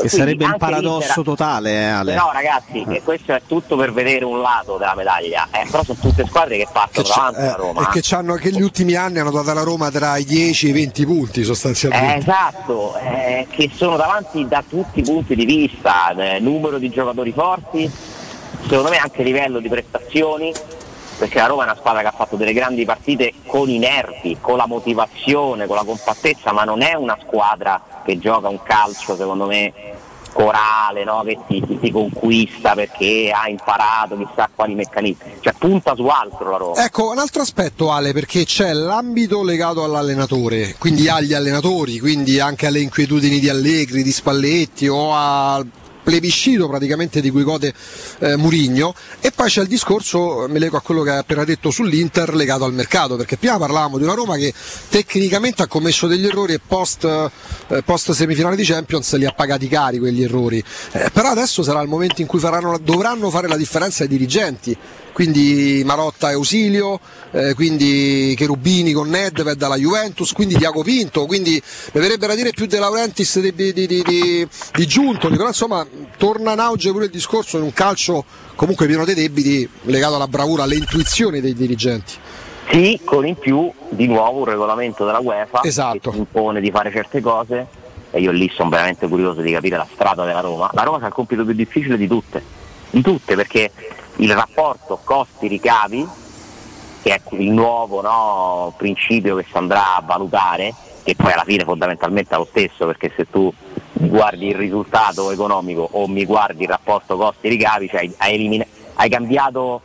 Che Quindi sarebbe un anche paradosso totale, eh, Ale. Però ragazzi, e questo è tutto per vedere un lato della medaglia, eh, però sono tutte squadre che partono c'ha- davanti alla eh, Roma. e che, eh. che gli ultimi anni hanno dato alla Roma tra i 10 e i 20 punti Eh, sostanzialmente. esatto, eh, che sono davanti da tutti i punti di vista, eh, numero di giocatori forti, secondo me anche livello di prestazioni, perché la Roma è una squadra che ha fatto delle grandi partite con i nervi, con la motivazione, con la compattezza, ma non è una squadra che gioca un calcio, secondo me, corale, no? che ti- ti conquista perché ha imparato chissà quali meccanismi, cioè punta su altro la Roma. Ecco, un altro aspetto Ale, perché c'è l'ambito legato all'allenatore, quindi agli allenatori, quindi anche alle inquietudini di Allegri, di Spalletti o al plebiscito praticamente di cui gode eh, Murigno. E poi c'è il discorso, me lego a quello che hai appena detto sull'Inter legato al mercato, perché prima parlavamo di una Roma che tecnicamente ha commesso degli errori e post, eh, post semifinale di Champions li ha pagati cari quegli errori, Eh, però adesso sarà il momento in cui faranno, dovranno fare la differenza i dirigenti, quindi Marotta e Ausilio, eh, quindi Cherubini con Nedved alla Juventus, quindi Diaco Pinto, quindi mi verrebbe da dire più De Laurentiis di, di, di, di, di- Giuntoli, però insomma torna in auge pure il discorso in un calcio comunque pieno dei debiti legato alla bravura, alle intuizioni dei dirigenti. Sì, con in più di nuovo un regolamento della UEFA Esatto. che impone di fare certe cose e io lì sono veramente curioso di capire la strada della Roma. La Roma ha il compito più difficile di tutte, di tutte perché il rapporto costi-ricavi che è il nuovo no, principio che si andrà a valutare, che poi alla fine fondamentalmente è lo stesso, perché se tu guardi il risultato economico o mi guardi il rapporto costi-ricavi, cioè hai, elimina- hai cambiato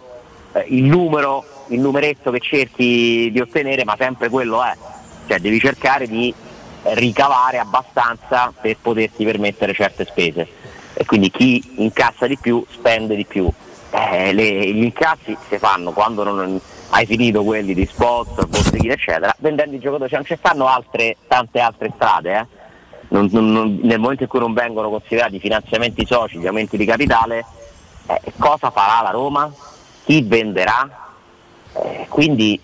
eh, il numero, il numeretto che cerchi di ottenere, ma sempre quello è, cioè devi cercare di ricavare abbastanza per poterti permettere certe spese e quindi chi incassa di più spende di più. Eh, le- gli incassi si fanno quando non hai finito quelli di sponsor, botteghine eccetera, vendendo i giocatori, cioè non ci stanno altre, tante altre strade. eh. Non- non- nel momento in cui non vengono considerati finanziamenti soci, gli aumenti di capitale, eh, cosa farà la Roma? Chi venderà? Eh, quindi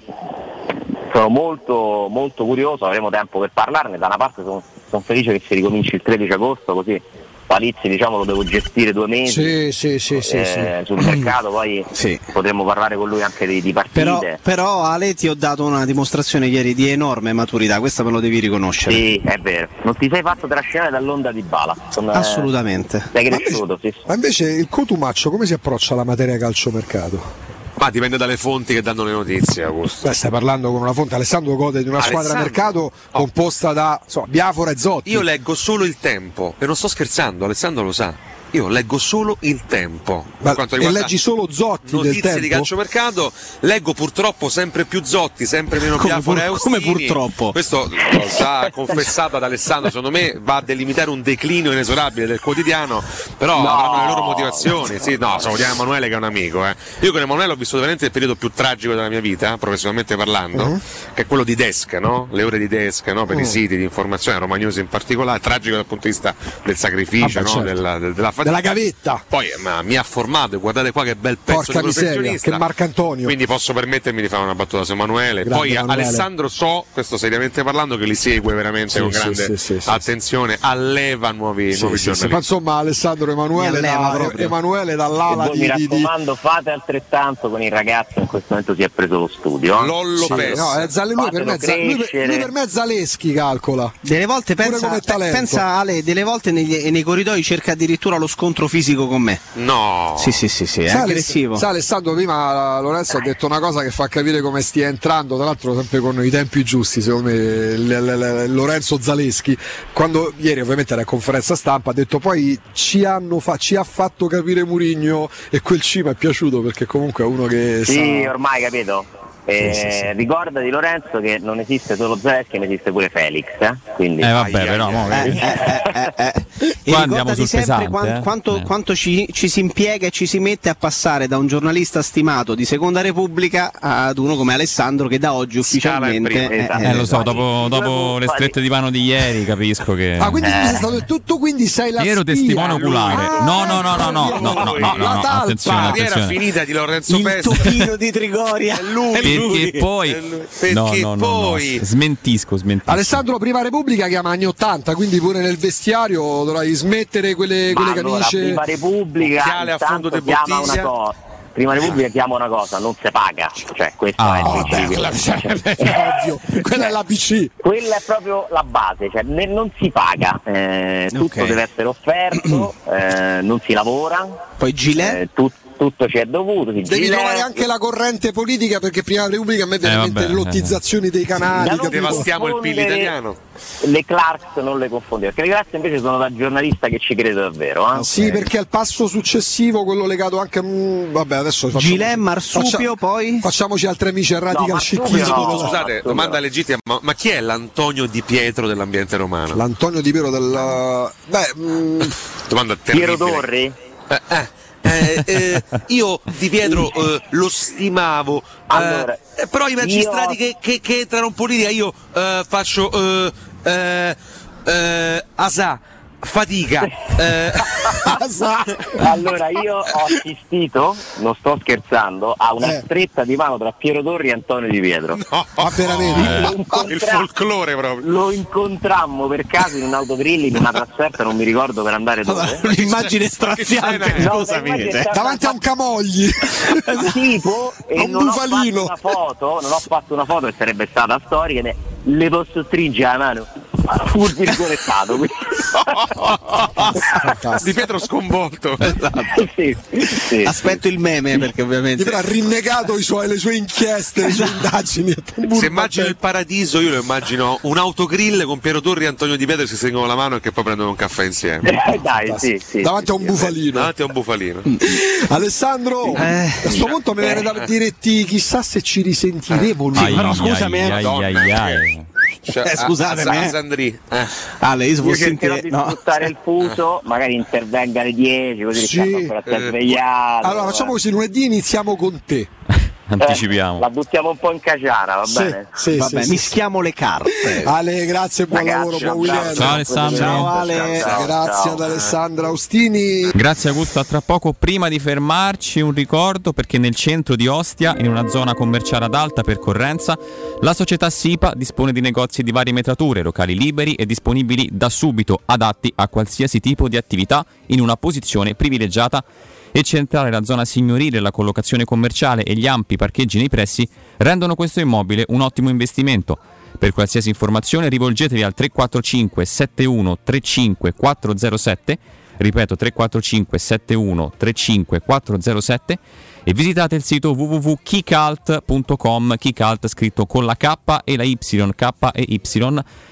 sono molto, molto curioso, avremo tempo per parlarne. Da una parte sono, sono felice che si ricominci il 13 agosto, così Palizzi diciamo, lo devo gestire due mesi Sì, sì, sì, sì, eh, sì. sul mercato, poi Sì. potremmo parlare con lui anche di, di partite. Però, però Ale ti ho dato una dimostrazione ieri di enorme maturità, questa me lo devi riconoscere. Sì, è vero. Non ti sei fatto trascinare dall'onda di bala. Sono, eh, Assolutamente. Sei cresciuto, sì. Ma invece il Cotumaccio come si approccia alla materia calciomercato? Ma dipende dalle fonti che danno le notizie, Augusto. Beh, stai parlando con una fonte, Alessandro gode di una squadra Alessandro? mercato composta da insomma, Biafora e Zotti. Io leggo solo il tempo e non sto scherzando, Alessandro lo sa. Io leggo solo il tempo. Per Ma- quanto e leggi solo Zotti del notizie di tempo? calciomercato, leggo purtroppo sempre più Zotti, sempre meno Come Biafora pur- come purtroppo? Questo già confessato ad Alessandro, secondo me va a delimitare un declino inesorabile del quotidiano, però No. avranno le loro motivazioni. Sì, no, salutiamo Emanuele che è un amico. eh. Io con Emanuele ho vissuto veramente il periodo più tragico della mia vita, professionalmente parlando, Mhm. che è quello di desk, no? le ore di desk no? per Mm. i siti di informazione, Roma News in particolare, tragico dal punto di vista del sacrificio, Vabbè, no? certo. della, del- della fatica. Della gavetta. Poi eh, ma, mi ha formato, e guardate qua che bel pezzo Porca di miseria, professionista. che Marcantonio. Quindi posso permettermi di fare una battuta su Emanuele. Grande Poi Emanuele. Alessandro so, questo seriamente parlando, che li segue veramente Sì, con sì, grande sì, sì, sì, attenzione, alleva nuovi, Sì, nuovi sì, sì, giornalisti. ma insomma Alessandro Emanuele, da, proprio. Emanuele dall'ala di, mi di- di- raccomando, fate altrettanto con il ragazzo che in questo momento si è preso lo studio. eh. Lollo Sì, Pes. no, è Zalle- lui, per me, lui, per, lui per me è Zaleschi calcola Delle volte pensa, pensa Ale, delle volte negli- nei corridoi cerca addirittura lo scontro fisico con me. No. Sì, sì, sì, sì, è Sai, Aless- aggressivo. sai, Alessandro prima Lorenzo ha detto una cosa che fa capire come stia entrando tra l'altro sempre con i tempi giusti secondo me l- l- l- Lorenzo Zaleschi quando ieri ovviamente era in conferenza stampa ha detto poi ci, hanno fa- ci ha fatto capire Murigno e quel C mi è piaciuto perché comunque è uno che Sì, sa ormai capito. Eh, Sì, sì, sì. Ricorda di Lorenzo che non esiste solo Zaleschi, ma esiste pure Felix. Eh? Quindi, Eh vabbè, però mo- Eh, eh, eh, Qua andiamo sul pesante, quan- eh. quanto, Eh. quanto ci, ci si impiega e ci si mette a passare da un giornalista stimato di Seconda Repubblica ad uno come Alessandro che da oggi ufficialmente esatto. Eh, lo so, dopo, dopo le strette di mano di ieri capisco che... Ah, quindi tu Eh. sei stato tu, tu quindi sei la ero testimone oculare. Ah, No, no, no, no, no, no, no, no, no, no, La no, talpa. attenzione, La carriera attenzione. finita di Lorenzo il Pes. topino di Trigoria Perché poi... Perché no, no, no, no, poi- Smentisco, smentisco. Alessandro Prima Repubblica chiama anni 80 quindi pure nel vestiario dovrai smettere quelle, quelle allora, camicie Prima Repubblica a fondo di chiama una bottiglia. cosa. Prima Repubblica chiama una cosa, non si paga. Cioè, questo Ah, è il principio. quella- è ovvio quella è l'ABC Quella è proprio la base, cioè ne- non si paga, eh, tutto Ok. deve essere offerto, eh, non si lavora, poi Gilet eh, tut- tutto ci è dovuto. si Devi gira- trovare anche la corrente politica perché prima Repubblica a me veramente vabbè, le lottizzazioni dei canali, non? Devastiamo il PIL italiano. Le Clarks non le confondere, perché le Clarks invece sono da giornalista che ci crede davvero. eh. Sì, perché al passo successivo, quello legato anche a. mm, vabbè, adesso facciamo- Gilet, Marsupio, faccia- poi Facciamoci altri amici a Radical no. della- Scusate, Assolutamente. domanda legittima, ma, ma chi è l'Antonio Di Pietro dell'ambiente romano? L'Antonio Di Piero del. Beh, mm, Domanda terribile. Piero Torri? Eh, eh, eh, eh, io Di Pietro eh, lo stimavo, eh, Allora, eh, però i magistrati io- che, che, che entrano in politica io faccio asà, fatica. eh, allora io ho assistito, non sto scherzando, a una Eh. stretta di mano tra Piero Torri e Antonio Di Pietro. no, ma veramente. Lo il folklore proprio. Lo incontrammo per caso in un autogrill in una trasferta, non mi ricordo per andare dove. un'immagine straziante No, scusami eh. davanti a un camogli. tipo e Un non bufalino. ho fatto una foto, non ho fatto una foto che sarebbe stata storica, le posso stringere la mano. Pur virgolettato. quindi- Di Pietro sconvolto. sì, sì. Aspetto il meme perché ovviamente. Ha rinnegato i suoi- le sue inchieste, le sue indagini. Se immagino il paradiso, io lo immagino un autogrill con Piero Torri e Antonio Di Pietro che si stringono la mano e che poi prendono un caffè insieme. Eh, Dai, sì, sì. Davanti a un bufalino. Davanti a un bufalino. Alessandro, a questo punto mi viene da diretti, chissà se ci risentiremo. lui. Sì, però scusami, eh. Cioè, Eh, scusatemi, a- a- eh. Sandri, eh. Ale, io Io cercherò te. di No. sfruttare il fuso, magari intervenga alle 10, così Sì. Ancora Eh. svegliato. Allora, facciamo così: lunedì iniziamo con te. Anticipiamo. La buttiamo un po' in caciara, va Sì, bene? sì, Vabbè, sì, sì. mischiamo le carte. Ale, grazie buon Ragazzi, lavoro, buon weekend. Ciao, Alessandro. Ciao, Ale. Ciao, Grazie ciao. ad Alessandra Austini. Grazie Augusto, a tra poco. Prima di fermarci un ricordo perché nel centro di Ostia, in una zona commerciale ad alta percorrenza, la società SIPA dispone di negozi di varie metrature, locali liberi e disponibili da subito, adatti a qualsiasi tipo di attività in una posizione privilegiata e centrare la zona signorile, la collocazione commerciale e gli ampi parcheggi nei pressi rendono questo immobile un ottimo investimento. Per qualsiasi informazione rivolgetevi al 345 71 35 407, ripeto 345 71 35 407 e visitate il sito www.keycult.com, Keycult scritto con la K e la Y, K e Y,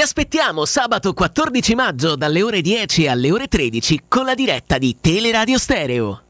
Vi aspettiamo sabato 14 maggio dalle ore 10 alle ore 13 con la diretta di Teleradio Stereo.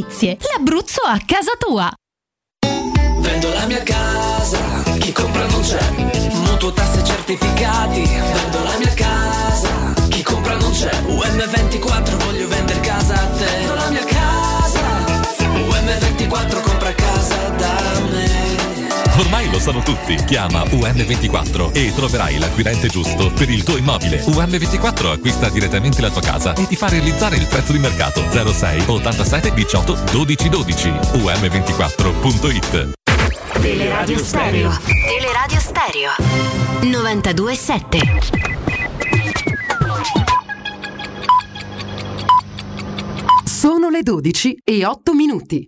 l'Abruzzo a casa tua. Vendo la mia casa, chi compra non c'è. Mutuo tasse certificati, vendo la mia casa, chi compra non c'è. UM24 voglio vendere casa a te. Vendo la mia casa, UM24 Ormai lo sanno tutti. Chiama UM24 e troverai l'acquirente giusto per il tuo immobile. UM24 acquista direttamente la tua casa e ti fa realizzare il prezzo di mercato 06 87 18 12 12. UM24.it Teleradio Stereo. Teleradio Stereo. 92.7. Sono le 12 e 8 minuti.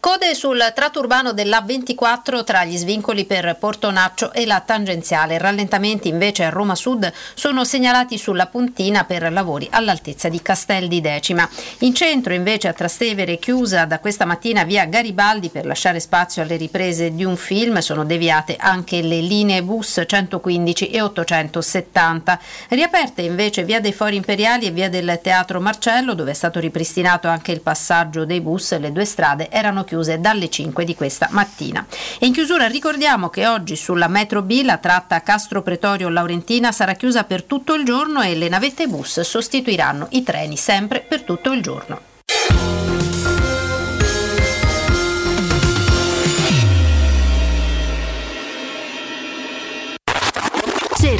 Code sul tratto urbano dell'A24 tra gli svincoli per Portonaccio e la tangenziale. Rallentamenti invece a Roma Sud sono segnalati sulla puntina per lavori all'altezza di Castel di Decima. In centro invece a Trastevere chiusa da questa mattina via Garibaldi per lasciare spazio alle riprese di un film. Sono deviate anche le linee bus 115 e 870. Riaperte invece via dei Fori Imperiali e via del Teatro Marcello dove è stato ripristinato anche il passaggio dei bus. Le due strade erano chiuse dalle 5 di questa mattina. E in chiusura ricordiamo che oggi sulla metro B la tratta Castro Pretorio Laurentina sarà chiusa per tutto il giorno e le navette bus sostituiranno i treni sempre per tutto il giorno.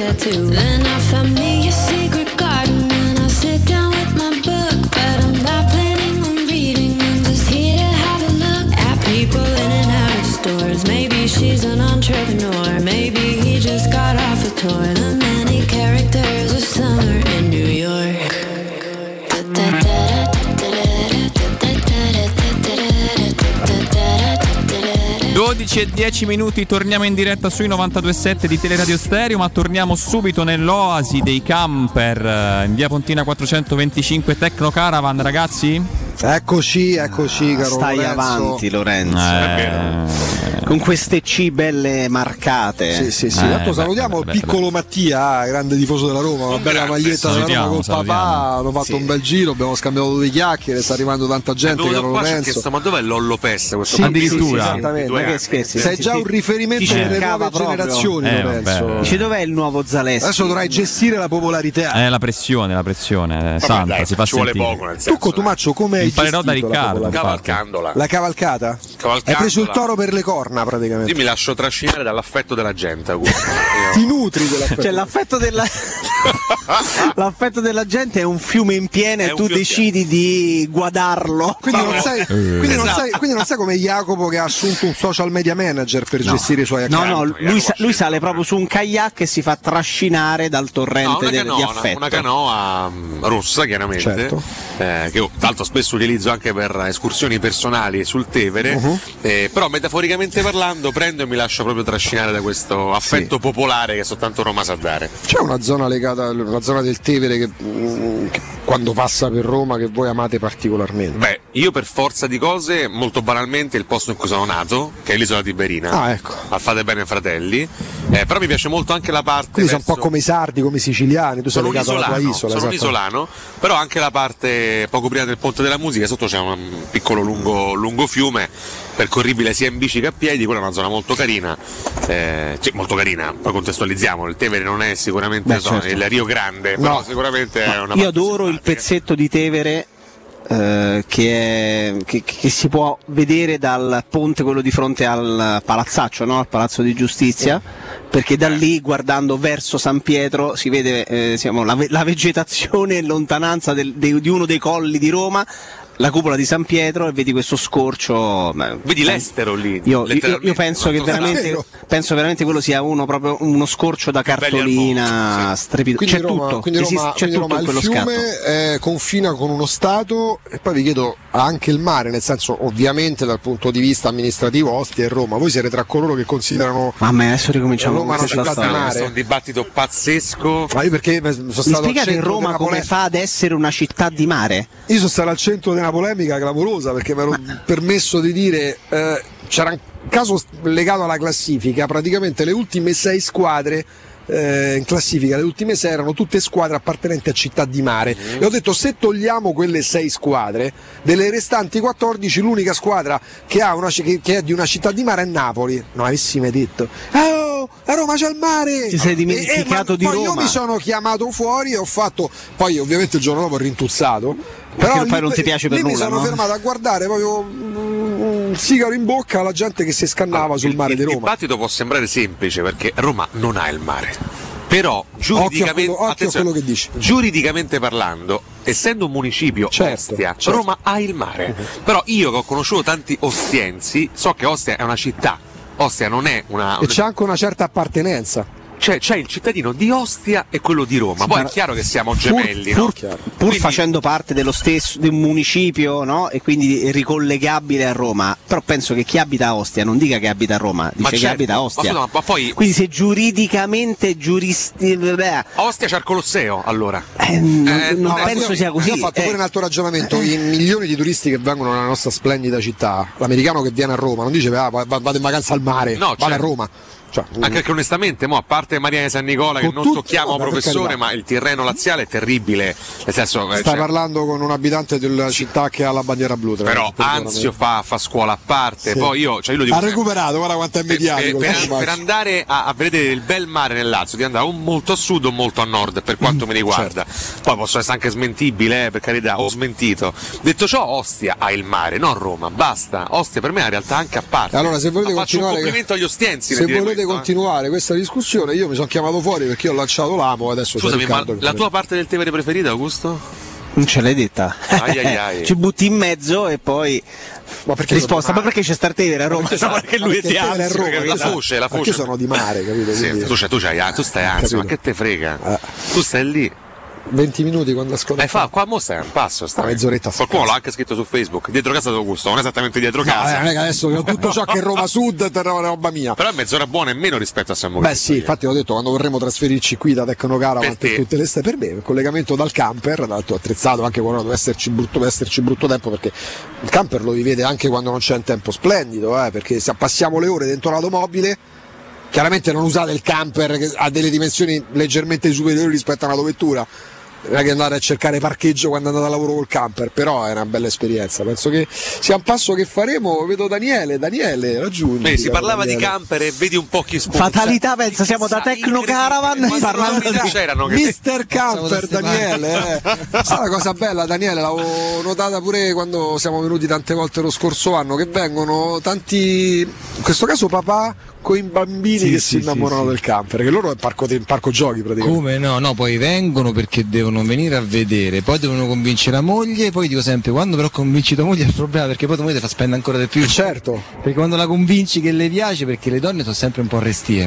tattoo. Then I find me 12 e 10 minuti, torniamo in diretta sui 92.7 di Teleradio Stereo, ma torniamo subito nell'oasi dei camper eh, in via Pontina 425 Tecno Caravan, ragazzi. Eccoci, eccoci, caro Stai Lorenzo. avanti, Lorenzo. Eh, Con queste C belle marcate. Sì, sì, sì. Tanto salutiamo il piccolo Mattia, grande tifoso della Roma, una bella maglietta della Roma Salutiamo, col papà, hanno fatto Sì. un bel giro, abbiamo scambiato due chiacchiere, sta arrivando tanta gente, Venuto caro Lorenzo. chiesto, ma dov'è Lollo Pes? Questo Sì, bambino? sì, scherzi? Sei già un riferimento Ti per le cercava nuove proprio. generazioni, Eh, Lorenzo. Dice dov'è il nuovo Zaleschi? Adesso dovrai gestire la popolarità. Eh, la pressione, la pressione, eh, santa, dai, si fa ci vuole sentire. poco, nel senso. Tu Cotumaccio come hai Imparerò da la Riccardo. Cavalcandola. La cavalcata? Hai preso il toro per le corna praticamente. Io mi lascio trascinare dall'affetto della gente, Ti nutri dell'affetto. Cioè, l'affetto della... l'affetto della gente è un fiume in piena e tu decidi di guadarlo. Quindi non, sei, quindi, non Esatto. sei, quindi non sei come Jacopo che ha assunto un social media manager per gestire i suoi No, account. no, lui, sa- lui sale proprio su un kayak e si fa trascinare dal No, torrente una, del- di canoa, affetto. una canoa mm, rossa chiaramente, Certo. eh, che io tra l'altro spesso utilizzo anche per escursioni personali sul Tevere, Uh-huh. eh, però metaforicamente parlando prendo e mi lascio proprio trascinare da questo affetto popolare che soltanto Roma sa dare. C'è una zona legata, una zona del Tevere che, che quando passa per Roma che voi amate particolarmente. Beh, io per forza di cose, molto banalmente, il posto in cui sono nato, che è l'isola Tiberina, Ah, ecco. al Fate Bene Fratelli, eh, però mi piace molto anche la parte... Quindi sono un po' verso- come i sardi, come i siciliani, tu sei sono un legato alla tua isolano, isola. sono un esatto. isolano, però anche la parte poco prima del ponte della musica, sotto c'è un piccolo lungo, lungo fiume percorribile sia in bici che a piedi, quella è una zona molto carina, eh, cioè, molto carina, poi contestualizziamo, il Tevere non è sicuramente Beh, so, certo. il Rio Grande, però No. sicuramente è una Io adoro il pezzetto di Tevere eh, che, è- che- che si può vedere dal ponte quello di fronte al palazzaccio, no? al palazzo di giustizia, perché da lì guardando verso San Pietro si vede eh, diciamo, la, la vegetazione in lontananza del- dei- di uno dei colli di Roma. La cupola di San Pietro e vedi questo scorcio. Vedi l'estero lì. Io, io- io penso che veramente, penso veramente quello sia uno proprio uno scorcio da cartolina strepitoso. Quindi C'è Roma, tutto, quindi esiste- Roma, c'è quindi tutto Roma quello scatto. fiume eh, confina con uno Stato e poi vi chiedo anche il mare, nel senso ovviamente dal punto di vista amministrativo Ostia e Roma, voi siete tra coloro che considerano Mamma mia, adesso ricominciamo Roma con una questa città di storia. Questo è un dibattito pazzesco. Ma io perché sono Mi stato al spiegate Roma della come fa ad essere una città di mare? Io sono stato al centro di una polemica clamorosa perché mi ero permesso di dire eh, c'era un caso legato alla classifica, praticamente le ultime sei squadre eh, in classifica, le ultime sei erano tutte squadre appartenenti a città di mare. E ho detto se togliamo quelle sei squadre, delle restanti 14 l'unica squadra che, ha una, che, che è di una città di mare è Napoli. Non avessi mai detto, a Roma c'è il mare! Ti sei E- e- dimenticato ma di poi Io Roma. mi sono chiamato fuori e ho fatto, poi ovviamente il giorno dopo ho rintuzzato. Però poi lì- non ti piace per lì mi nulla, sono no? fermato a guardare proprio un sigaro in bocca alla gente che si scannava sul mare di Il Roma. dibattito può sembrare semplice perché Roma non ha il mare. Però giuridicamente, Occhio a quello- occhio a attenzione, quello che dici. giuridicamente parlando, essendo un municipio Certo, Ostia, certo. Roma ha il mare. Però io che ho conosciuto tanti ostiensi, so che Ostia è una città. Ostia non è una. E c'è anche una certa appartenenza. Cioè, c'è il cittadino di Ostia e quello di Roma. Poi è chiaro che siamo gemelli, no? pur, pur facendo parte dello stesso di un municipio no? e quindi ricollegabile a Roma però penso che chi abita a Ostia non dica che abita a Roma dice Ma che certo, abita a ma Ostia scusa, ma poi- quindi se giuridicamente giuristi beh, A Ostia c'è il Colosseo, allora. eh, non, Eh, non no, penso io, sia così Io ho fatto eh. pure un altro ragionamento. I milioni di turisti che vengono nella nostra splendida città, l'americano che viene a Roma, non dice ah, va- va- vado in vacanza al mare, No, vale a certo. Roma. Cioè, Anche perché onestamente, mo, a parte Maria di San Nicola, che non tocchiamo professore, ma il Tirreno laziale è terribile. Nel senso, eh, Stai cioè, parlando con un abitante della città che ha la bandiera blu. però. Anzio fa, fa scuola a parte. Sì. Poi io, cioè io lo dico ha sempre, recuperato, guarda quanto è mediatico. per- per- per andare a, a vedere il bel mare nel Lazio, di andare o molto a sud o molto a nord, per quanto mi riguarda. certo. Poi posso essere anche smentibile, eh, per carità, ho smentito. Detto ciò, Ostia ha il mare, non Roma, basta. Ostia per me è una realtà anche a parte. Allora, se volete Ma faccio un complimento agli ostiensi. se dire volete continuare questa discussione, io mi sono chiamato fuori perché ho lanciato l'amo. Adesso Scusami, ma la tua parte del Tevere preferita, Augusto? non ce l'hai detta Ai, ai, ai. ci butti in mezzo e poi Ma perché risposta ma perché c'è Startevere a Roma Perché No, perché lui è perché di Tevere è Anzio, Roma, capito? La foce, la Perché foce. sono di mare, capito? Sì, tu, c'hai- tu, stai anzi, ma che te frega? Eh. Tu stai lì. 20 minuti quando ascolto. Eh, fa, qua mo stai a un passo. Una mezz'oretta sta Qualcuno l'ha anche scritto su Facebook. Dietro casa d'Augusto, non esattamente dietro No, eh, casa. è che adesso che ho tutto ciò che è Roma Sud è roba mia. Però è mezz'ora buona e meno rispetto a San Maurizio. Beh sì, infatti ho detto quando vorremmo trasferirci qui da Tecnocaravan Per per, te. tutte le ste per me, il collegamento dal camper, dato attrezzato anche quando deve esserci brutto, deve esserci brutto tempo perché il camper lo vivete anche quando non c'è un tempo splendido, eh, perché se passiamo le ore dentro l'automobile chiaramente non usate il camper che ha delle dimensioni leggermente superiori rispetto a un'autovettura. Non è che andare a cercare parcheggio quando andate a lavoro col camper, però è una bella esperienza. Penso che sia un passo che faremo. Vedo Daniele, Daniele, raggiungi. Beh, si parlava di Daniele. camper e vedi un po' chi spunta. Fatalità, pensa, siamo da Tecno Caravan parlando di c'erano che Mister Camper Daniele, eh. Sa la cosa bella Daniele, l'avevo notata pure quando siamo venuti tante volte lo scorso anno, che vengono tanti, in questo caso papà con i bambini Sì, che sì, si innamorano sì, del camper, che loro è parco, parco giochi praticamente. Come no? No, poi vengono perché devono venire a vedere, poi devono convincere la moglie, poi dico sempre quando però convinci tua moglie è il problema perché poi tua moglie ti fa spendere ancora di più. Certo. Perché quando la convinci che le piace, perché le donne sono sempre un po' restie.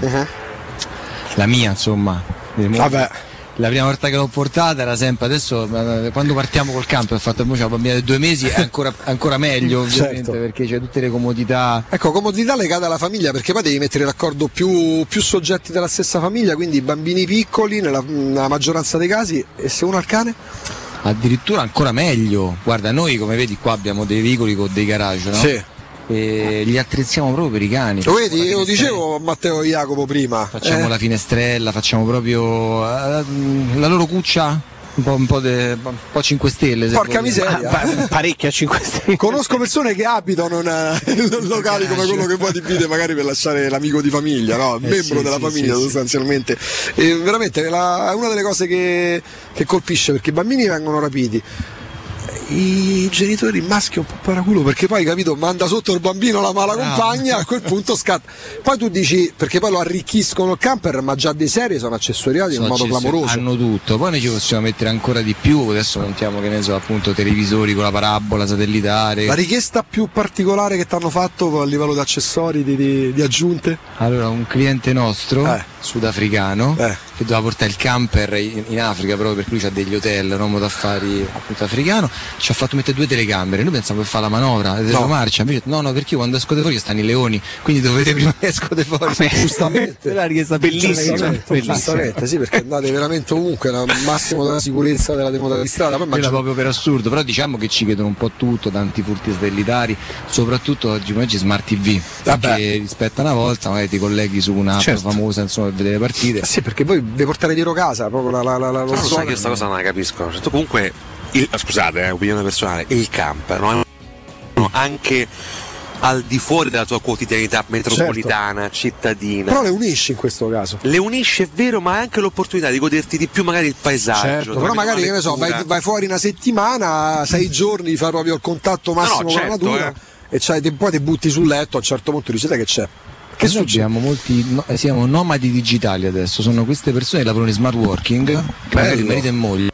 La mia, insomma. Vabbè. La prima volta che l'ho portata era sempre adesso quando partiamo col campo ho fatto una bambina di due mesi è ancora, ancora meglio ovviamente Certo. perché c'è tutte le comodità Ecco, comodità legata alla famiglia, perché poi devi mettere d'accordo più, più soggetti della stessa famiglia, quindi bambini piccoli nella, nella maggioranza dei casi, e se uno ha il cane? addirittura ancora meglio guarda noi come vedi qua abbiamo dei veicoli con dei garage no? Sì. E li attrezziamo proprio per i cani Lo vedi, io lo dicevo a Matteo e Jacopo prima. facciamo eh? la finestrella facciamo proprio eh, la loro cuccia un po', un po', de- un po' 5 stelle Porca miseria, Ah, parecchia 5 stelle. Conosco persone che abitano in, in locali come quello che voi divide magari per lasciare l'amico di famiglia, no? membro Eh sì, della sì, famiglia sì, sì. sostanzialmente. E veramente la- è una delle cose che, che colpisce perché i bambini vengono rapiti. I genitori maschi un po' paraculo perché poi capito manda sotto il bambino la mala compagna a quel punto scatta. Poi tu dici perché poi lo arricchiscono il camper ma già dei serie sono accessoriati in Sono modo accessori- clamoroso. Hanno tutto, poi noi ci possiamo mettere ancora di più, adesso montiamo che ne so appunto televisori con la parabola satellitare. la richiesta più particolare che ti hanno fatto a livello di accessori di, di- di aggiunte? Allora, un cliente nostro, Eh. sudafricano, che doveva portare il camper in, in Africa proprio perché lui ha degli hotel, un uomo d'affari appunto africano, ci ha fatto mettere due telecamere, noi pensavamo per fare la manovra, no. No. marcia, invece no no perché io quando esco fuori stanno i leoni, quindi dovete prima che esco fuori. giustamente la richiesta bellissima. Giustamente, giustamente, sì, perché andate veramente ovunque, al massimo della sicurezza della demota di strada. Era immagino- proprio per assurdo, però diciamo che ci chiedono un po' tutto, tanti furti satellitari, soprattutto oggi oggi Smart TV, perché rispetto a una volta magari ti colleghi su un'app Certo. famosa insomma per vedere le partite. Sì, perché voi vi portare dietro casa, proprio la, la, la, la, lo sai che questa cosa non la capisco. Cioè, tu comunque, il- scusate, è opinione personale, il camper, no? anche al di fuori della tua quotidianità metropolitana, cittadina. Però le unisci in questo caso. Le unisce, è vero, ma hai anche l'opportunità di goderti di più magari il paesaggio. Certo, però magari che ne so, vai, vai fuori una settimana, sei giorni, fai proprio il contatto massimo no, con la certo, natura eh. e c'hai- te- poi ti butti sul letto, a un certo punto dici, sai che c'è? Che Noi succede? abbiamo molti, no- eh, siamo nomadi digitali adesso, sono queste persone che lavorano in smart working, che magari marito e moglie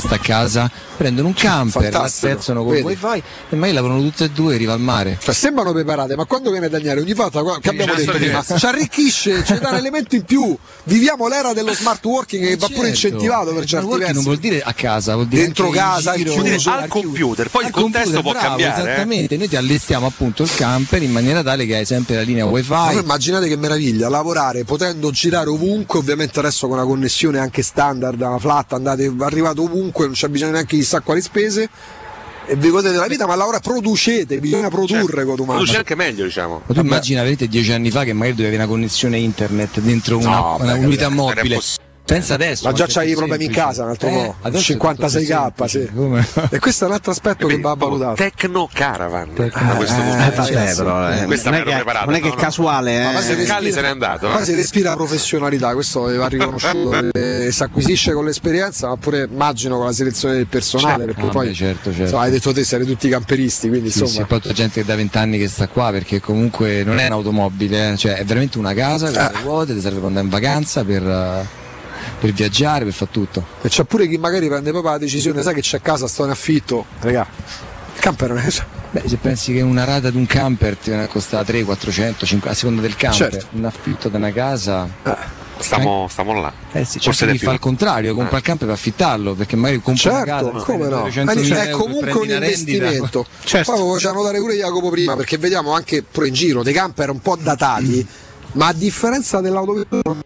sta a casa, prendono un camper, Fantastico, l'attrezzano col vedi. wifi e magari lavorano tutte e due e arriva al mare. Cioè, sembrano preparate, ma quando viene Daniele, ogni volta che abbiamo detto prima, ci arricchisce, ci dà un elemento in più. Viviamo l'era dello smart working che va pure Certo. incentivato per Il certi versi. non vuol dire a casa, vuol dire Dentro casa, giro, vuol dire al computer, poi il al contesto computer, può bravo, cambiare. eh. Esattamente, noi ti allestiamo appunto il camper in maniera tale che hai sempre la linea wifi. Ma immaginate che meraviglia, lavorare potendo girare ovunque, ovviamente adesso con una connessione anche standard, una flat, andate arrivate ovunque, non c'è bisogno neanche di chissà quali spese e vi godete la vita, ma allora producete, bisogna produrre con umano. Produce anche meglio, diciamo. Ma tu immagina veramente dieci anni fa che magari dovevi avere una connessione internet dentro una, No, una beh, unità era mobile. Pensa adesso. Ma già c'hai i problemi in casa, un altro Eh, tutto 56k, sì. E questo è un altro aspetto che va valutato. Tecno Caravan. Tecno- questo eh, eh, vabbè, però, eh, Questa non è che- preparato. non è che è casuale, eh. Ma se Calli se n'è andato. Eh. si respira professionalità, questo va riconosciuto e si acquisisce con l'esperienza, ma pure immagino con la selezione del personale, Certo. perché Ah, poi certo, certo. insomma, hai detto te siete tutti camperisti, quindi Sì, insomma. sì, poi c'è gente che da vent'anni che sta qua perché comunque non è un'automobile, cioè è veramente una casa con le ruote, ti serve per andare in vacanza, per, per viaggiare, per fare tutto. E c'è pure chi magari prende proprio la decisione, sai che c'è a casa, sto in affitto, regà, il camper non è... Beh, se pensi che una rata di un camper ti viene a costare 3, 400, 500, a seconda del camper, Certo. un affitto da una casa. Stiamo, stiamo là. Eh sì, Forse chi di fa il contrario, compra il camper per affittarlo, perché magari compra una Certo, casa, come no? 300.000 Ma dice, è comunque un investimento. Certo. Poi lo facciamo notare pure Jacopo prima, perché vediamo anche pure in giro dei camper un po' datati, ma a differenza dell'autovettura,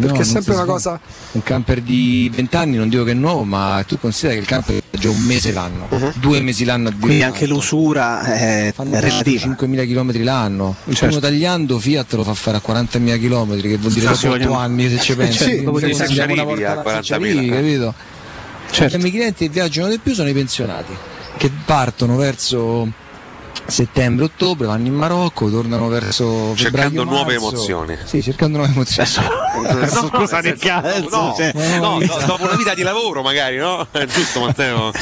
perché No, è sempre una cosa... Un camper di 20 anni, non dico che è nuovo, ma tu consideri che il camper è già un mese l'anno, due mesi l'anno addirittura. Quindi anche l'usura è Fanno relativa. 5.000 km l'anno. Il Certo. primo tagliando Fiat lo fa fare a 40.000 km, che vuol dire Sì, dopo sì, 8 vogliamo- anni se ci pensi. Sì, Dopo sì, se ci una arrivi volta a là, se ci 40.000, arrivi, eh. capito? Certo. I miei clienti che viaggiano di più sono i pensionati, che partono verso settembre-ottobre, vanno in Marocco, tornano verso Cercando febbraio, nuove marzo. emozioni. Sì, cercando nuove emozioni. No, cosa ne cazzo? No, cioè, no, no, dopo una vita di lavoro magari, no? È giusto Matteo?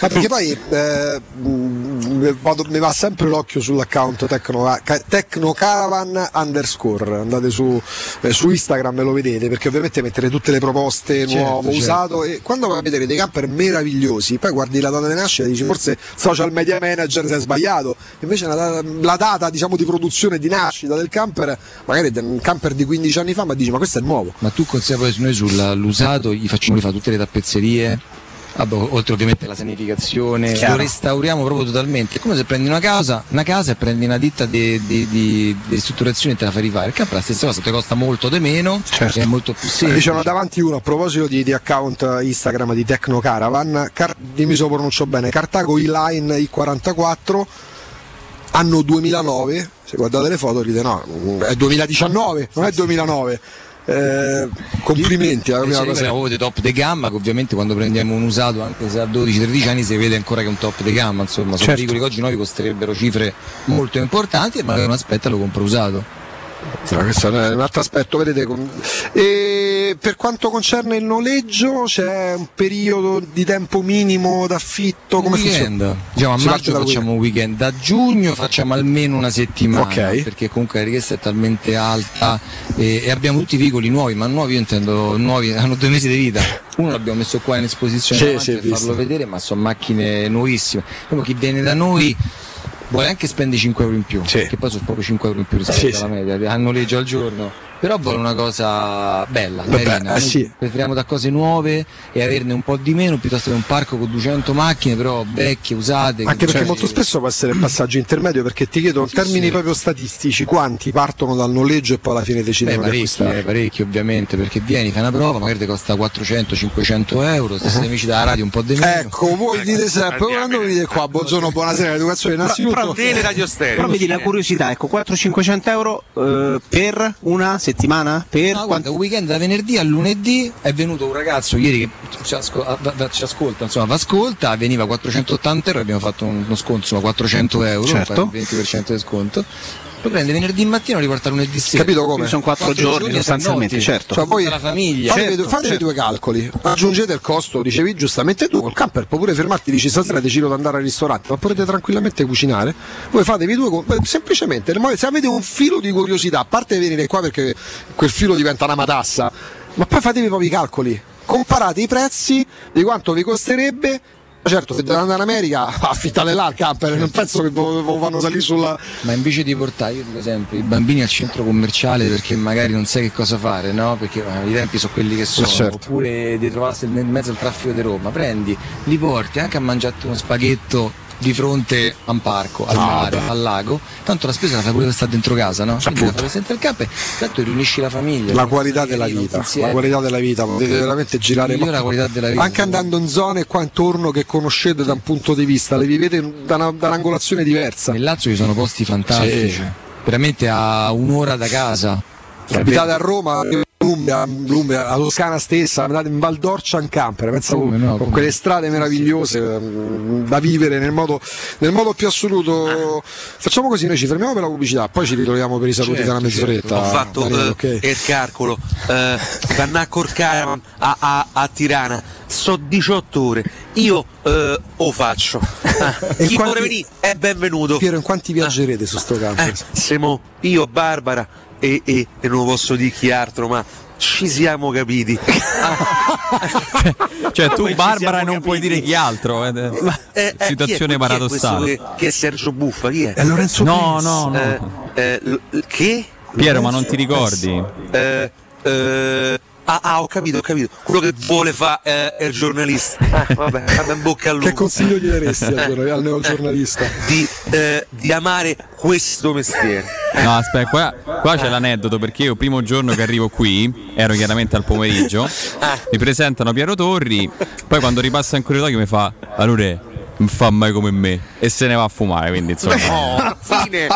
Ma perché poi eh, vado- mi va sempre l'occhio sull'account Tecno, ca- Tecnocaravan underscore. Andate su, eh, su Instagram e lo vedete perché ovviamente mettere tutte le proposte Certo, nuovo, certo. usato e quando vai a vedere dei camper meravigliosi poi guardi la data di nascita e dici forse social media manager si è sbagliato. Invece la data, la data, diciamo di produzione di nascita del camper magari è un camper di 15 anni fa ma dici ma questo è nuovo. Ma tu considera poi noi sull'usato gli facciamo rifare tutte le tappezzerie, vabbè, oltre ovviamente la sanificazione, Chiaro. lo restauriamo proprio totalmente. È come se prendi una casa, una casa e prendi una ditta di, di, di- di ristrutturazione e te la fai rifare. Il campo è la stessa cosa, ti costa molto di meno, è molto più Sì, semplice. c'erano davanti uno a proposito di, di account Instagram di Tecnocaravan, Car- dimmi se lo pronuncio bene, Cartago E-Line I44, anno 2009, se guardate le foto dite no, è 2019, non è 2009. Eh, complimenti, è la E prima c'è cosa. proprio dei top de gamma che ovviamente quando prendiamo un usato anche se ha 12-13 anni si vede ancora che è un top de gamma insomma sono Certo. veicoli che oggi nuovi costerebbero cifre molto importanti e magari uno aspetta e lo compra usato No, questo è un altro aspetto, vedete. com- E per quanto concerne il noleggio, c'è un periodo di tempo minimo d'affitto? Come weekend. funziona? Diciamo, a maggio facciamo un weekend, da giugno facciamo almeno una settimana Ok. perché comunque la richiesta è talmente alta e, e abbiamo tutti i veicoli nuovi, ma nuovi io intendo nuovi, hanno due mesi di vita. Uno l'abbiamo messo qua in esposizione Sì, sì, per visto. farlo vedere, ma sono macchine nuovissime. Proprio chi viene da noi vuole anche spendere 5 euro in più, che poi sono proprio 5 euro in più rispetto Sì, alla media, a noleggio al giorno. Però vuole una cosa bella, Vabbè, carina. eh Noi sì. Preferiamo da cose nuove e averne un po' di meno piuttosto che un parco con 200 macchine, però vecchie, usate. Anche perché cioè- molto spesso può essere il passaggio intermedio perché ti chiedo in termini proprio statistici quanti partono dal noleggio e poi alla fine Beh, decidono di parecchi, acquistare. eh, parecchi ovviamente, perché vieni, fai una prova, magari ti costa 400-500 euro, se siete amici dalla radio un po' di meno. Ecco, voi dite sempre, quando venite qua, buongiorno, buonasera, educazione innanzitutto. Radio Stereo. Però vedi la curiosità, ecco, 400-500 euro eh, per una settimana? Per No, guarda, un weekend da venerdì a lunedì è venuto un ragazzo ieri che ci, asco- va- va- ci ascolta, insomma, va ascolta, veniva 480 euro, abbiamo fatto un- uno sconto, insomma, 400 euro, Certo. il 20% di sconto. Lo prende venerdì mattina e lo riporta lunedì sera. Capito come? Quindi sono quattro giorni, e sostanzialmente, certo. Cioè, Tutta la famiglia. fatevi, Certo, due- fatevi certo. due calcoli, aggiungete il costo, dicevi giustamente tu, col camper puoi pure fermarti, dici stasera decido di andare al ristorante, ma potete tranquillamente cucinare. Voi fatevi due, semplicemente, se avete un filo di curiosità, a parte venire qua perché quel filo diventa una matassa, ma poi fatevi proprio i calcoli, comparate i prezzi di quanto vi costerebbe. Certo, se dovete andare in America, affittate là il camper, non penso che lo fanno salire sulla. Ma invece di portare, io dico sempre, i bambini al centro commerciale perché magari non sai che cosa fare, no? Perché eh, i tempi sono quelli che sono, certo. oppure di trovarsi nel mezzo al traffico di Roma, prendi, li porti anche a mangiare uno spaghetto di fronte a un parco, al Ah, mare, al lago, tanto la spesa la fai pure per stare dentro casa, no? Quindi la fai sempre il campo e tanto riunisci la famiglia. La qualità della vita, la qualità della vita, potete veramente girare Migliora la qualità della vita. anche andando in zone qua intorno che conoscete da un punto di vista, le vivete da, una- da un'angolazione diversa. Nel Lazio ci sono posti fantastici, Sì. veramente a un'ora da casa. Abitate a Roma, Umbria, l'Umbria, la Toscana stessa, andate in Val d'Orcia in camper, pensa Come no, con quelle strade meravigliose mm, da vivere nel modo, nel modo più assoluto. Facciamo così, noi ci fermiamo per la pubblicità, poi ci ritroviamo per i saluti Certo, della mezz'oretta. Ho fatto Daniele, eh, ok? il calcolo, eh, Cannacor Caravan a, a, a Tirana, so 18 ore, io eh, lo faccio. Ah, E chi quanti- vuole venire è benvenuto. Piero, in quanti viaggerete su sto camper? Eh, siamo io, Barbara e, e, e non posso dire chi altro, ma ci siamo capiti. Cioè, tu, Come ci Barbara, non puoi capiti? dire chi altro. eh, eh, Eh, eh, situazione chi è- chi è paradossale. Che, che è Sergio Buffa, chi è? È Lorenzo No, Prince. no, no. Eh, eh, che? Piero, ma non ti ricordi? Eh, eh, ah, ah, ho capito, ho capito. Quello che vuole fare il giornalista. Ah, vabbè, vabbè, in bocca al lupo. Che consiglio gli daresti al, giornal- al neogiornalista? Di, eh, di amare questo mestiere. No, aspetta, qua, qua c'è l'aneddoto perché io, primo giorno che arrivo qui, ero chiaramente al pomeriggio, mi presentano Piero Torri, poi quando ripassa in corridoio mi fa, allora, non fa mai come me. e se ne va a fumare. Quindi insomma, No, fine,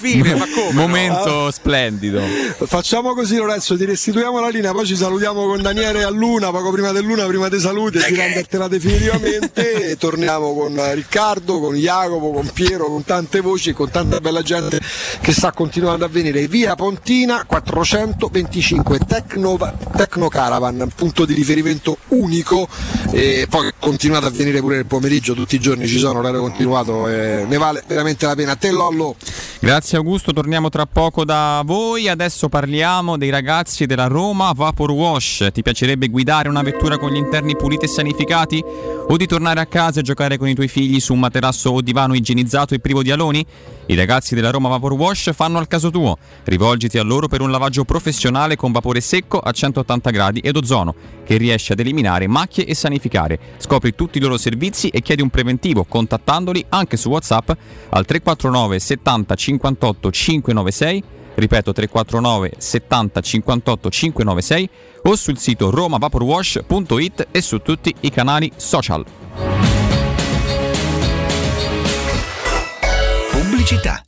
fine, ma come? no? momento splendido. Facciamo così Lorenzo, ti restituiamo la linea, poi ci salutiamo con Daniele a Luna, poco prima dell'una, prima dei saluti, e di rendertela definitivamente e torniamo con Riccardo, con Jacopo, con Piero, con tante voci e con tanta bella gente che sta continuando a venire. Via Pontina 425 Tecno, Tecno Caravan, punto di riferimento unico e poi continuate a venire pure nel pomeriggio, tutti i giorni ci sono, orario continuato, e ne vale veramente la pena. A te Lollo. Grazie Augusto, torniamo tra poco da voi. Adesso parliamo dei ragazzi della Roma Vapor Wash. Ti piacerebbe guidare una vettura con gli interni puliti e sanificati? O di tornare a casa e giocare con i tuoi figli su un materasso o divano igienizzato e privo di aloni? I ragazzi della Roma Vapor Wash fanno al caso tuo. Rivolgiti a loro per un lavaggio professionale con vapore secco a 180 gradi ed ozono, che riesce ad eliminare macchie e sanificare. Scopri tutti i loro servizi e chiedi un preventivo contattandoli anche su WhatsApp al 349 70 58 596 ripeto 349 70 58 596 o sul sito romavaporwash.it e su tutti i canali social. Pubblicità.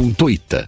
punto it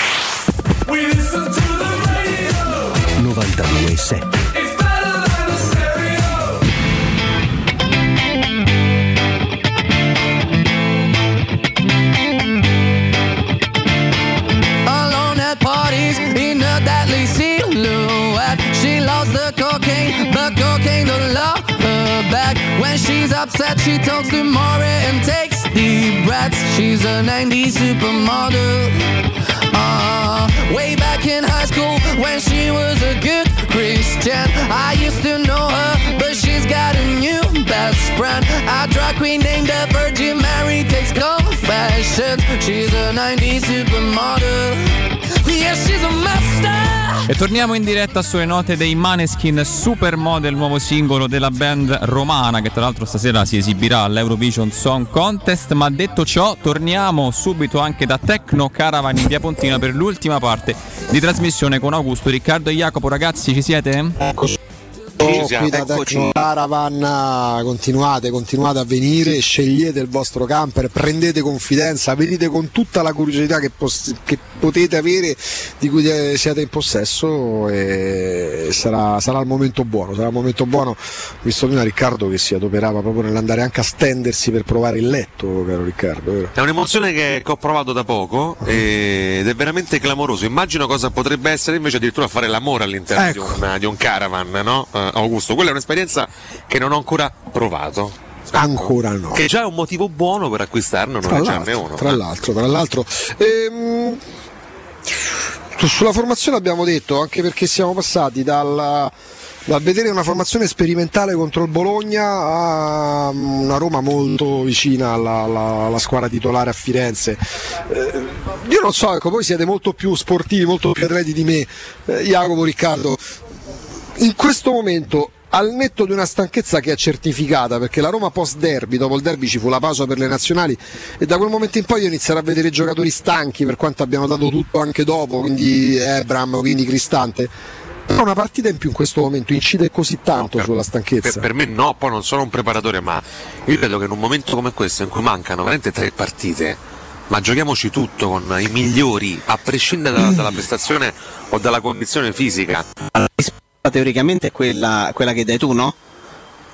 When she's upset, she talks to Maury and takes deep breaths. She's a 90s supermodel. Uh, way back in high school when she was a good Christian. I used to know her, but she's got a new best friend. A drag queen named the Virgin Mary takes confessions. She's a 90s supermodel. E torniamo in diretta sulle note dei Maneskin Supermodel, nuovo singolo della band romana che tra l'altro stasera si esibirà all'Eurovision Song Contest. Ma detto ciò, torniamo subito anche da Tecno Caravan in via Pontina per l'ultima parte di trasmissione con Augusto, Riccardo e Jacopo. Ragazzi, ci siete? Qui da Tecno Caravan continuate, continuate a venire, scegliete il vostro camper, prendete confidenza, venite con tutta la curiosità che, pos- che potete avere di cui eh, siete in possesso e sarà, sarà il momento buono, sarà il momento buono, visto prima Riccardo che si adoperava proprio nell'andare anche a stendersi per provare il letto, caro Riccardo. vero? È un'emozione che, che ho provato da poco ed è veramente clamoroso. Immagino cosa potrebbe essere invece addirittura fare l'amore all'interno Ecco. di, un, di un caravan, no? Eh, Augusto, quella è un'esperienza che non ho ancora provato. Ancora no. Che già è un motivo buono per acquistarne Tra non giarne l'altro, uno. tra l'altro, tra l'altro. Ehm, sulla formazione abbiamo detto, anche perché siamo passati dal, dal vedere una formazione sperimentale contro il Bologna a una Roma molto vicina alla, alla- alla squadra titolare a Firenze. Eh, io non so, ecco, voi siete molto più sportivi, molto più atleti di me, eh, Jacopo, Riccardo. In questo momento al netto di una stanchezza che è certificata perché la Roma post derby, dopo il derby ci fu la pausa per le nazionali e da quel momento in poi io inizierò a vedere giocatori stanchi per quanto abbiano dato tutto anche dopo, quindi Ebram, quindi Cristante. Però una partita in più in questo momento incide così tanto sulla stanchezza. Per, per me no, poi non sono un preparatore, ma io credo che in un momento come questo in cui mancano veramente tre partite, ma giochiamoci tutto con i migliori, a prescindere dalla, dalla prestazione o dalla condizione fisica. Teoricamente è quella, quella che dai tu, no?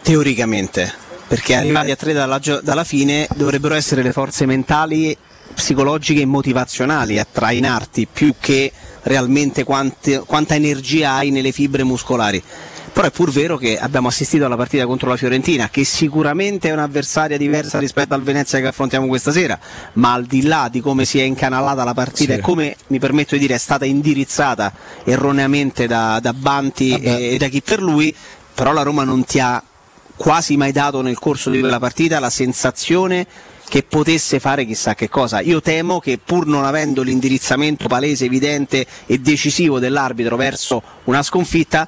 Teoricamente. Perché arrivati a tre dalla, dalla fine dovrebbero essere le forze mentali, psicologiche e motivazionali a trainarti più che realmente quante- quanta energia hai nelle fibre muscolari. Però è pur vero che abbiamo assistito alla partita contro la Fiorentina, che sicuramente è un'avversaria diversa rispetto al Venezia che affrontiamo questa sera, ma al di là di come si è incanalata la partita Sì. e come mi permetto di dire è stata indirizzata erroneamente da, da Banti e, e da chi per lui, però la Roma non ti ha quasi mai dato nel corso di quella partita la sensazione che potesse fare chissà che cosa. Io temo che pur non avendo l'indirizzamento palese, evidente e decisivo dell'arbitro verso una sconfitta,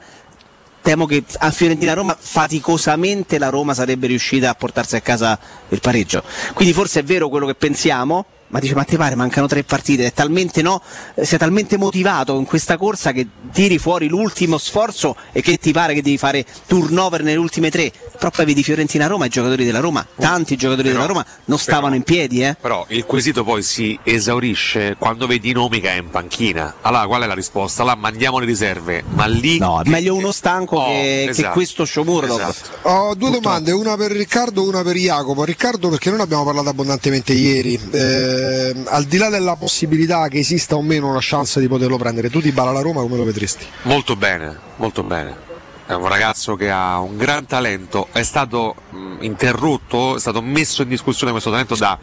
temo che a Fiorentina-Roma faticosamente la Roma sarebbe riuscita a portarsi a casa il pareggio. Quindi forse è vero quello che pensiamo, ma dice ma ti pare mancano tre partite, è talmente no, eh, sei talmente motivato in questa corsa che tiri fuori l'ultimo sforzo e che ti pare che devi fare turnover nelle ultime tre. Però poi vedi Fiorentina-Roma, i giocatori della Roma, tanti giocatori della Roma non stavano in piedi, eh. Però il quesito poi si esaurisce quando vedi i nomi che è in panchina. Allora qual è la risposta? Là mandiamo le riserve, ma lì... No, è meglio uno stanco che, che esatto. questo sciomuro. Esatto. Ho due domande, una per Riccardo e una per Jacopo. Riccardo perché noi ne abbiamo parlato abbondantemente ieri, Eh, al di là della possibilità che esista o meno una chance di poterlo prendere, tu ti balla la Roma come lo vedresti? Molto bene, molto bene. È un ragazzo che ha un gran talento, è stato mh, interrotto, è stato messo in discussione questo talento da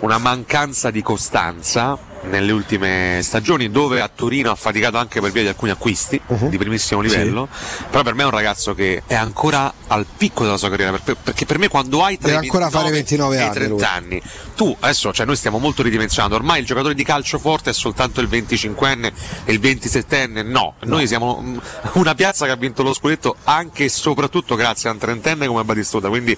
una mancanza di costanza nelle ultime stagioni dove a Torino ha faticato anche per via di alcuni acquisti di primissimo livello. Però per me è un ragazzo che è ancora al picco della sua carriera per- perché per me quando hai tra Deve i ancora fare 29 e i anni, 30 lui. anni tu adesso cioè noi stiamo molto ridimensionando. Ormai il giocatore di calcio forte è soltanto il 25enne e il 27enne no, noi siamo una piazza che ha vinto lo scudetto anche e soprattutto grazie a un trentenne come Batistuta. Quindi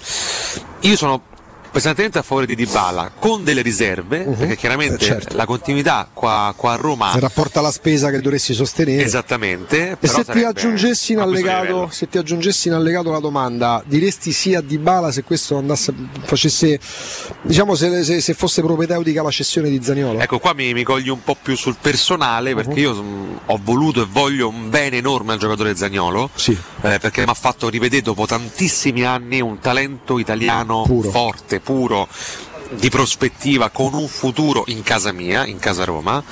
io sono pesantemente a favore di Dybala con delle riserve perché chiaramente Eh, certo. la continuità qua, qua a Roma In rapporto alla spesa che dovresti sostenere. esattamente E se ti, aggiungessi in allegato, se ti aggiungessi in allegato la domanda, diresti sì a Dybala se questo andasse, facesse, diciamo se, se- se fosse propedeutica la cessione di Zaniolo? Ecco, qua mi, mi cogli un po' più sul personale perché io mm, ho voluto e voglio un bene enorme al giocatore Zagnolo. eh, perché mi ha fatto rivedere dopo tantissimi anni un talento italiano forte, puro, di prospettiva, con un futuro in casa mia, in casa Roma.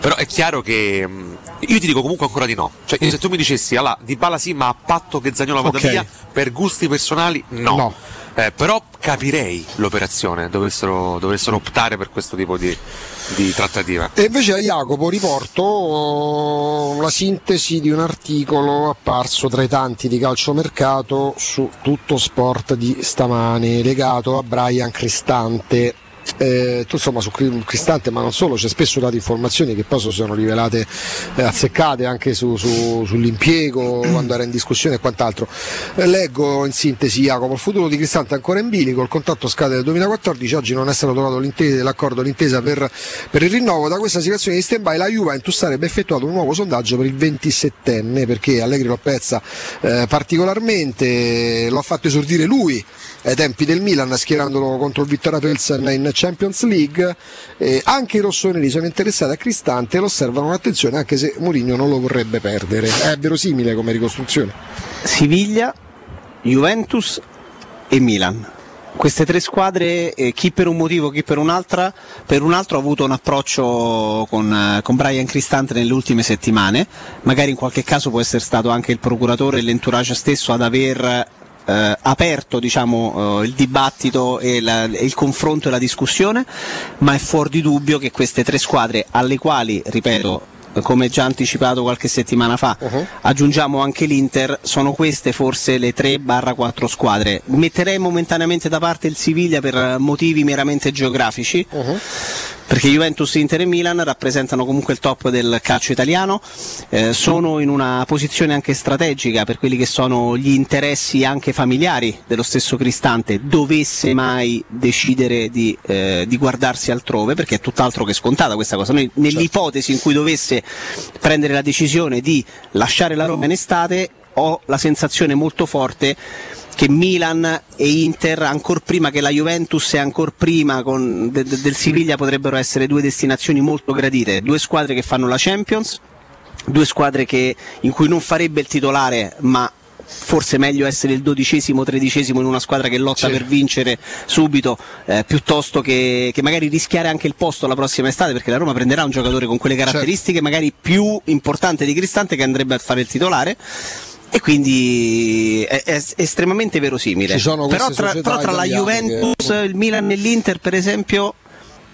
Però è chiaro che mm, io ti dico comunque ancora di no. Cioè, se tu mi dicessi, allora, di bala sì, ma a patto che Zagnolo vada Ok. via, per gusti personali, no. Eh, però capirei l'operazione, dovessero, dovessero optare per questo tipo di, di trattativa. E invece a Jacopo riporto oh, la sintesi di un articolo apparso tra i tanti di calciomercato su tutto sport di stamane legato a Brian Cristante. Eh, tu insomma su Cri- Cristante ma non solo c'è spesso date informazioni che poi sono rivelate eh, azzeccate anche su- su- sull'impiego quando era in discussione e quant'altro. Eh, leggo in sintesi Jacopo il futuro di Cristante è ancora in bilico il contratto scade nel 2014 oggi non è stato trovato l'accordo l'intesa per, per il rinnovo. Da questa situazione di stand by la Juventus sarebbe effettuato un nuovo sondaggio per il 27enne perché Allegri lo apprezza eh, particolarmente lo ha fatto esordire lui ai tempi del Milan schierandolo contro il Vittoria Pilsen in Champions League Eh, anche i rossoneri sono interessati a Cristante e lo osservano con attenzione anche se Mourinho non lo vorrebbe perdere è verosimile come ricostruzione Siviglia, Juventus e Milan. Queste tre squadre, eh, chi per un motivo, chi per per un altro ha avuto un approccio con, eh, con Brian Cristante nelle ultime settimane. Magari in qualche caso può essere stato anche il procuratore e l'entourage stesso ad aver eh, aperto diciamo, eh, il dibattito e, la- il confronto e la discussione, ma è fuori di dubbio che queste tre squadre alle quali, ripeto, come già anticipato qualche settimana fa, aggiungiamo anche l'Inter, sono queste forse le 3-4 squadre. Metterei momentaneamente da parte il Siviglia per motivi meramente geografici. Perché Juventus, Inter e Milan rappresentano comunque il top del calcio italiano, eh, sono in una posizione anche strategica per quelli che sono gli interessi anche familiari dello stesso Cristante, dovesse mai decidere di, eh, di guardarsi altrove, perché è tutt'altro che scontata questa cosa. Noi, nell'ipotesi in cui dovesse prendere la decisione di lasciare la Roma in estate, ho la sensazione molto forte che Milan e Inter, ancora prima che la Juventus e ancora prima con- de- de- del Siviglia, potrebbero essere due destinazioni molto gradite. Due squadre che fanno la Champions, due squadre che- in cui non farebbe il titolare, ma forse meglio essere il dodicesimo, tredicesimo in una squadra che lotta per vincere subito, eh, piuttosto che, che magari rischiare anche il posto la prossima estate, perché la Roma prenderà un giocatore con quelle caratteristiche, magari più importante di Cristante che andrebbe a fare il titolare. E quindi è, è estremamente verosimile. Però tra, però tra la Juventus, il Milan e l'Inter, per esempio,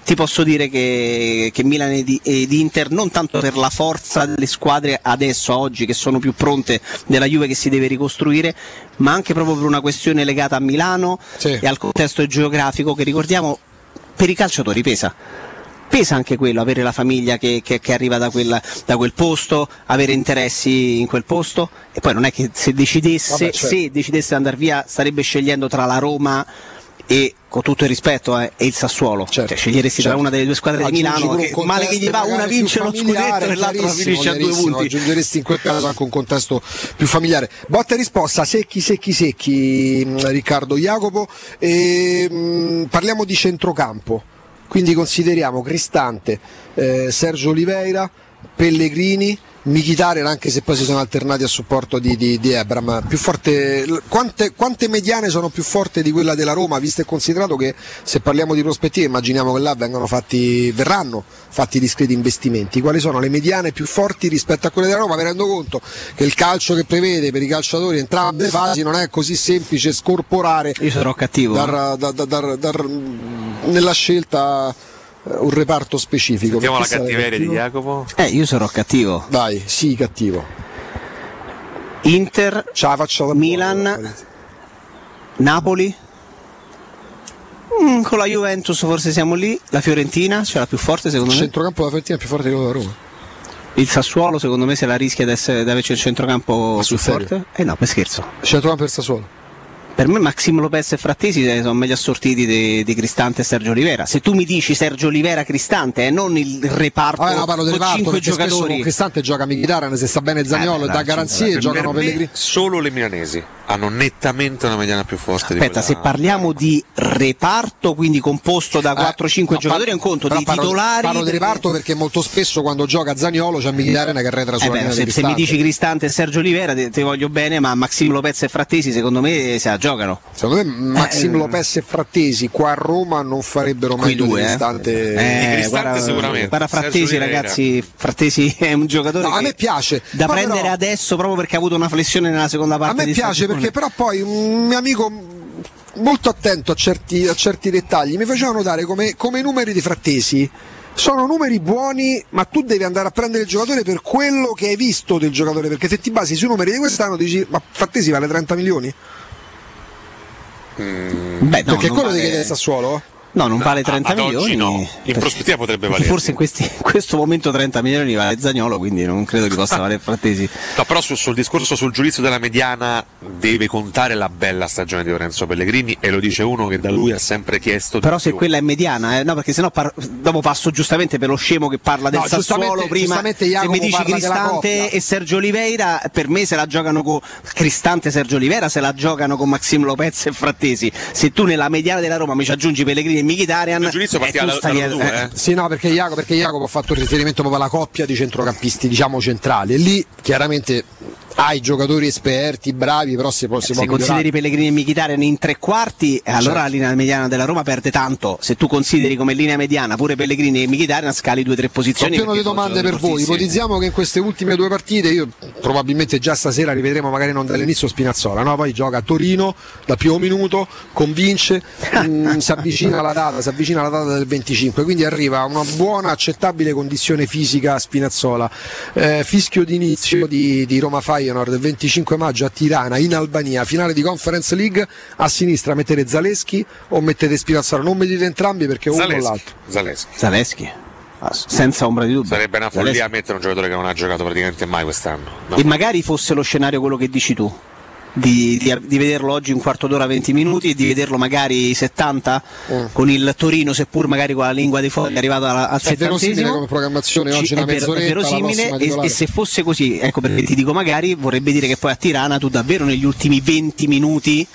ti posso dire che, che Milan ed, ed Inter, non tanto per la forza delle squadre adesso, oggi, che sono più pronte della Juve che si deve ricostruire, ma anche proprio per una questione legata a Milano e al contesto geografico che ricordiamo per i calciatori pesa. Pesa anche quello, avere la famiglia che, che- che arriva da, quella- da quel posto, avere interessi in quel posto e poi non è che se decidesse, Vabbè, certo. se decidesse di andare via starebbe scegliendo tra la Roma e con tutto il rispetto eh, e il Sassuolo, cioè sceglieresti tra certo. una delle due squadre di Aggiungi Milano pure che male che gli va una vince lo scudetto e l'altra finisce a due punti. Aggiungeresti in quel caso anche un contesto più familiare. Botta e risposta, secchi, secchi, secchi, Riccardo Jacopo. E, mh, parliamo di centrocampo. Quindi consideriamo Cristante, eh, Sergio Oliveira, Pellegrini, Michitarian, anche se poi si sono alternati a supporto di, di, di Ebram. Più forte, quante, quante mediane sono più forti di quella della Roma, visto e considerato che se parliamo di prospettive immaginiamo che là vengano fatti, verranno fatti discreti investimenti. Quali sono le mediane più forti rispetto a quelle della Roma? Mi rendo conto che il calcio che prevede per i calciatori entrambe le fasi non è così semplice scorporare Io sarò cattivo. dar- dar- dar- nella scelta un reparto specifico. Sentiamo la cattiveria di? Jacopo. Eh, io sarò cattivo. Vai, sì, cattivo. Inter, Milan, Napoli. Mm, con la Juventus forse siamo lì, la Fiorentina, cioè la più forte secondo Il me. centrocampo della Fiorentina è più forte di quello della Roma. Il Sassuolo secondo me se la rischia di, essere, di averci il centrocampo più serio? forte. Eh no, per scherzo. Centrocampo per Sassuolo. Per me Maximo Lopez e Frattesi eh, sono meglio assortiti di, di Cristante e Sergio Olivera. Se tu mi dici Sergio Olivera Cristante e non il reparto Ah, no, parlo del reparto cinque perché spesso giocatori. con Cristante gioca Mkhitaryan, se sta bene Zagnolo Eh, e dà garanzie, giocano Pellegrini. Solo le milanesi hanno nettamente una mediana più forte Aspetta, di se parliamo di reparto, quindi composto da 4-5 Eh, no, giocatori, è un conto di parlo, titolari. Parlo di reparto perché molto spesso quando gioca Zagnolo c'è Mkhitaryan che arretra Eh sulla beh, linea se, se mi Cristante. dici Cristante e Sergio Olivera ti, ti voglio bene, ma Maximo Lopez e Frattesi secondo me se la giocano. Secondo me Maxim Eh, Lopez e Frattesi qua a Roma non farebbero meglio due, di eh. Cristante. Eh, guarda, guarda Frattesi, ragazzi, Frattesi è un giocatore No, a me piace. da prendere però- adesso proprio perché ha avuto una flessione nella seconda A parte me di piace stagione. Perché però poi un mio amico molto attento a certi, a certi dettagli mi faceva notare come, come i numeri di Frattesi sono numeri buoni, ma tu devi andare a prendere il giocatore per quello che hai visto del giocatore, perché se ti basi sui numeri di quest'anno dici ma Frattesi vale 30 milioni? Beh, no, perché quello vale- di chiede Sassuolo? No, non vale 30 ad oggi milioni. no. In prospettiva potrebbe valere. Forse in, questi- in questo momento 30 milioni vale Zagnolo, quindi non credo che possa valere Frattesi. No, però sul, sul discorso sul giudizio della mediana deve contare la bella stagione di Lorenzo Pellegrini e lo dice uno che da lui ha sempre chiesto di Però se più. quella è mediana, eh, no, perché sennò par- dopo passo giustamente per lo scemo che parla del No, Sassuolo giustamente- prima. Se mi dici Cristante e Sergio Oliveira, per me se la giocano con Cristante e Sergio Oliveira, se la giocano con Maxim Lopez e Frattesi. Se tu nella mediana della Roma mi ci aggiungi Pellegrini e Mkhitaryan, giudizio eh, partiva da- stai- due, eh. Sì, no, perché Jacopo, perché Jacopo ha fatto il riferimento proprio alla coppia di centrocampisti, diciamo centrali. E lì chiaramente hai giocatori esperti, bravi, però si può, Se consideri. Pellegrini e Mkhitaryan in tre quarti, eh, allora la linea mediana della Roma perde tanto. Se tu consideri come linea mediana pure Pellegrini e Mkhitaryan, scali due o tre posizioni. pieno di domande per voi. Ipotizziamo che in queste ultime due partite, io probabilmente già stasera rivedremo magari non dall'inizio Spinazzola, no? poi gioca a Torino da primo minuto, convince, mm, si avvicina alla data, si avvicina alla data del 25, quindi arriva a una buona, accettabile condizione fisica a Spinazzola. Eh, fischio d'inizio di, di Roma Feyenoord il 25 maggio a Tirana in Albania, finale di Conference League, a sinistra mettete Zaleschi o mettete Spinazzola, non mettete entrambi perché uno o Zaleschi. l'altro. Zaleschi. Zaleschi, Ah, senza ombra di dubbio. Sarebbe una follia Zaleschi. mettere un giocatore che non ha giocato praticamente mai quest'anno. No. E magari fosse lo scenario quello che dici tu. Di, di- di vederlo oggi un quarto d'ora 20 minuti e di vederlo magari 70 Mm. con il Torino seppur magari con la lingua dei fogli arrivato alla- al È verosimile settantesimo. come programmazione oggi una mezz'oretta, verosimile e, e se fosse così ecco perché ti dico magari vorrebbe dire che poi a Tirana tu davvero negli ultimi 20 minuti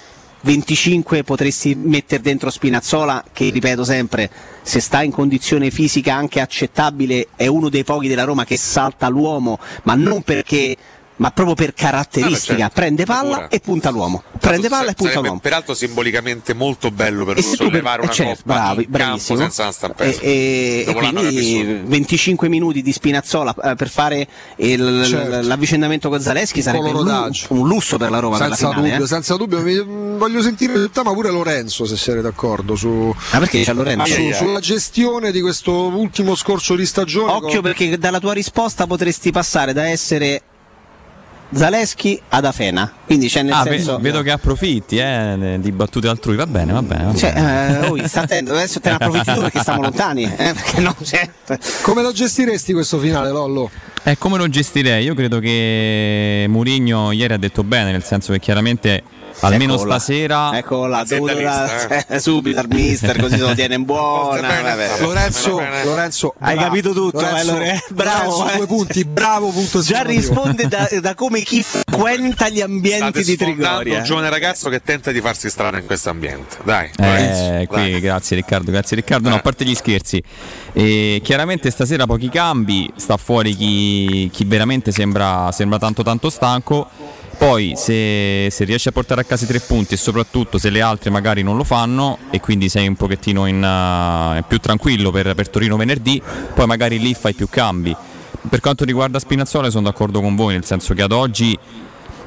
25 potresti mettere dentro Spinazzola che ripeto sempre se sta in condizione fisica anche accettabile è uno dei pochi della Roma che salta l'uomo ma non perché ma proprio per caratteristica Ah, beh, certo. prende palla Natura. e punta l'uomo prende palla e punta l'uomo peraltro simbolicamente molto bello per e tu per- sollevare eh, una certo, coppa bravi, in campo bravissimo. senza una stampella. E, e- e quindi vissuto. 25 minuti di Spinazzola eh, per fare il- Certo. l'avvicinamento con Zaleschi sarebbe un, un lusso per la Roma senza finale, dubbio, eh. senza dubbio. Mi- mm, voglio sentire il tema pure Lorenzo, se siete d'accordo, su, Ah, perché c'è Lorenzo? su- sulla gestione di questo ultimo scorcio di stagione. Occhio con- perché dalla tua risposta potresti passare da essere Zaleschi ad Afena. Quindi c'è nel Ah, senso. vedo che approfitti eh, di battute altrui, va bene, va bene. va Cioè, bene. eh, ui, sta attento, adesso te ne approfitti tu perché stiamo lontani. Eh, perché no, cioè, Come lo gestiresti questo finale, Lollo? Eh, come lo gestirei? Io credo che Murigno ieri ha detto bene, nel senso che chiaramente almeno Eccola. stasera Eccola, dovuto da, eh, subito al mister, così se lo tiene in buona. vabbè. Lorenzo, Lorenzo, Hai bravo. capito tutto, Lorenzo, eh, Lore- bravo. Lorenzo, eh. due punti, bravo punto Già risponde da, da come chi frequenta gli ambienti State di Trigoria. un giovane ragazzo che tenta di farsi strada in questo ambiente. Dai, Eh, Lorenzo, qui, dai. grazie Riccardo, grazie Riccardo. No, a parte gli scherzi, Eh, chiaramente stasera pochi cambi, sta fuori chi, chi veramente sembra, sembra tanto tanto stanco. Poi se, se riesci a portare a casa i tre punti e soprattutto se le altre magari non lo fanno e quindi sei un pochettino in, eh, più tranquillo per, per Torino venerdì, poi magari lì fai più cambi. Per quanto riguarda Spinazzola sono d'accordo con voi, nel senso che ad oggi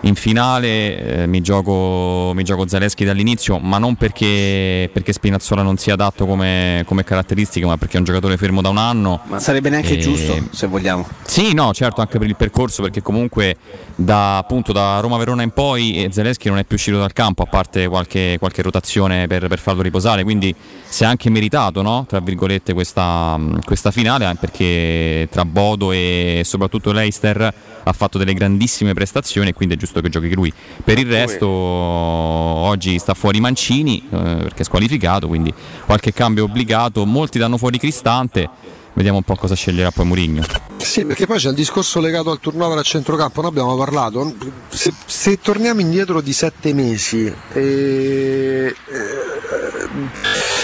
in finale eh, mi, gioco, mi gioco Zaleschi dall'inizio, ma non perché, perché Spinazzola non sia adatto come, come caratteristiche, ma perché è un giocatore fermo da un anno. Ma sarebbe neanche E- giusto, se vogliamo. Sì, no, certo, anche per il percorso, perché comunque da, appunto, da Roma-Verona in poi eh, Zelensky non è più uscito dal campo, a parte qualche, qualche rotazione per, per farlo riposare, quindi si è anche meritato, no, tra virgolette, questa, mh, questa finale, perché tra Bodo e soprattutto Leicester ha fatto delle grandissime prestazioni e quindi è giusto che giochi lui. Per il resto oggi sta fuori Mancini, eh, perché è squalificato, quindi qualche cambio obbligato, molti danno fuori Cristante. Vediamo un po' cosa sceglierà poi Mourinho. Sì, perché poi c'è un discorso legato al turnover a centrocampo, noi abbiamo parlato, se, se torniamo indietro di sette mesi e,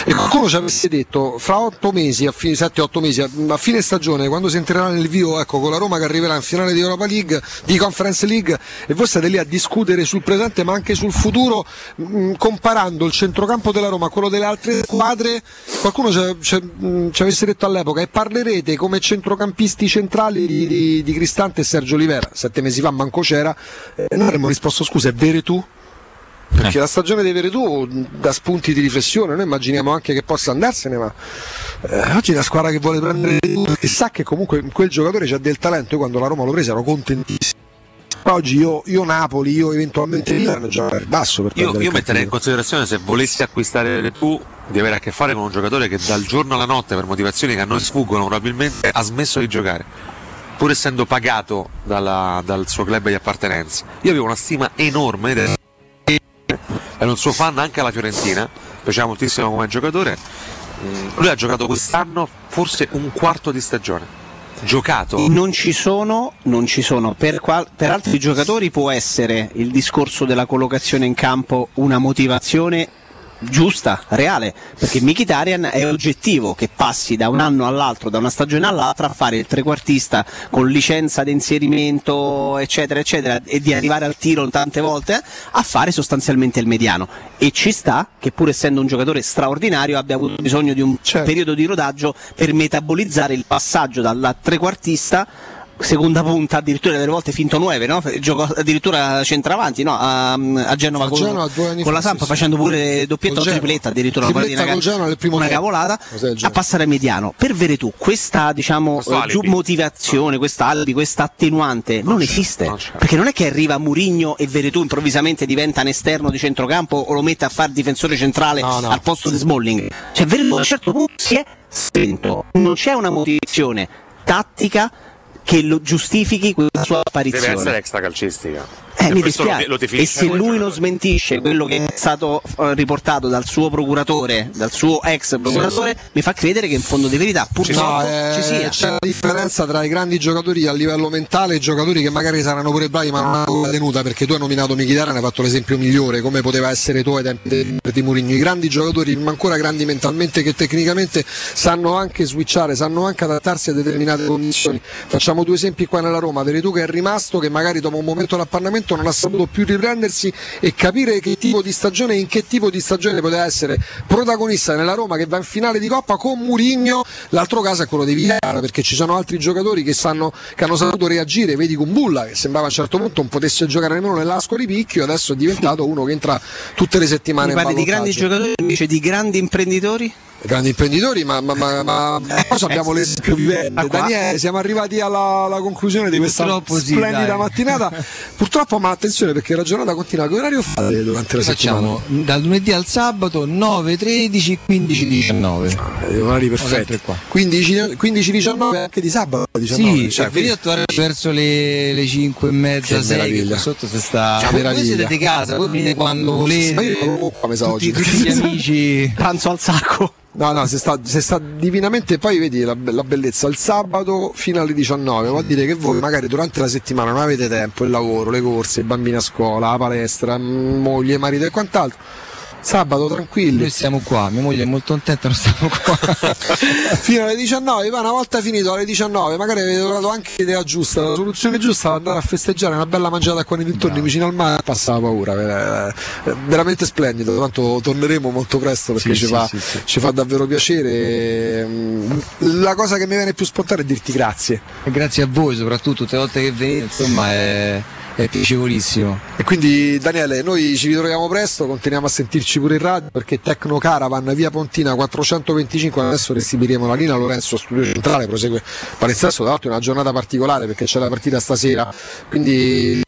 e qualcuno ci avesse detto fra otto mesi, a fine, 7-8 mesi, a, fine stagione, quando si entrerà nel vivo, ecco, con la Roma che arriverà in finale di Europa League, di Conference League, e voi state lì a discutere sul presente ma anche sul futuro, mh, comparando il centrocampo della Roma a quello delle altre squadre, qualcuno ci, ci- avesse detto all'epoca e parlerete come centrocampisti centrali di, di- di Cristante e Sergio Olivera, sette mesi fa manco c'era, e noi avremmo risposto scusa, è Veretù? Perché la stagione dei Veretù dà spunti di riflessione, noi immaginiamo anche che possa andarsene, ma eh, oggi la squadra che vuole prendere e sa che comunque quel giocatore c'ha del talento, io quando la Roma l'ho presa ero contentissimo. Ma Oggi io, io Napoli, io eventualmente Milano giocare basso per Io, io metterei in considerazione se volessi acquistare tu di avere a che fare con un giocatore che dal giorno alla notte per motivazioni che a noi sfuggono probabilmente ha smesso di giocare pur essendo pagato dalla- dal suo club di appartenenza. Io avevo una stima enorme del- ero un suo fan anche alla Fiorentina piaceva moltissimo come giocatore. Mm, lui ha giocato quest'anno forse un quarto di stagione. Giocato? Non ci sono, non ci sono. Per, qual- per altri giocatori può essere il discorso della collocazione in campo una motivazione giusta, reale, perché Mkhitaryan è oggettivo che passi da un anno all'altro, da una stagione all'altra a fare il trequartista con licenza di inserimento, eccetera, eccetera, e di arrivare al tiro tante volte, a fare sostanzialmente il mediano. E ci sta che pur essendo un giocatore straordinario abbia avuto bisogno di un periodo di rodaggio per metabolizzare il passaggio dalla trequartista seconda punta, addirittura delle volte finto 9, no? Giocò addirittura centravanti, no? A, a Genova, con, Genova due anni con la fa, Sampa sì, sì. facendo pure doppietta o tripletta addirittura una Tripletta nel primo una cavolata a passare a mediano. Per Veretù questa diciamo eh, giù motivazione questa alibi questa attenuante non esiste. perché non è che arriva Murigno e Veretù improvvisamente diventa un esterno di centrocampo o lo mette a fare difensore centrale al posto di Smalling. Cioè Veretù a un certo punto si è spento. Non c'è una motivazione tattica che lo giustifichi quella sua apparizione. Deve essere extra calcistica eh, E mi questo lo- dispiace. lo e se lui non smentisce quello che è stato eh, riportato dal suo procuratore, dal suo ex procuratore, mi fa credere che in fondo di verità purtroppo No, eh, ci sia. c'è la differenza tra i grandi giocatori a livello mentale e i giocatori che magari saranno pure bravi ma non hanno la tenuta perché tu hai nominato Mkhitaryan hai fatto l'esempio migliore come poteva essere tu ai tempi di- di Mourinho. I grandi giocatori ma ancora grandi mentalmente che tecnicamente sanno anche switchare sanno anche adattarsi a determinate condizioni. Facciamo due esempi qua nella Roma. Veretù che è rimasto che magari dopo un momento d'appannamento non ha saputo più riprendersi e capire che tipo di stagione e in che tipo di stagione poteva essere protagonista nella Roma che va in finale di Coppa con Murigno l'altro caso è quello di Villara perché ci sono altri giocatori che, sanno, che hanno saputo reagire. Vedi Kumbulla che sembrava a un certo punto non potesse giocare nemmeno nell'asco di picchio adesso è diventato uno che entra tutte le settimane Mi parli di grandi giocatori invece di grandi imprenditori? Grandi imprenditori, ma, ma, ma, ma poi abbiamo l'esempio vivente. Daniele, siamo arrivati alla, alla conclusione di questa Purtroppo sì, splendida dai. mattinata. Purtroppo, ma attenzione perché la giornata continua. Che orario fate durante la settimana? Facciamo dal lunedì al sabato 9, 13, 15, 19. Eh, orari perfetti. 15, 15, 19 anche di sabato 19. Sì, cioè, cioè, venite a trovare verso le, le 5 e mezza, Che 6 meraviglia. qua sotto se sta. Che Voi siete di casa, voi venite quando volete. Ma io non come sa tutti, oggi. tutti gli amici. Pranzo al sacco. No, no, si sta, si sta divinamente. Poi vedi la, la bellezza. Il sabato fino alle 19 vuol dire che voi magari durante la settimana non avete tempo, il lavoro, le corse, i bambini a scuola, la palestra, m- moglie, marito e quant'altro. Sabato tranquilli. Noi siamo qua, mia moglie è molto contenta, non stiamo qua. fino alle 19, poi una volta finito alle 19, magari avete trovato anche l'idea giusta, la soluzione giusta, andare a festeggiare una bella mangiata qua nei dintorni vicino al mare, passa la paura, ver- eh, veramente splendido, tanto torneremo molto presto perché Sì, ci, sì, fa, sì, ci fa davvero piacere. Mm, La cosa che mi viene più spontanea è dirti grazie. E grazie a voi, soprattutto tutte le volte che venite, insomma, è, è piacevolissimo. E quindi Daniele, noi ci ritroviamo presto, continuiamo a sentirci pure in radio perché Tecno Caravan via Pontina 425, adesso restituiremo la linea Lorenzo Studio Centrale, prosegue palinsesto, tra l'altro è una giornata particolare perché c'è la partita stasera, quindi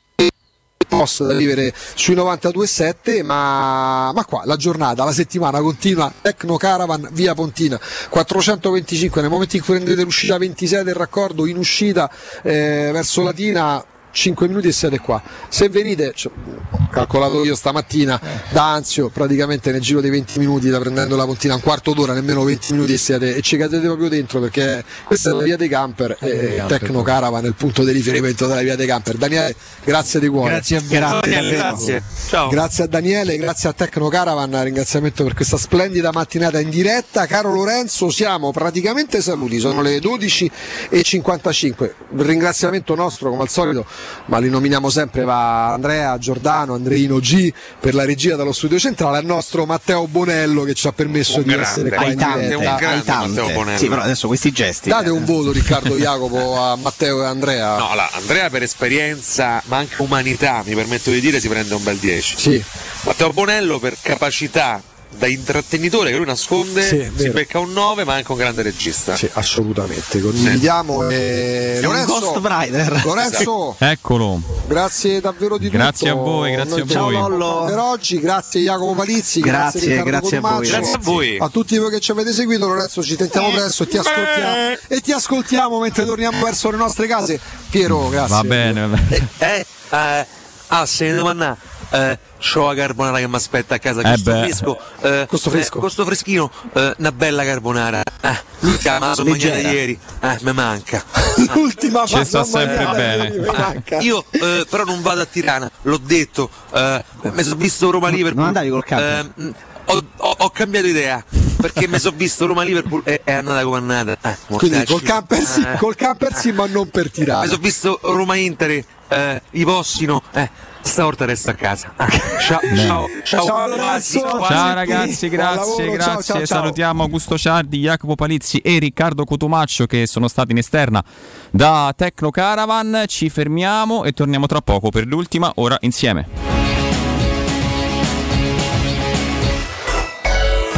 post da vivere sui 92.7 ma, ma qua la giornata, la settimana continua Tecno Caravan via Pontina 425 nel momento in cui prendete l'uscita 26 del raccordo in uscita eh, verso Latina 5 minuti e siete qua se venite cioè, ho calcolato io stamattina da Anzio praticamente nel giro dei 20 minuti da prendendo la Pontina un quarto d'ora nemmeno 20 minuti e, siete, e ci cadete proprio dentro perché questa è la via dei camper e. Tecno Caravan è il punto di riferimento della via dei camper Daniele grazie di cuore Grazie a voi. Grazie, Daniele, grazie. Ciao. Grazie a Daniele, grazie a Tecno Caravan, ringraziamento per questa splendida mattinata in diretta. Caro Lorenzo, siamo praticamente saluti, sono le 12.55. Il ringraziamento nostro, come al solito, ma li nominiamo sempre, va Andrea, Giordano, Andreino G per la regia dallo studio centrale, al nostro Matteo Bonello che ci ha permesso Un di grande, essere qua in Aitante, diretta. un grande. Matteo Bonello. Sì, però adesso questi gesti. Date un voto Riccardo Jacopo a Matteo e Andrea. No, allora, Andrea per esperienza, ma anche umanità, mi permetto di dire, si prende un bel 10. Sì. Matteo Bonello per capacità da intrattenitore che lui nasconde, Sì, è si becca un 9, ma anche un grande regista. Sì, assolutamente, condividiamo. E... È un Lorenzo, Ghost Rider. Lorenzo, Eccolo. Grazie davvero di tutto. Grazie a voi, grazie Noi a voi. salutiamo Per oggi, grazie Jacopo Palizzi, Grazie, grazie, Riccardo grazie a voi. Grazie a voi. A tutti voi che ci avete seguito, Lorenzo, ci tentiamo presto e ti ascoltiamo, e ti ascoltiamo mentre torniamo verso le nostre case. Piero, grazie. Va bene, va bene. Eh, eh, ah, se ne domanda, eh, c'ho la carbonara che mi aspetta a casa, Eh questo beh. fresco, eh, Questo fresco. eh, questo freschino, eh, una bella carbonara. Eh, l'ultima la sono mangiata ieri, eh, mi manca. L'ultima Ci fase sta sempre bene. mi manca. Io eh, però non vado a Tirana, l'ho detto, eh, mi sono visto Roma Liverpool. Non andavi col camper? Ehm, ho, ho- ho cambiato idea perché mi sono visto Roma Liverpool e è andata come è andata. Eh, Quindi mortacci. col camper sì, Eh. col camper sì, ma non per Mi tirare. sono visto Roma Inter, eh, i Possino, eh, stavolta resto a casa. Ciao, ciao, ciao, Ciao, quasi. Ciao ragazzi, lavoro, grazie, ciao, grazie. ciao, ciao. Salutiamo Augusto Ciardi, Jacopo Palizzi e Riccardo Cotumaccio che sono stati in esterna da Tecno Caravan. Ci fermiamo e torniamo tra poco per l'ultima ora insieme.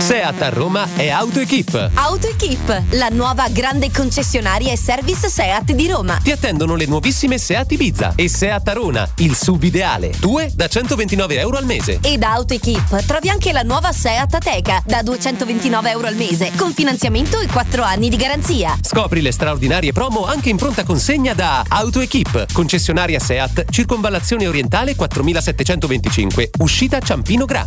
Seat a Roma è AutoEquip. AutoEquip, la nuova grande concessionaria e service Seat di Roma. Ti attendono le nuovissime Seat Ibiza e Seat Arona, il sub ideale. Due da 129 euro al mese. E da AutoEquip trovi anche la nuova Seat Ateca da 229 euro al mese, con finanziamento e 4 anni di garanzia. Scopri le straordinarie promo anche in pronta consegna da AutoEquip, concessionaria Seat, circonvallazione orientale 4725, uscita Ciampino Gra.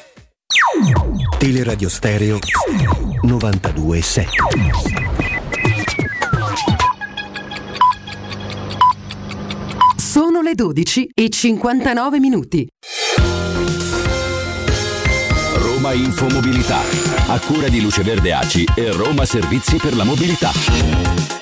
Teleradio Stereo 92.7 Sono le 12 e 59 minuti. Roma Infomobilità. A cura di Luce Verde Aci e Roma Servizi per la Mobilità.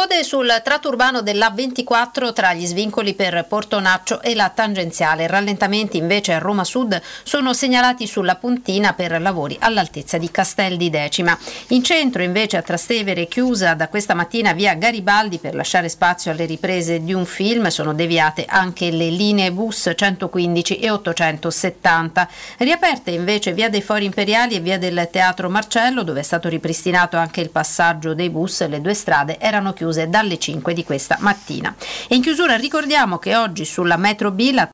Code sul tratto urbano dell'A24 tra gli svincoli per Portonaccio e la tangenziale. Rallentamenti invece a Roma Sud sono segnalati sulla puntina per lavori all'altezza di Castel di Decima. In centro invece a Trastevere chiusa da questa mattina via Garibaldi per lasciare spazio alle riprese di un film. Sono deviate anche le linee bus 115 e 870. Riaperte invece via dei Fori Imperiali e via del Teatro Marcello dove è stato ripristinato anche il passaggio dei bus. Le due strade erano chiuse dalle 5 di questa mattina. E in chiusura ricordiamo che oggi sulla metro B la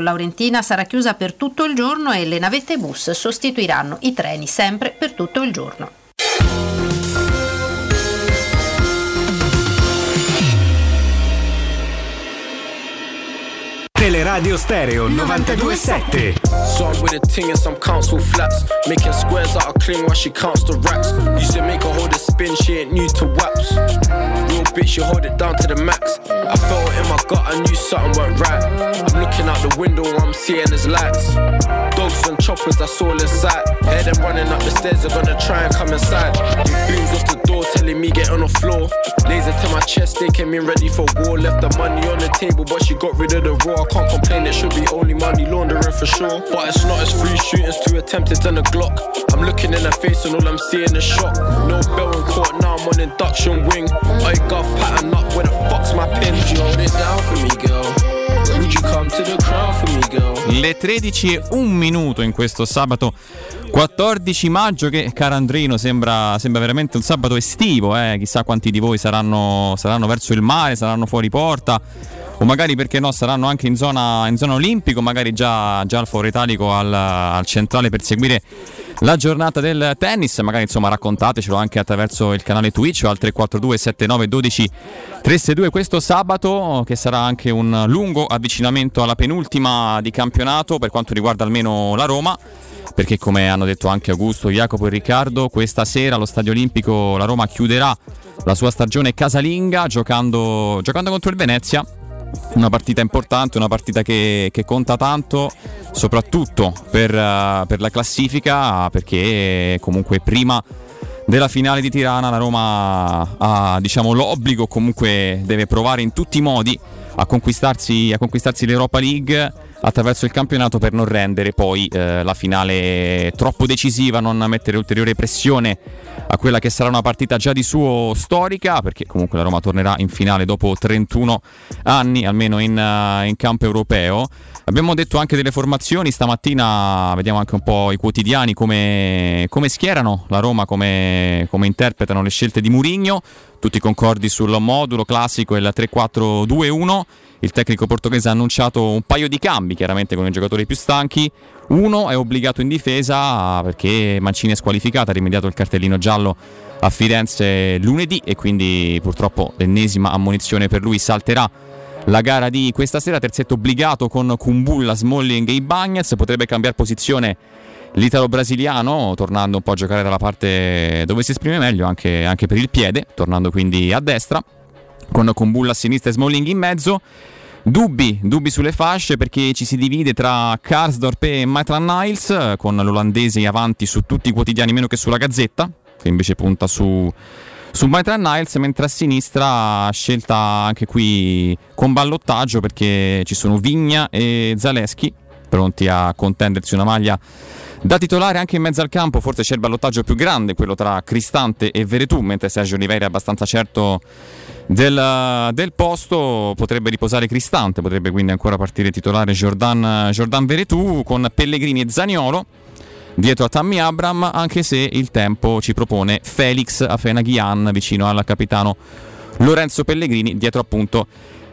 Laurentina sarà chiusa per tutto il giorno e le navette bus sostituiranno i treni sempre per tutto il giorno. Teleradio Stereo 927. So I'm with a ting and some council flats. Making squares out of cling while she counts the racks. Used to make her hold a spin, she ain't new to waps. Bitch, you hold it down to the max. I felt it in my gut, I knew something went right. I'm looking out the window, I'm seeing is lights. Dogs and choppers, that's all in sight. Hear them running up the stairs, they're gonna try and come inside. Big booms off the door, telling me get on the floor. Laser to my chest, they came in ready for war. Left the money on the table, but she got rid of the raw. I can't complain, it should be only money laundering for sure. But it's not as three shootings, two attempted than a Glock. I'm looking in her face and all I'm seeing is shock. No bell in court, now I'm on induction wing. I got pattern up, where the fuck's my pin? You hold it down for me, girl? Would you come to the crown for me, girl? Le 13 e un minuto in questo sabato 14 maggio che, caro Andrino, sembra, sembra veramente un sabato estivo, eh? chissà quanti di voi saranno, saranno verso il mare, saranno fuori porta o magari perché no saranno anche in zona, in zona olimpico, magari già, già al Foro Italico al, al centrale per seguire la giornata del tennis, magari insomma raccontatecelo anche attraverso il canale Twitch o al 342 79 12 362 questo sabato che sarà anche un lungo avvicinamento alla penultima di campionato per quanto riguarda almeno la Roma perché come hanno detto anche Augusto, Jacopo e Riccardo, questa sera allo Stadio Olimpico la Roma chiuderà la sua stagione casalinga giocando, giocando contro il Venezia una partita importante, una partita che, che conta tanto, soprattutto per, uh, per, la classifica, perché comunque prima della finale di Tirana la Roma ha diciamo, l'obbligo, comunque deve provare in tutti i modi a conquistarsi, a conquistarsi l'Europa League attraverso il campionato per non rendere poi eh, la finale troppo decisiva, non mettere ulteriore pressione a quella che sarà una partita già di suo storica, perché comunque la Roma tornerà in finale dopo 31 anni, almeno in, uh, in campo europeo. Abbiamo detto anche delle formazioni, stamattina vediamo anche un po' i quotidiani come, come schierano la Roma, come, come interpretano le scelte di Murigno, tutti concordi sul modulo classico il 3-4-2-1 il tecnico portoghese ha annunciato un paio di cambi, chiaramente con i giocatori più stanchi. Uno è obbligato in difesa perché Mancini è squalificato, ha rimediato il cartellino giallo a Firenze lunedì e quindi purtroppo l'ennesima ammonizione per lui salterà la gara di questa sera. Terzetto obbligato con Kumbulla, Smalling e Ibagnez. Potrebbe cambiare posizione l'italo-brasiliano, tornando un po' a giocare dalla parte dove si esprime meglio, anche, anche per il piede, tornando quindi a destra con Kumbulla a sinistra e Smalling in mezzo. Dubbi, dubbi sulle fasce perché ci si divide tra Karsdorp e Maitland Niles con l'olandese avanti su tutti i quotidiani meno che sulla Gazzetta che invece punta su, su Maitland Niles mentre a sinistra scelta anche qui con ballottaggio perché ci sono Vigna e Zaleschi pronti a contendersi una maglia da titolare anche in mezzo al campo forse c'è il ballottaggio più grande quello tra Cristante e Veretù mentre Sergio Oliveira è abbastanza certo del, del, posto potrebbe riposare Cristante, potrebbe quindi ancora partire titolare Jordan, Jordan Veretù con Pellegrini e Zaniolo. Dietro a Tammy Abram, anche se il tempo ci propone Felix Afenaghian vicino al capitano Lorenzo Pellegrini, dietro appunto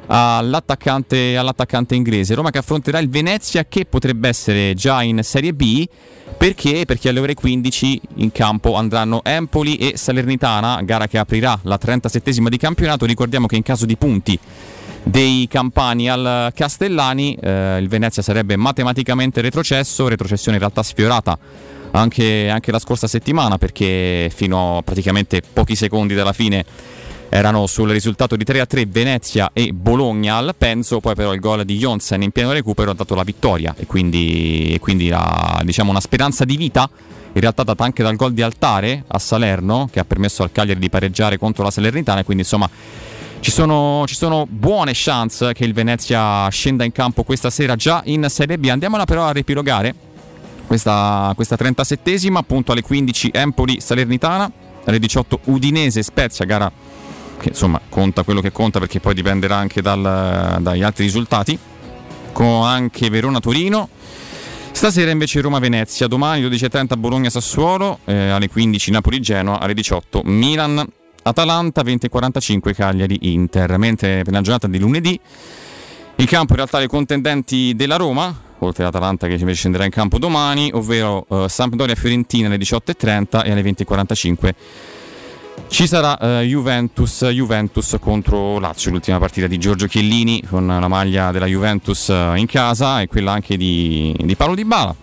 all'attaccante, all'attaccante inglese. Roma che affronterà il Venezia che potrebbe essere già in Serie B perché? Perché alle ore 15 in campo andranno Empoli e Salernitana, gara che aprirà la 37esima di campionato. Ricordiamo che in caso di punti dei campani al Castellani eh, il Venezia sarebbe matematicamente retrocesso, retrocessione in realtà sfiorata anche, anche la scorsa settimana perché fino a praticamente pochi secondi dalla fine erano sul risultato di 3-3 Venezia e Bologna al Penso, poi però il gol di Jonsen in pieno recupero ha dato la vittoria e quindi, e quindi la, diciamo una speranza di vita in realtà data anche dal gol di Altare a Salerno che ha permesso al Cagliari di pareggiare contro la Salernitana e quindi insomma ci sono, ci sono, buone chance che il Venezia scenda in campo questa sera già in Serie B. Andiamola però a ripilogare questa, questa 37esima, appunto alle 15 Empoli Salernitana, alle 18 Udinese Spezia, gara che insomma conta quello che conta perché poi dipenderà anche dal, dagli altri risultati, con anche Verona-Torino. Stasera invece Roma-Venezia, domani 12.30 Bologna-Sassuolo, eh, alle 15 Napoli-Genoa, alle 18 Milan-Atalanta, 20.45 Cagliari-Inter, mentre per la giornata di lunedì In campo in realtà i contendenti della Roma, oltre all'Atalanta che invece scenderà in campo domani, ovvero eh, Sampdoria Fiorentina alle 18.30 e alle 20.45 ci sarà eh, Juventus, Juventus contro Lazio, l'ultima partita di Giorgio Chiellini con la maglia della Juventus eh, in casa e quella anche di, di Paolo Di Bala,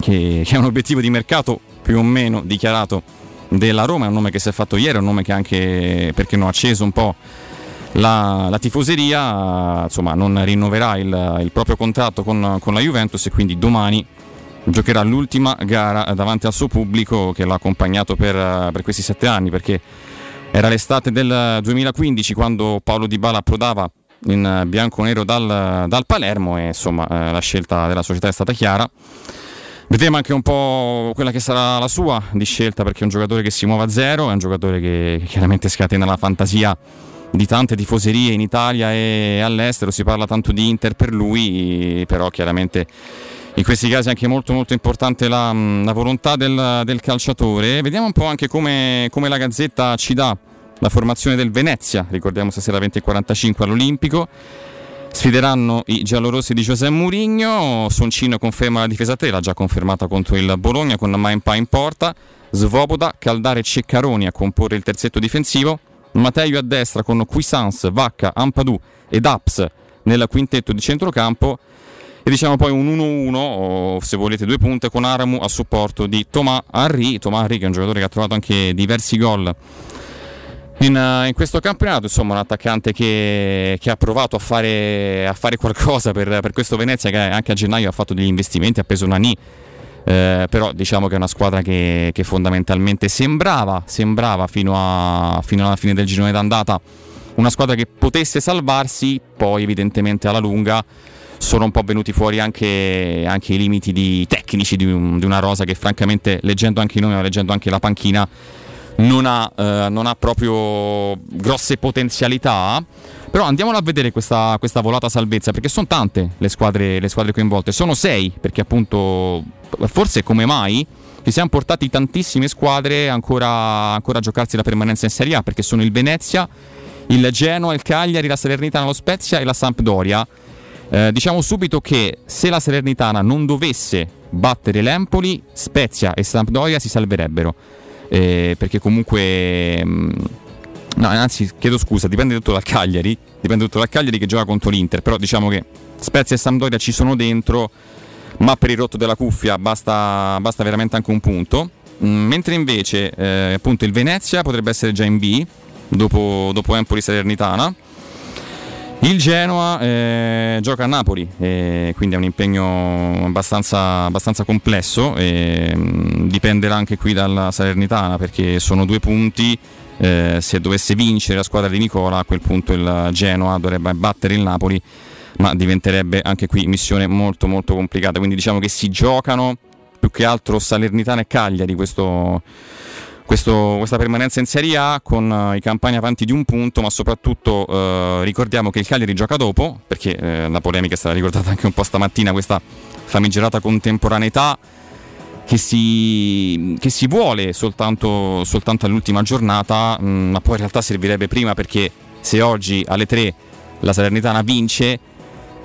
che, che è un obiettivo di mercato più o meno dichiarato della Roma, è un nome che si è fatto ieri, è un nome che anche perché non ha acceso un po' la, la tifoseria, insomma non rinnoverà il, il proprio contratto con, con la Juventus e quindi domani giocherà l'ultima gara davanti al suo pubblico che l'ha accompagnato per, per questi sette anni perché era l'estate del 2015 quando Paolo Di Bala approdava in bianco-nero dal, dal Palermo e insomma eh, la scelta della società è stata chiara. Vedremo anche un po' quella che sarà la sua di scelta perché è un giocatore che si muove a zero, è un giocatore che chiaramente scatena la fantasia di tante tifoserie in Italia e all'estero, si parla tanto di Inter per lui, però chiaramente in questi casi è anche molto molto importante la, la volontà del, del, calciatore. Vediamo un po' anche come, come, la Gazzetta ci dà la formazione del Venezia, ricordiamo stasera 20.45 all'Olimpico. Sfideranno i giallorossi di Giuseppe Mourinho, Soncino conferma la difesa 3, l'ha già confermata contro il Bologna con Maimpa in porta, Svoboda, Caldare e Ceccaroni a comporre il terzetto difensivo, Matteo a destra con Cuisance, Vacca, Ampadou ed Aps nel quintetto di centrocampo e diciamo poi un 1-1 o se volete due punte con Aramu a supporto di Thomas Henry. Thomas Henry che è un giocatore che ha trovato anche diversi gol in, uh, in, questo campionato. Insomma un attaccante che, che ha provato a fare, a fare qualcosa per, per, questo Venezia che anche a gennaio ha fatto degli investimenti ha preso Nani. Eh, però diciamo che è una squadra che, che fondamentalmente sembrava, sembrava fino, a, fino alla fine del girone d'andata una squadra che potesse salvarsi poi evidentemente alla lunga sono un po' venuti fuori anche, anche i limiti tecnici di, un, di, una rosa che francamente leggendo anche i nomi, leggendo anche la panchina, non ha, eh, non ha proprio grosse potenzialità. Però andiamola a vedere questa, questa volata salvezza, perché sono tante le squadre, le squadre coinvolte, sono sei, perché appunto forse come mai ci siamo portati tantissime squadre ancora, ancora a giocarsi la permanenza in Serie A, perché sono il Venezia, il Genoa, il Cagliari, la Salernitana, lo Spezia e la Sampdoria. Eh, diciamo subito che se la Salernitana non dovesse battere l'Empoli, Spezia e Sampdoria si salverebbero. Eh, perché comunque. Mh, mm, no, anzi, chiedo scusa, dipende tutto dal Cagliari. Dipende tutto dal Cagliari che gioca contro l'Inter. Però diciamo che Spezia e Sampdoria ci sono dentro. Ma per il rotto della cuffia basta, basta veramente anche un punto. Mm, mentre invece eh, appunto il Venezia potrebbe essere già in B dopo, dopo Empoli Salernitana il Genoa eh, gioca a Napoli, eh, quindi è un impegno abbastanza, abbastanza complesso, eh, dipenderà anche qui dalla Salernitana perché sono due punti, eh, se dovesse vincere la squadra di Nicola a quel punto il Genoa dovrebbe battere il Napoli, ma diventerebbe anche qui missione molto molto complicata, quindi diciamo che si giocano più che altro Salernitana e Cagliari questo questo, questa permanenza in Serie A con uh, i campani avanti di un punto, ma soprattutto uh, ricordiamo che il Cagliari gioca dopo, perché uh, la polemica è stata ricordata anche un po' stamattina, questa famigerata contemporaneità che si, che si vuole soltanto, soltanto, all'ultima giornata, mh, mm, ma poi in realtà servirebbe prima perché se oggi alle 3 la Salernitana vince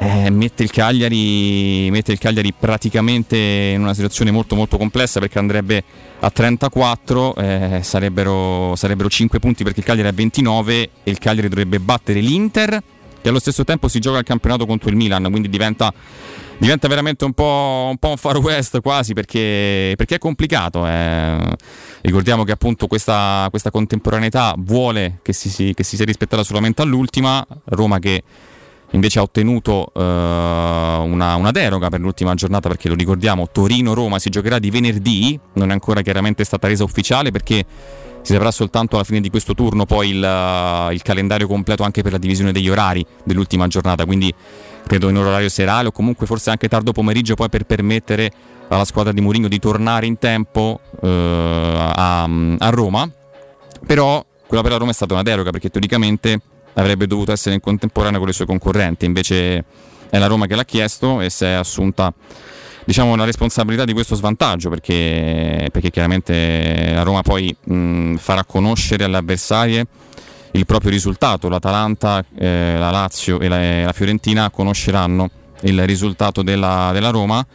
eh, mette, il Cagliari, mette, il Cagliari, praticamente in una situazione molto molto complessa perché andrebbe a 34, eh, sarebbero, sarebbero 5 punti perché il Cagliari è a 29 e il Cagliari dovrebbe battere l'Inter che allo stesso tempo si gioca il campionato contro il Milan, quindi diventa, diventa veramente un po', un po', un far west quasi perché, perché è complicato. Eh. Ricordiamo che appunto questa, questa contemporaneità vuole che si, che si sia rispettata solamente all'ultima, Roma che invece ha ottenuto uh, una, una, deroga per l'ultima giornata perché lo ricordiamo Torino-Roma si giocherà di venerdì. Non è ancora chiaramente stata resa ufficiale perché si saprà soltanto alla fine di questo turno poi il, uh, il calendario completo anche per la divisione degli orari dell'ultima giornata. Quindi credo in orario serale o comunque forse anche tardo pomeriggio poi per permettere alla squadra di Mourinho di tornare in tempo uh, a, a Roma. Però quella per la Roma è stata una deroga perché teoricamente avrebbe dovuto essere in contemporanea con le sue concorrenti, invece è la Roma che l'ha chiesto e si è assunta diciamo, la responsabilità di questo svantaggio perché, perché chiaramente la Roma poi mh, farà conoscere alle avversarie il proprio risultato. L'Atalanta, eh, la Lazio e la, la, Fiorentina conosceranno il risultato della, della Roma.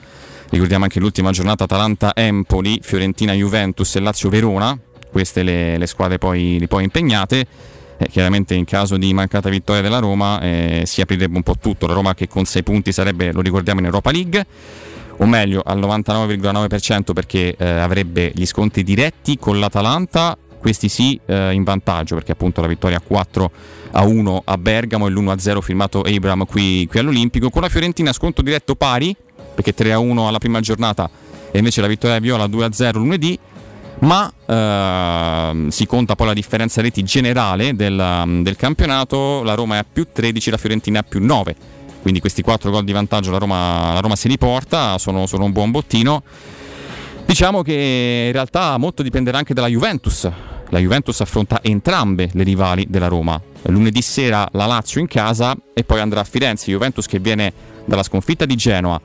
Ricordiamo anche l'ultima giornata Atalanta-Empoli, Fiorentina-Juventus e Lazio-Verona, queste le, le squadre poi, poi impegnate. Eh, chiaramente in caso di mancata vittoria della Roma eh, si aprirebbe un po' tutto. La Roma che con 6 punti sarebbe, lo ricordiamo, in Europa League o meglio al 99,9% perché eh, avrebbe gli sconti diretti con l'Atalanta, questi sì eh, in vantaggio perché appunto la vittoria 4 a 1 a Bergamo e l'1 a 0 firmato Abram qui, qui all'Olimpico, con la Fiorentina sconto diretto pari perché 3 a 1 alla prima giornata e invece la vittoria Viola 2 a 0 lunedì ma ehm, si conta poi la differenza reti generale del, del, campionato, la Roma è a più 13, la Fiorentina è a più 9 quindi questi 4 gol di vantaggio la Roma, la Roma si riporta, sono, sono un buon bottino. Diciamo che in realtà molto dipenderà anche dalla Juventus. La Juventus affronta entrambe le rivali della Roma. Lunedì sera la Lazio in casa e poi andrà a Firenze. Juventus che viene dalla sconfitta di Genoa,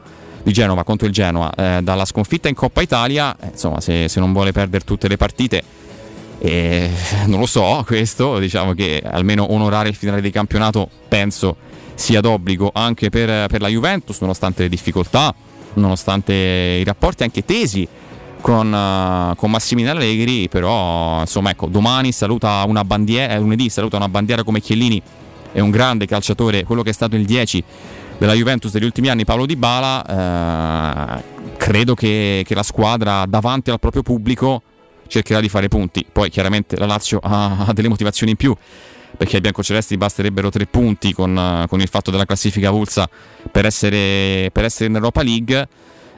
di Genova contro il Genoa, eh, dalla sconfitta in Coppa Italia. Eh, insomma, se, se, non vuole perdere tutte le partite, eh, non lo so, questo diciamo che almeno onorare il finale di campionato penso sia d'obbligo anche per, per la Juventus, nonostante le difficoltà, nonostante i rapporti anche tesi con, uh, con, Massimiliano Allegri, però insomma ecco, domani saluta una bandiera, eh, lunedì saluta una bandiera come Chiellini, è un grande calciatore, quello che è stato il 10 della Juventus degli ultimi anni, Paolo Di Bala, eh, credo che, che, la squadra davanti al proprio pubblico cercherà di fare punti, poi chiaramente la Lazio ha, ha delle motivazioni in più perché ai biancocelesti basterebbero tre punti con, con, il fatto della classifica Vulsa per per essere in Europa League.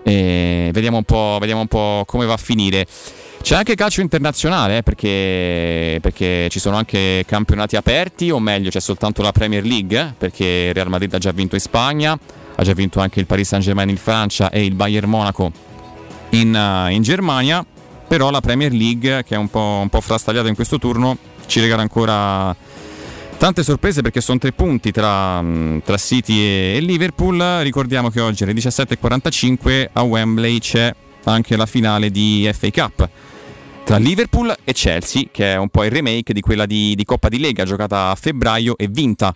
Vediamo un, po', vediamo un po' come va a finire. C'è anche calcio internazionale eh, perché, perché, ci sono anche campionati aperti, o meglio c'è soltanto la Premier League perché il Real Madrid ha già vinto in Spagna, ha già vinto anche il Paris Saint Germain in Francia e il Bayern Monaco in, uh, in Germania, però la Premier League che è un po', un po' frastagliata in questo turno ci regala ancora Tante sorprese perché sono tre punti tra, mm, tra City e, Liverpool. Ricordiamo che oggi alle 17.45 a Wembley c'è anche la finale di FA Cup tra Liverpool e Chelsea, che è un po' il remake di quella di, di Coppa di Lega giocata a febbraio e vinta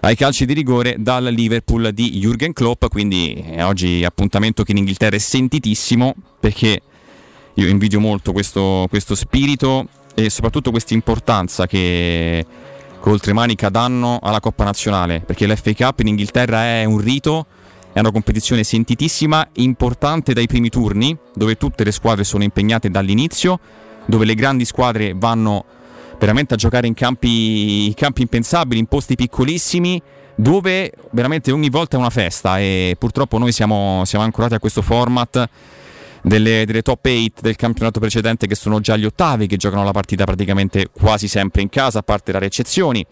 ai calci di rigore dal Liverpool di Jürgen Klopp. Quindi oggi appuntamento che in Inghilterra è sentitissimo perché io invidio molto questo, questo spirito e soprattutto questa importanza che che oltremanica danno alla Coppa Nazionale, perché l'FA Cup in Inghilterra è un rito, è una competizione sentitissima, importante dai primi turni, dove tutte le squadre sono impegnate dall'inizio, dove le grandi squadre vanno veramente a giocare in campi, campi impensabili, in posti piccolissimi, dove veramente ogni volta è una festa e purtroppo noi siamo, siamo ancorati a questo format delle, delle, top 8 del campionato precedente che sono già gli ottavi, che giocano la partita praticamente quasi sempre in casa, a parte rare eccezioni.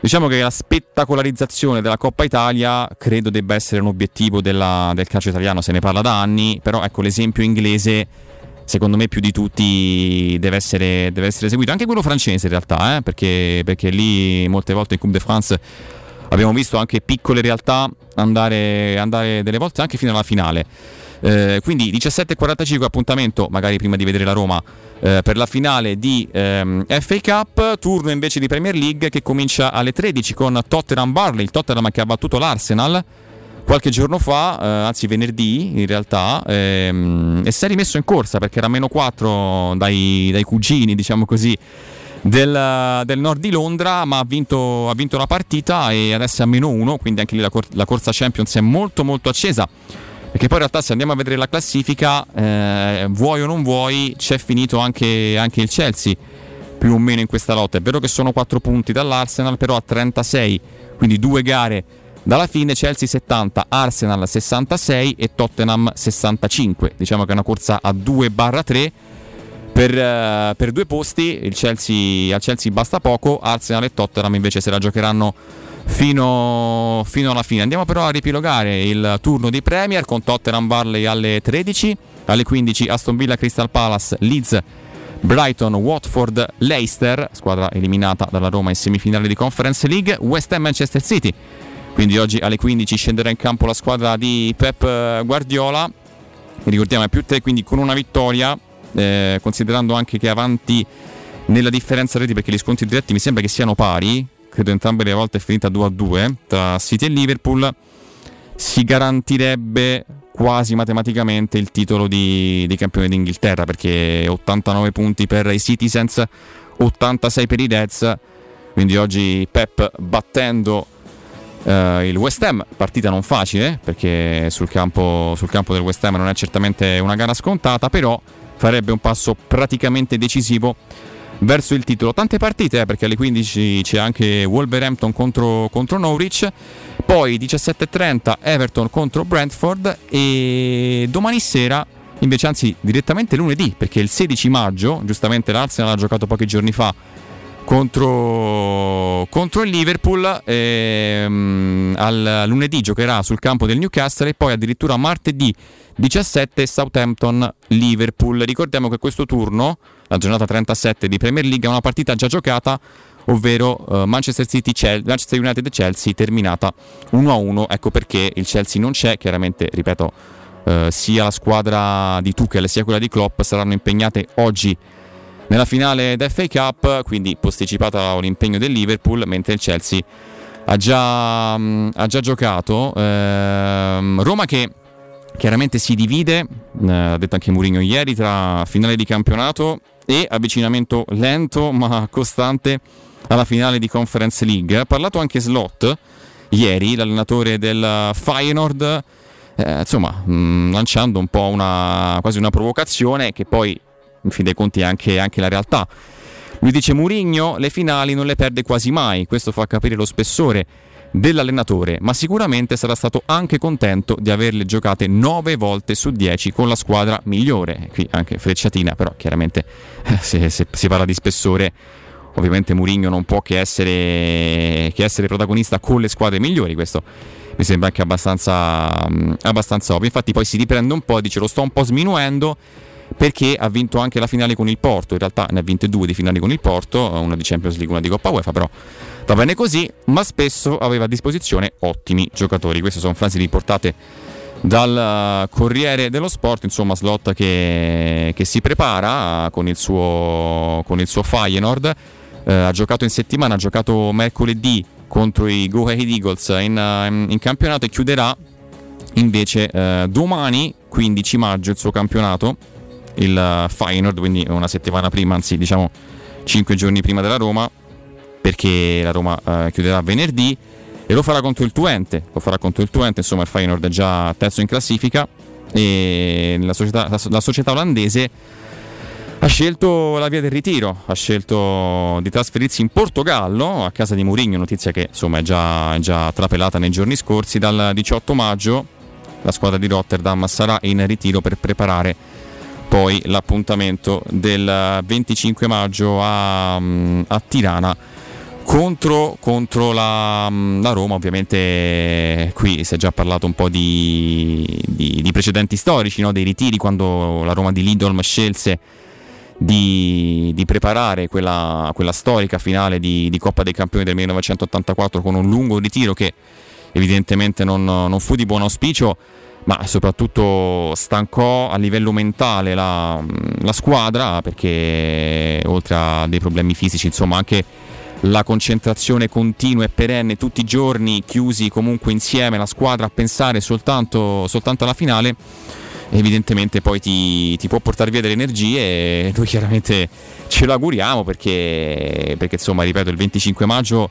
Diciamo che la spettacolarizzazione della Coppa Italia credo debba essere un obiettivo della, del calcio italiano, se ne parla da anni, però ecco l'esempio inglese secondo me più di tutti deve essere, deve essere seguito, anche quello francese in realtà, eh? perché, perché lì molte volte in Coupe de France abbiamo visto anche piccole realtà andare, andare delle volte anche fino alla finale. Eh, quindi 17.45 appuntamento, magari prima di vedere la Roma, eh, per la finale di ehm, FA Cup, turno invece di Premier League che comincia alle 13 con Tottenham Barley, il Tottenham che ha battuto l'Arsenal qualche giorno fa, eh, anzi venerdì in realtà, ehm, e si è rimesso in corsa perché era meno 4 dai, dai cugini, diciamo così, del, del, nord di Londra, ma ha vinto, ha vinto, la partita e adesso è a meno 1, quindi anche lì la, cor- la corsa Champions è molto molto accesa. Perché poi in realtà se andiamo a vedere la classifica, eh, vuoi o non vuoi, c'è finito anche, anche, il Chelsea più o meno in questa lotta. È vero che sono 4 punti dall'Arsenal, però a 36, quindi due gare dalla fine, Chelsea 70, Arsenal 66 e Tottenham 65. Diciamo che è una corsa a 2-3. Per, uh, per due posti, Chelsea, al Chelsea basta poco, Arsenal e Tottenham invece se la giocheranno fino, fino, alla fine. Andiamo però a ripilogare il turno di Premier con Tottenham Barley alle 13, alle 15 Aston Villa Crystal Palace, Leeds Brighton, Watford, Leicester, squadra eliminata dalla Roma in semifinale di Conference League, West Ham Manchester City. Quindi oggi alle 15 scenderà in campo la squadra di Pep Guardiola. Ricordiamo è più 3, quindi con una vittoria, eh, considerando anche che avanti nella differenza reti perché gli scontri diretti mi sembra che siano pari, credo entrambe le volte è finita 2 a 2 tra City e Liverpool, si garantirebbe quasi matematicamente il titolo di, di campione d'Inghilterra perché 89 punti per i Citizens, 86 per i Reds, quindi oggi Pep battendo eh, il West Ham, partita non facile perché sul campo, sul campo del West Ham non è certamente una gara scontata, però farebbe un passo praticamente decisivo verso il titolo. Tante partite eh, perché alle 15 c'è anche Wolverhampton contro, contro Norwich, poi 17.30 Everton contro Brentford e domani sera invece anzi direttamente lunedì perché il 16 maggio, giustamente l'Arsenal ha giocato pochi giorni fa contro, contro il Liverpool. Ehm, al lunedì giocherà sul campo del Newcastle e poi addirittura martedì 17 Southampton-Liverpool. Ricordiamo che questo turno, la giornata 37 di Premier League, è una partita già giocata, ovvero uh, Manchester, City, Manchester United Chelsea terminata 1-1. Ecco perché il Chelsea non c'è, chiaramente, ripeto, uh, sia la squadra di Tuchel sia quella di Klopp saranno impegnate oggi nella finale d'FA Cup, quindi posticipata l'impegno del Liverpool, mentre il Chelsea ha già, ha già giocato. Ehm, Roma che chiaramente si divide, eh, ha detto anche Mourinho ieri, tra finale di campionato e avvicinamento lento ma costante alla finale di Conference League. Ha parlato anche Slot ieri, l'allenatore del Feyenoord, eh, insomma, mh, lanciando un po' una, quasi una provocazione che poi in fin dei conti è anche, anche la realtà. Lui dice Murigno le finali non le perde quasi mai, questo fa capire lo spessore dell'allenatore, ma sicuramente sarà stato anche contento di averle giocate 9 volte su 10 con la squadra migliore. Qui anche frecciatina, però chiaramente eh, se, se si parla di spessore, ovviamente Murigno non può che essere, che essere, protagonista con le squadre migliori, questo mi sembra anche abbastanza, abbastanza ovvio. Infatti poi si riprende un po', dice lo sto un po' sminuendo perché ha vinto anche la finale con il Porto, in realtà ne ha vinte due di finali con il Porto, una di Champions League, una di Coppa UEFA, però va bene così, ma spesso aveva a disposizione ottimi giocatori. Queste sono frasi riportate dal Corriere dello Sport, insomma slot che, che si prepara con il suo, con il suo Feyenoord, eh, ha giocato in settimana, ha giocato mercoledì contro i Go Ahead Eagles in, in campionato e chiuderà invece eh, domani 15 maggio il suo campionato il Feyenoord, quindi una settimana prima, anzi diciamo 5 giorni prima della Roma, perché la Roma eh, chiuderà venerdì e lo farà contro il Twente, lo farà contro il Twente, insomma il Feyenoord è già terzo in classifica e la società, la società olandese ha scelto la via del ritiro, ha scelto di trasferirsi in Portogallo a casa di Mourinho, notizia che insomma è già, è già trapelata nei giorni scorsi, dal 18 maggio la squadra di Rotterdam sarà in ritiro per preparare poi l'appuntamento del 25 maggio a, a Tirana contro, contro la, la, Roma. Ovviamente qui si è già parlato un po' di, di, di precedenti storici, no? dei ritiri quando la Roma di Lidolm scelse di, di preparare quella, quella, storica finale di, di, Coppa dei Campioni del 1984 con un lungo ritiro che evidentemente non, non fu di buon auspicio ma soprattutto stancò a livello mentale la, la, squadra perché oltre a dei problemi fisici, insomma anche la concentrazione continua e perenne tutti i giorni chiusi comunque insieme la squadra a pensare soltanto, soltanto alla finale evidentemente poi ti, ti, può portare via delle energie e noi chiaramente ce l'auguriamo perché, perché insomma ripeto il 25 maggio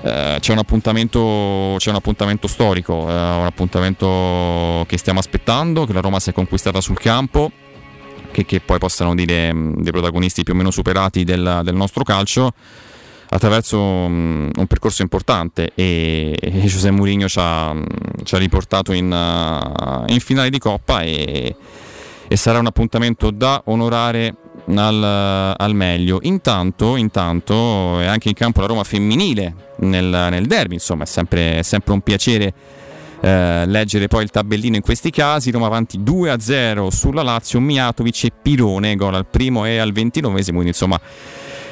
c'è, un c'è, un appuntamento, storico, eh, un appuntamento che stiamo aspettando, che la Roma si è conquistata sul campo, che, che poi possano dire mh, dei protagonisti più o meno superati del, del nostro calcio attraverso um, un percorso importante. E, e José Mourinho ci ha, ci ha riportato in, uh, in, finale di Coppa e, e sarà un appuntamento da onorare al, al meglio. Intanto, intanto, è anche in campo la Roma femminile nel, nel derby, insomma, è sempre, è sempre un piacere. Eh, leggere poi il tabellino in questi casi Roma avanti 2-0 sulla Lazio Miatovic e Pirone gol al primo e al ventinovesimo quindi insomma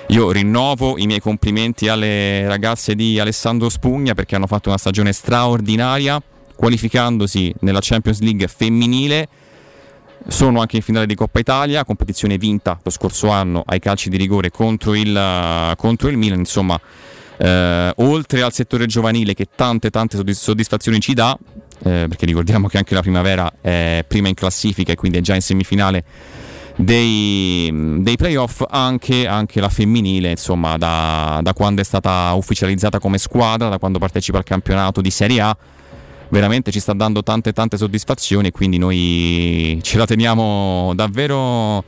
io rinnovo i miei complimenti alle ragazze di Alessandro Spugna perché hanno fatto una stagione straordinaria qualificandosi nella Champions League femminile sono anche in finale di Coppa Italia, competizione vinta lo scorso anno ai calci di rigore contro il, contro il Milan, insomma eh, oltre al settore giovanile che tante tante soddisfazioni ci dà, eh, perché ricordiamo che anche la primavera è prima in classifica e quindi è già in semifinale dei, dei playoff, anche, anche, la femminile, insomma, da, da quando è stata ufficializzata come squadra, da quando partecipa al campionato di Serie A veramente ci sta dando tante tante soddisfazioni e quindi noi ce la teniamo davvero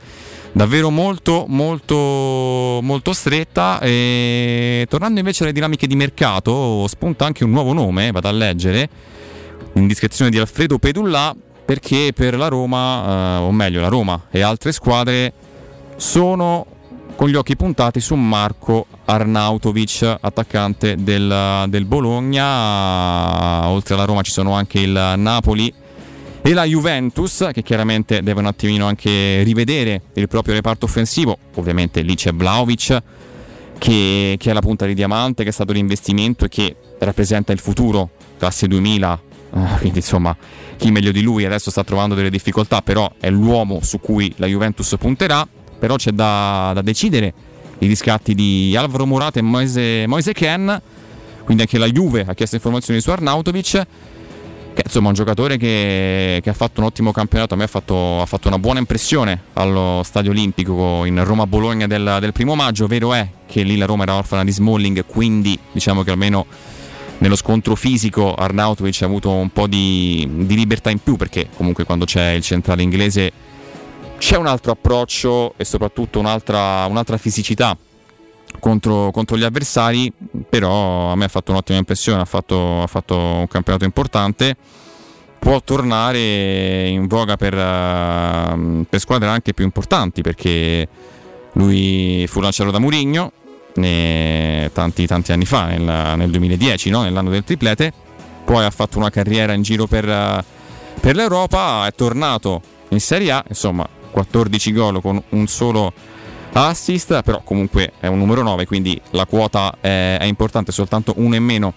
davvero molto molto molto stretta. E tornando invece alle dinamiche di mercato spunta anche un nuovo nome vado a leggere. Indiscrezione di Alfredo Pedullà perché per la Roma eh, o meglio la Roma e altre squadre sono con gli occhi puntati su Marco Arnautovic, attaccante del, del Bologna. Oltre alla Roma ci sono anche il Napoli e la Juventus che chiaramente deve un attimino anche rivedere il proprio reparto offensivo. Ovviamente lì c'è Vlaovic che, che è la punta di diamante, che è stato l'investimento e che rappresenta il futuro, classe 2000. Ah, quindi insomma chi meglio di lui adesso sta trovando delle difficoltà, però è l'uomo su cui la Juventus punterà però c'è da, da decidere i riscatti di Alvaro Morata e Moise, Moise Ken, quindi anche la Juve ha chiesto informazioni su Arnautovic, che insomma è un giocatore che, che, ha fatto un ottimo campionato, a me ha fatto, ha fatto, una buona impressione allo Stadio Olimpico in Roma-Bologna del, del, primo maggio, vero è che lì la Roma era orfana di Smalling, quindi diciamo che almeno nello scontro fisico Arnautovic ha avuto un po' di, di libertà in più, perché comunque quando c'è il centrale inglese c'è un altro approccio e soprattutto un'altra, un'altra fisicità contro, contro, gli avversari, però a me ha fatto un'ottima impressione, ha fatto, ha fatto un campionato importante, può tornare in voga per, uh, per, squadre anche più importanti perché lui fu lanciato da Murigno tanti, tanti anni fa, nel, nel 2010, no? nell'anno del triplete, poi ha fatto una carriera in giro per, per l'Europa, è tornato in Serie A, insomma 14 gol con un solo assist, però comunque è un numero 9, quindi la quota è, è importante, soltanto uno in meno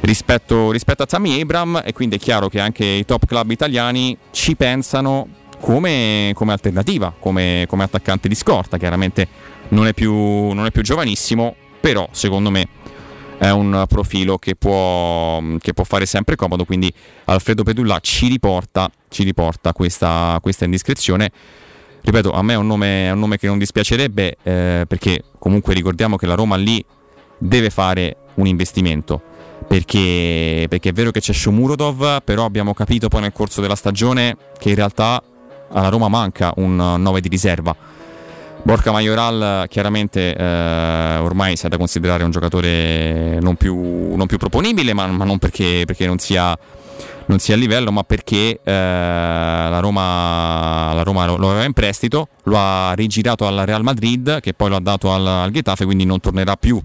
rispetto, rispetto, a Tammy Abram e quindi è chiaro che anche i top club italiani ci pensano come, come alternativa, come, come, attaccante di scorta, chiaramente non è, più, non è più giovanissimo, però secondo me è un profilo che può, che può, fare sempre comodo, quindi Alfredo Pedulla ci riporta, ci riporta questa, questa, indiscrezione. Ripeto, a me è un nome, è un nome che non dispiacerebbe eh, perché comunque ricordiamo che la Roma lì deve fare un investimento. Perché, perché è vero che c'è Shomurodov, però abbiamo capito poi nel corso della stagione che in realtà alla Roma manca un 9 di riserva Borca Majoral chiaramente eh, ormai si è da considerare un giocatore non più, non più proponibile, ma, ma non perché, perché non, sia, non, sia, a livello, ma perché eh, la Roma, la Roma, lo aveva in prestito, lo ha rigirato al Real Madrid, che poi lo ha dato al, al Getafe, quindi non tornerà più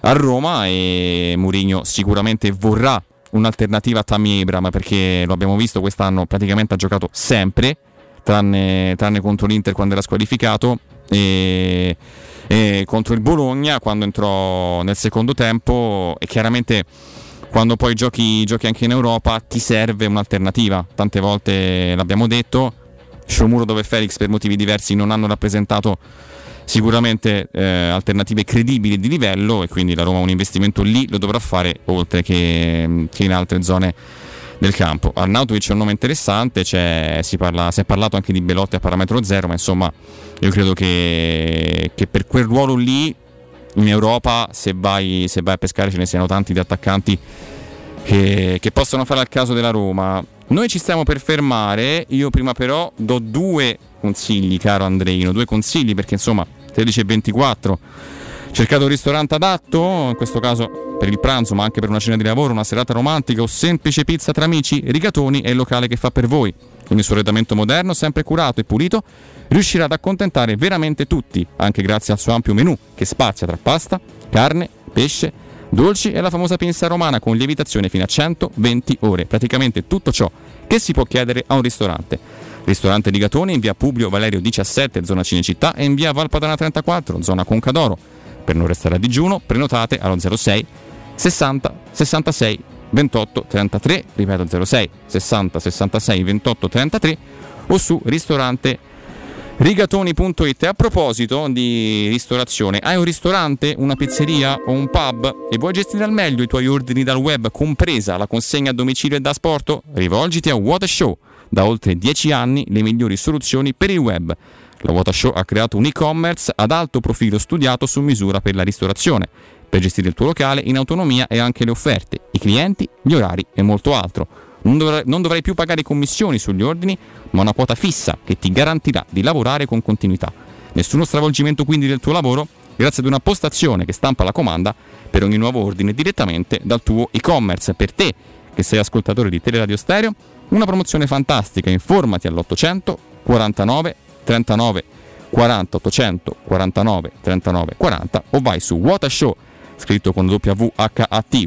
a Roma e Mourinho sicuramente vorrà un'alternativa a Tammy Abram perché lo abbiamo visto quest'anno praticamente ha giocato sempre tranne, tranne contro l'Inter quando era squalificato e, e contro il Bologna quando entrò nel secondo tempo e chiaramente quando poi giochi, giochi anche in Europa ti serve un'alternativa. Tante volte l'abbiamo detto, Sciomuro dove Felix per motivi diversi non hanno rappresentato sicuramente eh, alternative credibili di livello e quindi la Roma un investimento lì lo dovrà fare oltre che, che in altre zone del campo. Arnautovic è un nome interessante, si, parla, si, è parlato anche di Belotti a parametro zero, ma insomma io credo che, che per quel ruolo lì in Europa se vai, se vai, a pescare ce ne siano tanti di attaccanti che, che possono fare al caso della Roma. Noi ci stiamo per fermare, io prima però do due consigli, caro Andreino, due consigli perché insomma 13 e 24 cercato un ristorante adatto, in questo caso per il pranzo, ma anche per una cena di lavoro, una serata romantica o semplice pizza tra amici, Rigatoni è il locale che fa per voi. Con il suo arredamento moderno, sempre curato e pulito, riuscirà ad accontentare veramente tutti, anche grazie al suo ampio menù che spazia tra pasta, carne, pesce, dolci e la famosa pinza romana con lievitazione fino a 120 ore. Praticamente tutto ciò che si può chiedere a un ristorante. Ristorante Rigatoni in via Publio Valerio 17, zona Cinecittà e in via Valpadana 34, zona Concadoro. Per non restare a digiuno, prenotate allo 06 60 66 28 33, ripeto 06 60 66 28 33 o su ristorante rigatoni.it. A proposito di ristorazione, hai un ristorante, una pizzeria o un pub e vuoi gestire al meglio i tuoi ordini dal web, compresa la consegna a domicilio e da asporto? Rivolgiti a What a Show. Da oltre 10 anni le migliori soluzioni per il web. La What a Show ha creato un e-commerce ad alto profilo studiato su misura per la ristorazione, per gestire il tuo locale in autonomia e anche le offerte, i clienti, gli orari e molto altro. Non dovrai, non dovrai più pagare commissioni sugli ordini, ma una quota fissa che ti garantirà di lavorare con continuità. Nessuno stravolgimento quindi del tuo lavoro, grazie ad una postazione che stampa la comanda per ogni nuovo ordine direttamente dal tuo e-commerce. Per te, che sei ascoltatore di Teleradio Stereo, una promozione fantastica. Informati all'800 49 39 40 800 49 39 40 o vai su Watashow, scritto con W-H-A-T,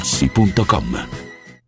artigianamaterassi.com.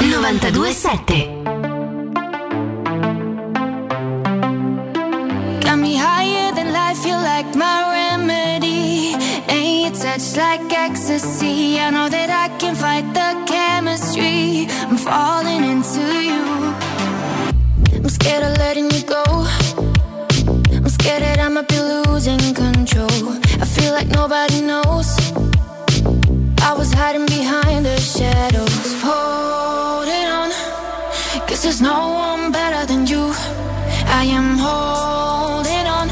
927 Got me higher than life, you like my remedy. And your touch like ecstasy. I know that I can fight the chemistry. I'm falling into you. I'm scared of letting you go. I'm scared that I might be losing control. I feel like nobody knows. I was hiding behind the shadows. On. There's no one better than you. I am holding on.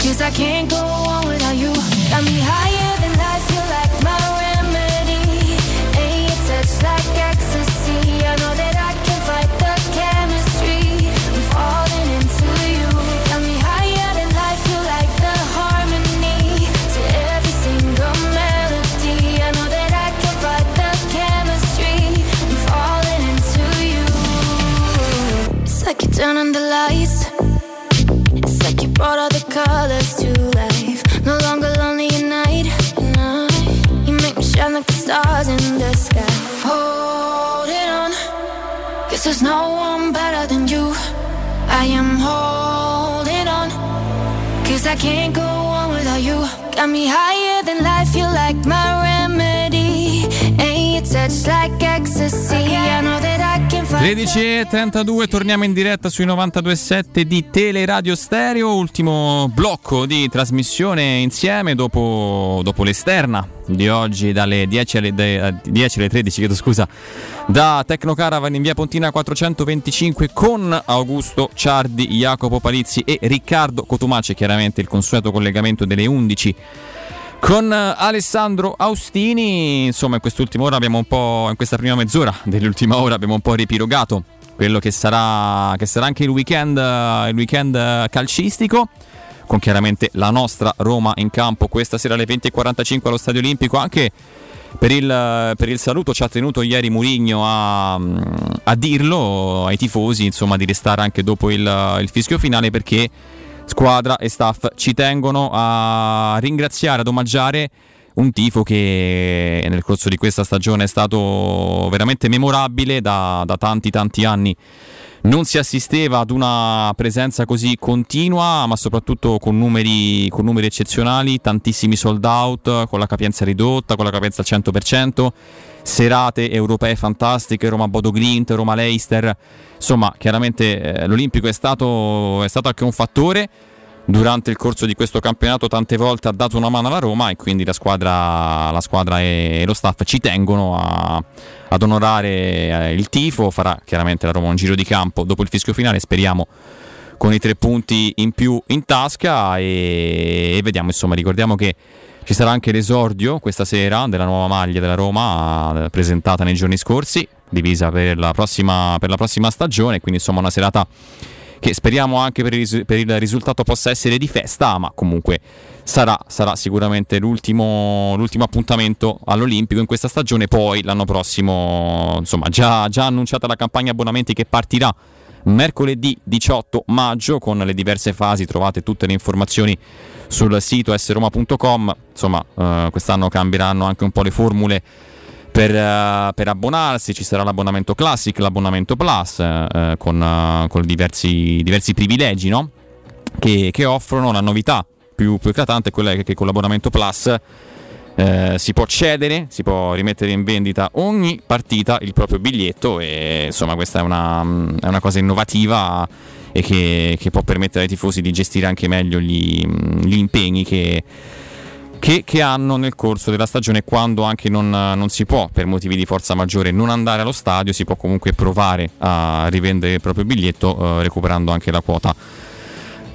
Cause I can't go on without you. Got me higher stars in the sky. Holding on. Cause there's no one better than you. I am holding on. Cause I can't go on without you. Got me higher than life. You like my remedy. And your touch like ecstasy. I know that. 13.32, torniamo in diretta sui 92.7 di Teleradio Stereo, ultimo blocco di trasmissione insieme dopo, dopo l'esterna di oggi dalle 10 alle, de- 10 alle 13, chiedo scusa, da Tecnocaravan in via Pontina 425 con Augusto Ciardi, Jacopo Palizzi e Riccardo Cotumacci, chiaramente il consueto collegamento delle 11 con eh, Alessandro Austini, insomma in quest'ultima ora abbiamo un po', in questa prima mezz'ora dell'ultima ora abbiamo un po' ripirogato quello che sarà, che sarà anche il weekend, eh, il weekend eh, calcistico con chiaramente la nostra Roma in campo questa sera alle 20.45 allo Stadio Olimpico. Anche per il, per il saluto ci ha tenuto ieri Murigno a, a dirlo ai tifosi insomma di restare anche dopo il, il fischio finale perché squadra e staff ci tengono a ringraziare, ad omaggiare un tifo che nel corso di questa stagione è stato veramente memorabile da, da tanti tanti anni. Non si assisteva ad una presenza così continua, ma soprattutto con numeri, con numeri eccezionali, tantissimi sold out, con la capienza ridotta, con la capienza al 100%, serate europee fantastiche, Roma Bodo Glint, Roma Leicester. Insomma, chiaramente eh, l'Olimpico è stato, è stato anche un fattore durante il corso di questo campionato tante volte ha dato una mano alla Roma e quindi la squadra, la squadra e lo staff ci tengono a, ad onorare eh, il tifo, farà chiaramente la Roma un giro di campo dopo il fischio finale, speriamo con i tre punti in più in tasca e, e vediamo insomma, ricordiamo che ci sarà anche l'esordio questa sera della nuova maglia della Roma eh, presentata nei giorni scorsi, divisa per la prossima, per la prossima stagione, quindi insomma una serata che speriamo anche per il, per il, risultato possa essere di festa, ma comunque sarà, sarà sicuramente l'ultimo, l'ultimo, appuntamento all'Olimpico in questa stagione, poi l'anno prossimo, insomma, già, già annunciata la campagna abbonamenti che partirà mercoledì 18 maggio con le diverse fasi, trovate tutte le informazioni sul sito sroma.com, insomma eh, quest'anno cambieranno anche un po' le formule per, uh, per, abbonarsi ci sarà l'abbonamento Classic, l'abbonamento Plus uh, con, uh, con diversi, diversi, privilegi no? che, che, offrono la novità più, più eclatante è quella che, che con l'abbonamento Plus si può cedere, si può rimettere in vendita ogni partita il proprio biglietto e insomma questa è una, è una cosa innovativa e che, che, può permettere ai tifosi di gestire anche meglio gli, gli impegni che, che, che, hanno nel corso della stagione quando anche non, non, si può per motivi di forza maggiore non andare allo stadio si può comunque provare a rivendere il proprio biglietto eh, recuperando anche la quota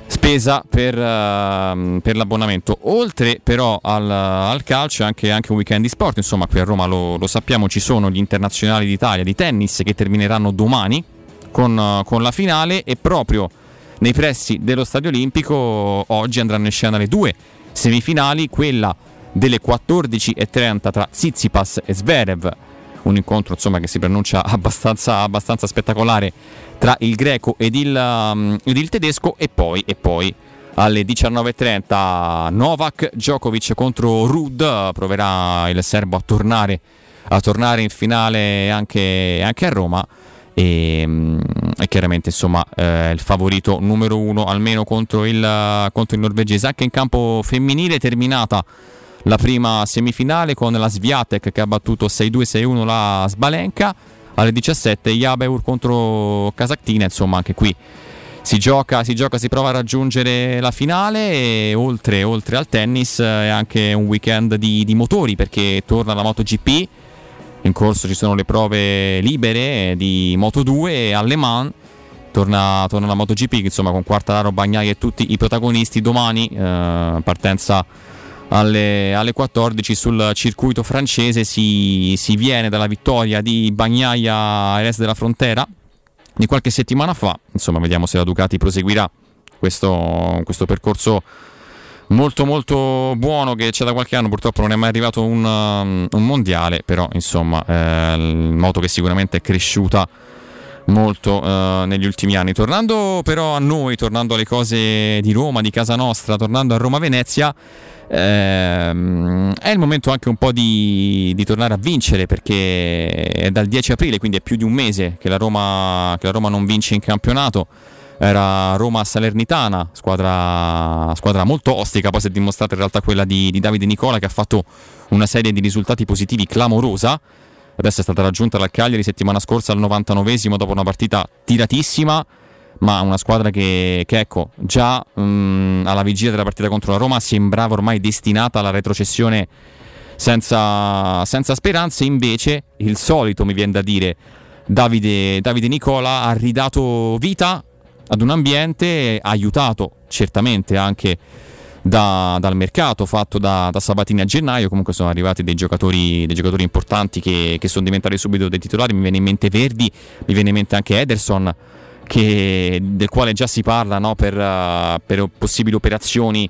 spesa per, uh, per, l'abbonamento. Oltre però al, al calcio anche, anche, un weekend di sport, insomma qui a Roma lo, lo, sappiamo ci sono gli internazionali d'Italia di tennis che termineranno domani con, uh, con, la finale e proprio nei pressi dello Stadio Olimpico oggi andranno in scena le due semifinali, quella delle 14.30 tra Tsitsipas e Zverev, un incontro insomma, che si pronuncia abbastanza, abbastanza spettacolare tra il greco ed il, um, ed il tedesco e poi, e poi alle 19.30 Novak Djokovic contro Rud proverà il serbo a tornare, a tornare in finale anche, anche a Roma e, mm, e chiaramente insomma eh, il favorito numero uno almeno contro il, contro il norvegese. Anche in campo femminile terminata la prima semifinale con la Sviatek che ha battuto 6-2-6-1 la Sbalenka. Alle 17 Jabeur contro Casactina, insomma anche qui si gioca, si gioca, si prova a raggiungere la finale e oltre, oltre al tennis è anche un weekend di, di, motori perché torna la MotoGP, in corso ci sono le prove libere di Moto2 e alle Mans torna, torna la MotoGP insomma con Quartararo, Bagnai e tutti i protagonisti domani eh, partenza alle, alle 14 sul circuito francese si, si, viene dalla vittoria di Bagnaia a Eres della Frontera di qualche settimana fa. Insomma, vediamo se la Ducati proseguirà questo, questo percorso molto molto buono che c'è da qualche anno purtroppo non è mai arrivato un, um, un mondiale però insomma eh, moto che sicuramente è cresciuta molto eh, negli ultimi anni tornando però a noi tornando alle cose di Roma di casa nostra tornando a Roma Venezia ehm, è il momento anche un po' di, di, tornare a vincere perché è dal 10 aprile, quindi è più di un mese che la Roma, che la Roma non vince in campionato. Era Roma-Salernitana, squadra, squadra, molto ostica, poi si è dimostrata in realtà quella di, di Davide Nicola che ha fatto una serie di risultati positivi clamorosa. Adesso è stata raggiunta dal Cagliari settimana scorsa al 99esimo dopo una partita tiratissima ma una squadra che, che ecco, già mh, mm, alla vigilia della partita contro la Roma sembrava ormai destinata alla retrocessione senza, senza speranze, invece il solito mi viene da dire Davide, Davide Nicola ha ridato vita ad un ambiente aiutato certamente anche da, dal mercato fatto da, da, Sabatini a gennaio. Comunque sono arrivati dei giocatori, dei giocatori importanti che, che, sono diventati subito dei titolari. Mi viene in mente Verdi, mi viene in mente anche Ederson che, del quale già si parla no, per, uh, per, possibili operazioni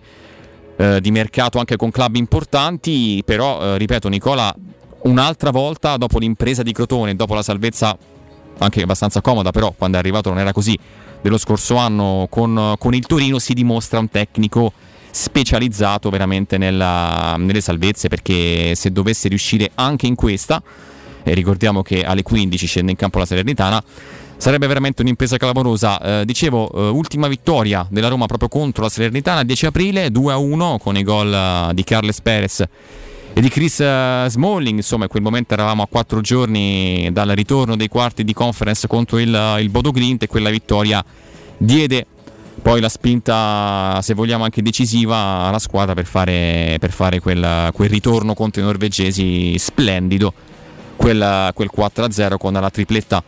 uh, di mercato anche con club importanti, però uh, ripeto Nicola un'altra volta dopo l'impresa di Crotone, dopo la salvezza anche abbastanza comoda, però quando è arrivato non era così, dello scorso anno con, con il Torino si dimostra un tecnico specializzato veramente nella, nelle salvezze perché se dovesse riuscire anche in questa, e ricordiamo che alle 15 scende in campo la Salernitana, sarebbe veramente un'impresa clamorosa. Eh, dicevo, eh, ultima vittoria della Roma proprio contro la Salernitana, 10 aprile, 2-1 con i gol uh, di Carles Perez e di Chris uh, Smalling. Insomma, in quel momento eravamo a quattro giorni dal ritorno dei quarti di conference contro il, uh, il Bodo Glint e quella vittoria diede poi la spinta, se vogliamo anche decisiva, alla squadra per fare, per fare quel, quel, ritorno contro i norvegesi splendido, quel, quel 4-0 con la tripletta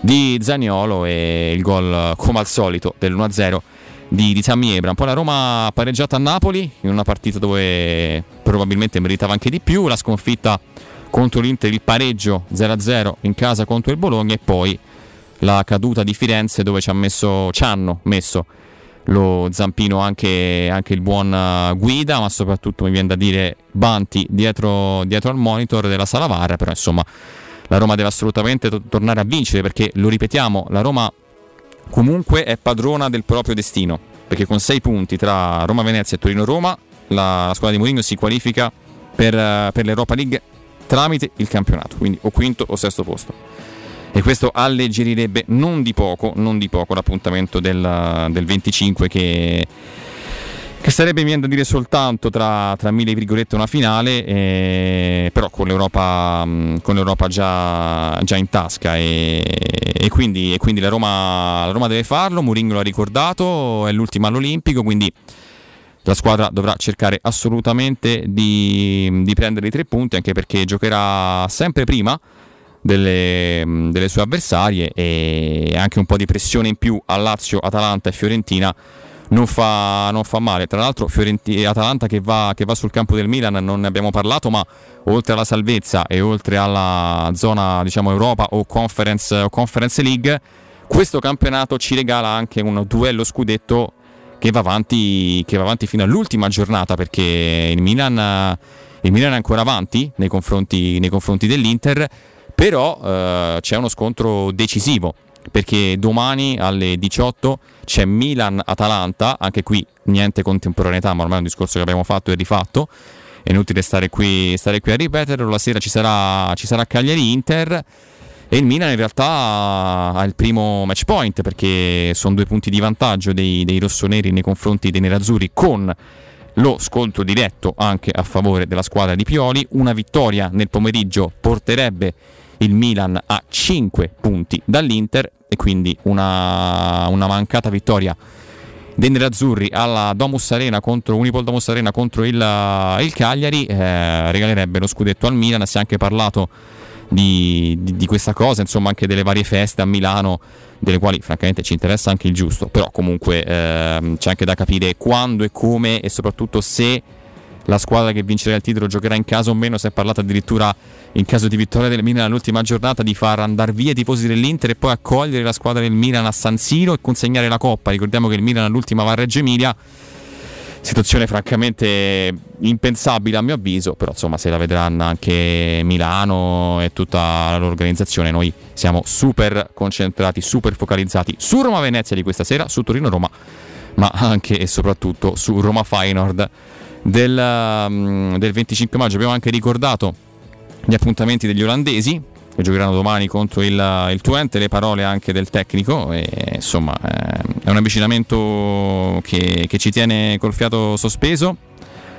di Zaniolo e il gol come al solito dell'1-0 di, di Tammy Ebram. Poi la Roma ha pareggiato a Napoli in una partita dove probabilmente meritava anche di più, la sconfitta contro l'Inter, il pareggio 0-0 in casa contro il Bologna e poi la caduta di Firenze dove ci, ha messo, ci hanno messo lo zampino anche, anche, il buon guida, ma soprattutto mi viene da dire Banti dietro, dietro al monitor della sala VAR, però insomma la Roma deve assolutamente to- tornare a vincere perché, lo ripetiamo, la Roma comunque è padrona del proprio destino, perché con sei punti tra Roma Venezia e Torino Roma la, la squadra di Mourinho si qualifica per, per l'Europa League tramite il campionato, quindi o quinto o sesto posto. E questo alleggerirebbe non di poco, non di poco l'appuntamento del, del 25 che che sarebbe, viene da dire, soltanto tra, tra mille virgolette una finale, eh, però con l'Europa, mh, con l'Europa già, già, in tasca. E, e, quindi, e quindi la, Roma, la, Roma, deve farlo, Mourinho l'ha ricordato, è l'ultima all'Olimpico, quindi la squadra dovrà cercare assolutamente di, di prendere i tre punti, anche perché giocherà sempre prima delle, delle sue avversarie e anche un po' di pressione in più a Lazio, Atalanta e Fiorentina non fa, non fa male. Tra l'altro Fiorenti- Atalanta che va, che va, sul campo del Milan, non ne abbiamo parlato, ma oltre alla salvezza e oltre alla zona diciamo, Europa o Conference, o Conference League, questo campionato ci regala anche un duello scudetto che va avanti, che va avanti fino all'ultima giornata perché il Milan, il Milan è ancora avanti nei confronti, nei confronti dell'Inter, però eh, c'è uno scontro decisivo perché domani alle 18 c'è Milan-Atalanta, anche qui niente contemporaneità, ma ormai è un discorso che abbiamo fatto e rifatto, è inutile stare qui, stare qui a ripeterlo, la sera ci sarà, ci sarà Cagliari-Inter e il Milan in realtà ha il primo match point perché sono due punti di vantaggio dei, dei rossoneri nei confronti dei nerazzurri con lo scontro diretto anche a favore della squadra di Pioli, una vittoria nel pomeriggio porterebbe il Milan a 5 punti dall'Inter e quindi una, una mancata vittoria dei nerazzurri alla Domus Arena contro Unipol Domus Arena contro il, il Cagliari. Eh, regalerebbe lo scudetto al Milan. Si è anche parlato di, di, di, questa cosa insomma anche delle varie feste a Milano delle quali francamente ci interessa anche il giusto. Però comunque eh, c'è anche da capire quando e come e soprattutto se la squadra che vincerà il titolo giocherà in casa o meno. Si è parlato addirittura in caso di vittoria del Milan all'ultima giornata di far andare via i tifosi dell'Inter e poi accogliere la squadra del Milan a San Siro e consegnare la coppa. Ricordiamo che il Milan all'ultima va a Reggio Emilia. Situazione francamente impensabile a mio avviso, però insomma se la vedranno anche Milano e tutta l'organizzazione, noi siamo super concentrati, super focalizzati su Roma Venezia di questa sera, su Torino Roma, ma anche e soprattutto su Roma Feyenoord del, um, del 25 maggio. Abbiamo anche ricordato gli appuntamenti degli olandesi che giocheranno domani contro il, il Twente, le parole anche del tecnico e insomma eh, è un avvicinamento che, che, ci tiene col fiato sospeso.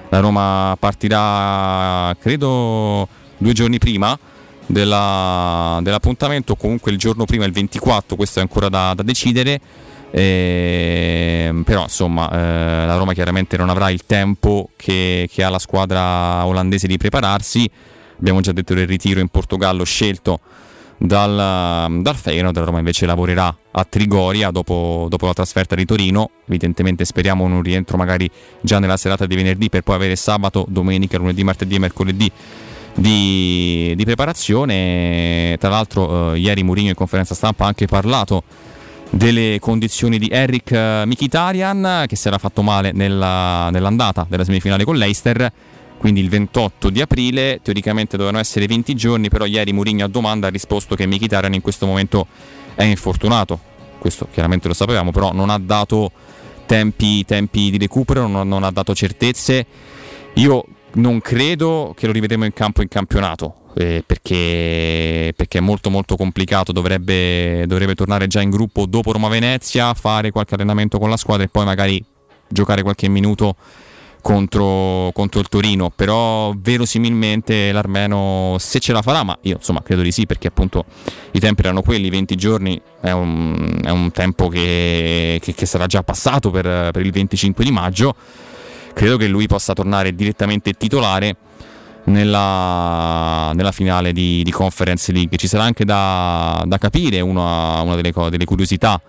La Roma partirà credo due giorni prima della, dell'appuntamento, comunque il giorno prima, il 24, questo è ancora da, da decidere eh, però insomma eh, la Roma chiaramente non avrà il tempo che, che, ha la squadra olandese di prepararsi. Abbiamo già detto del ritiro in Portogallo scelto dal, dal Feyenoord, la Roma invece lavorerà a Trigoria dopo, dopo, la trasferta di Torino. Evidentemente speriamo un rientro magari già nella serata di venerdì per poi avere sabato, domenica, lunedì, martedì e mercoledì di, di preparazione. Tra l'altro eh, ieri Mourinho in conferenza stampa ha anche parlato delle condizioni di Eric eh, Mikitarian che si era fatto male nella, nell'andata della semifinale con l'Eister quindi il 28 di aprile teoricamente dovevano essere 20 giorni però ieri Mourinho a domanda ha risposto che Mikitarian in questo momento è infortunato. Questo chiaramente lo sapevamo però non ha dato tempi, tempi di recupero non, non ha dato certezze. Io non credo che lo rivedremo in campo in campionato eh, perché, perché, è molto molto complicato, dovrebbe, dovrebbe tornare già in gruppo dopo Roma-Venezia, fare qualche allenamento con la squadra e poi magari giocare qualche minuto contro, contro, il Torino, però verosimilmente l'Armeno se ce la farà, ma io insomma credo di sì perché appunto i tempi erano quelli, 20 giorni è un, è un tempo che, che, che, sarà già passato per, per il 25 di maggio, credo che lui possa tornare direttamente titolare nella, nella finale di, di, Conference League. Ci sarà anche da, da capire una, una delle, delle, curiosità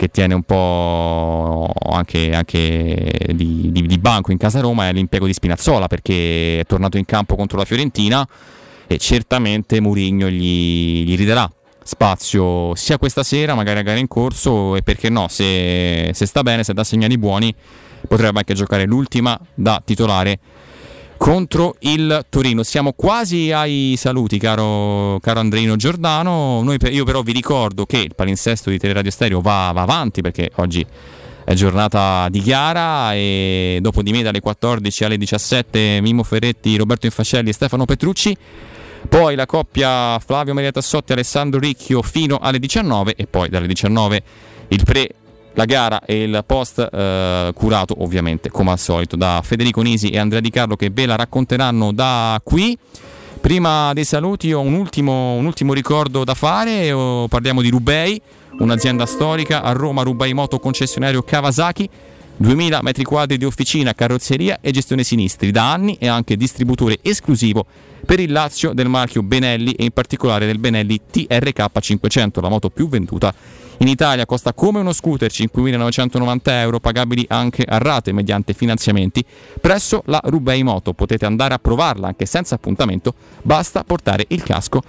che tiene un po' anche, anche di, di, di, banco in casa Roma è l'impiego di Spinazzola perché è tornato in campo contro la Fiorentina e certamente Mourinho gli, gli ridarà spazio sia questa sera, magari a gara in corso e perché no, se, se sta bene, se dà segnali buoni, potrebbe anche giocare l'ultima da titolare contro il Torino. Siamo quasi ai saluti, caro, caro Andreino Giordano. Noi, io però vi ricordo che il palinsesto di Teleradio Stereo va, va avanti perché oggi è giornata di gara e dopo di me dalle 14 alle 17 Mimo Ferretti, Roberto Infascelli e Stefano Petrucci. Poi la coppia Flavio Maria Tassotti e Alessandro Ricchio fino alle 19 e poi dalle 19 il pre la gara e il post eh, curato ovviamente come al solito da Federico Nisi e Andrea Di Carlo che ve la racconteranno da qui. Prima dei saluti ho un ultimo, un ultimo ricordo da fare, oh, parliamo di Rubei, un'azienda storica a Roma, Rubei Moto concessionario Kawasaki, 2000 metri quadri di officina, carrozzeria e gestione sinistri da anni e anche distributore esclusivo per il Lazio del marchio Benelli e in particolare del Benelli TRK 500, la moto più venduta in Italia costa come uno scooter 5.990 euro pagabili anche a rate mediante finanziamenti presso la Rubei Moto. Potete andare a provarla anche senza appuntamento, basta portare il casco.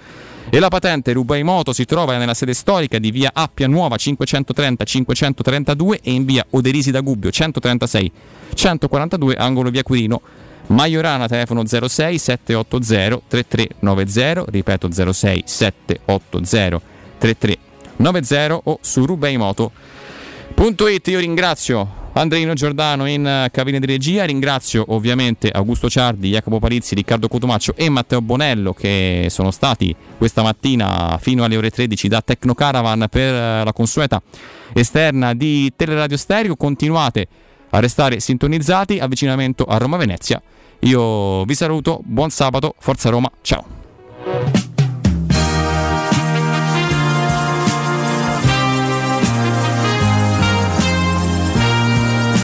E la patente Rubei Moto si trova nella sede storica di via Appia Nuova 530-532 e in via Oderisi da Gubbio 136 142 angolo via Quirino. Maiorana telefono 06 780 3390, ripeto 06 780 3390. 90 o su rubeimoto.it. Io ringrazio Andreino Giordano in eh, cabina di regia, ringrazio ovviamente Augusto Ciardi, Jacopo Palizzi, Riccardo Cotumaccio e Matteo Bonello che sono stati questa mattina fino alle ore 13 da Tecnocaravan per eh, la consueta esterna di Teleradio Stereo. Continuate a restare sintonizzati, avvicinamento a Roma Venezia. Io vi saluto, buon sabato, Forza Roma, ciao.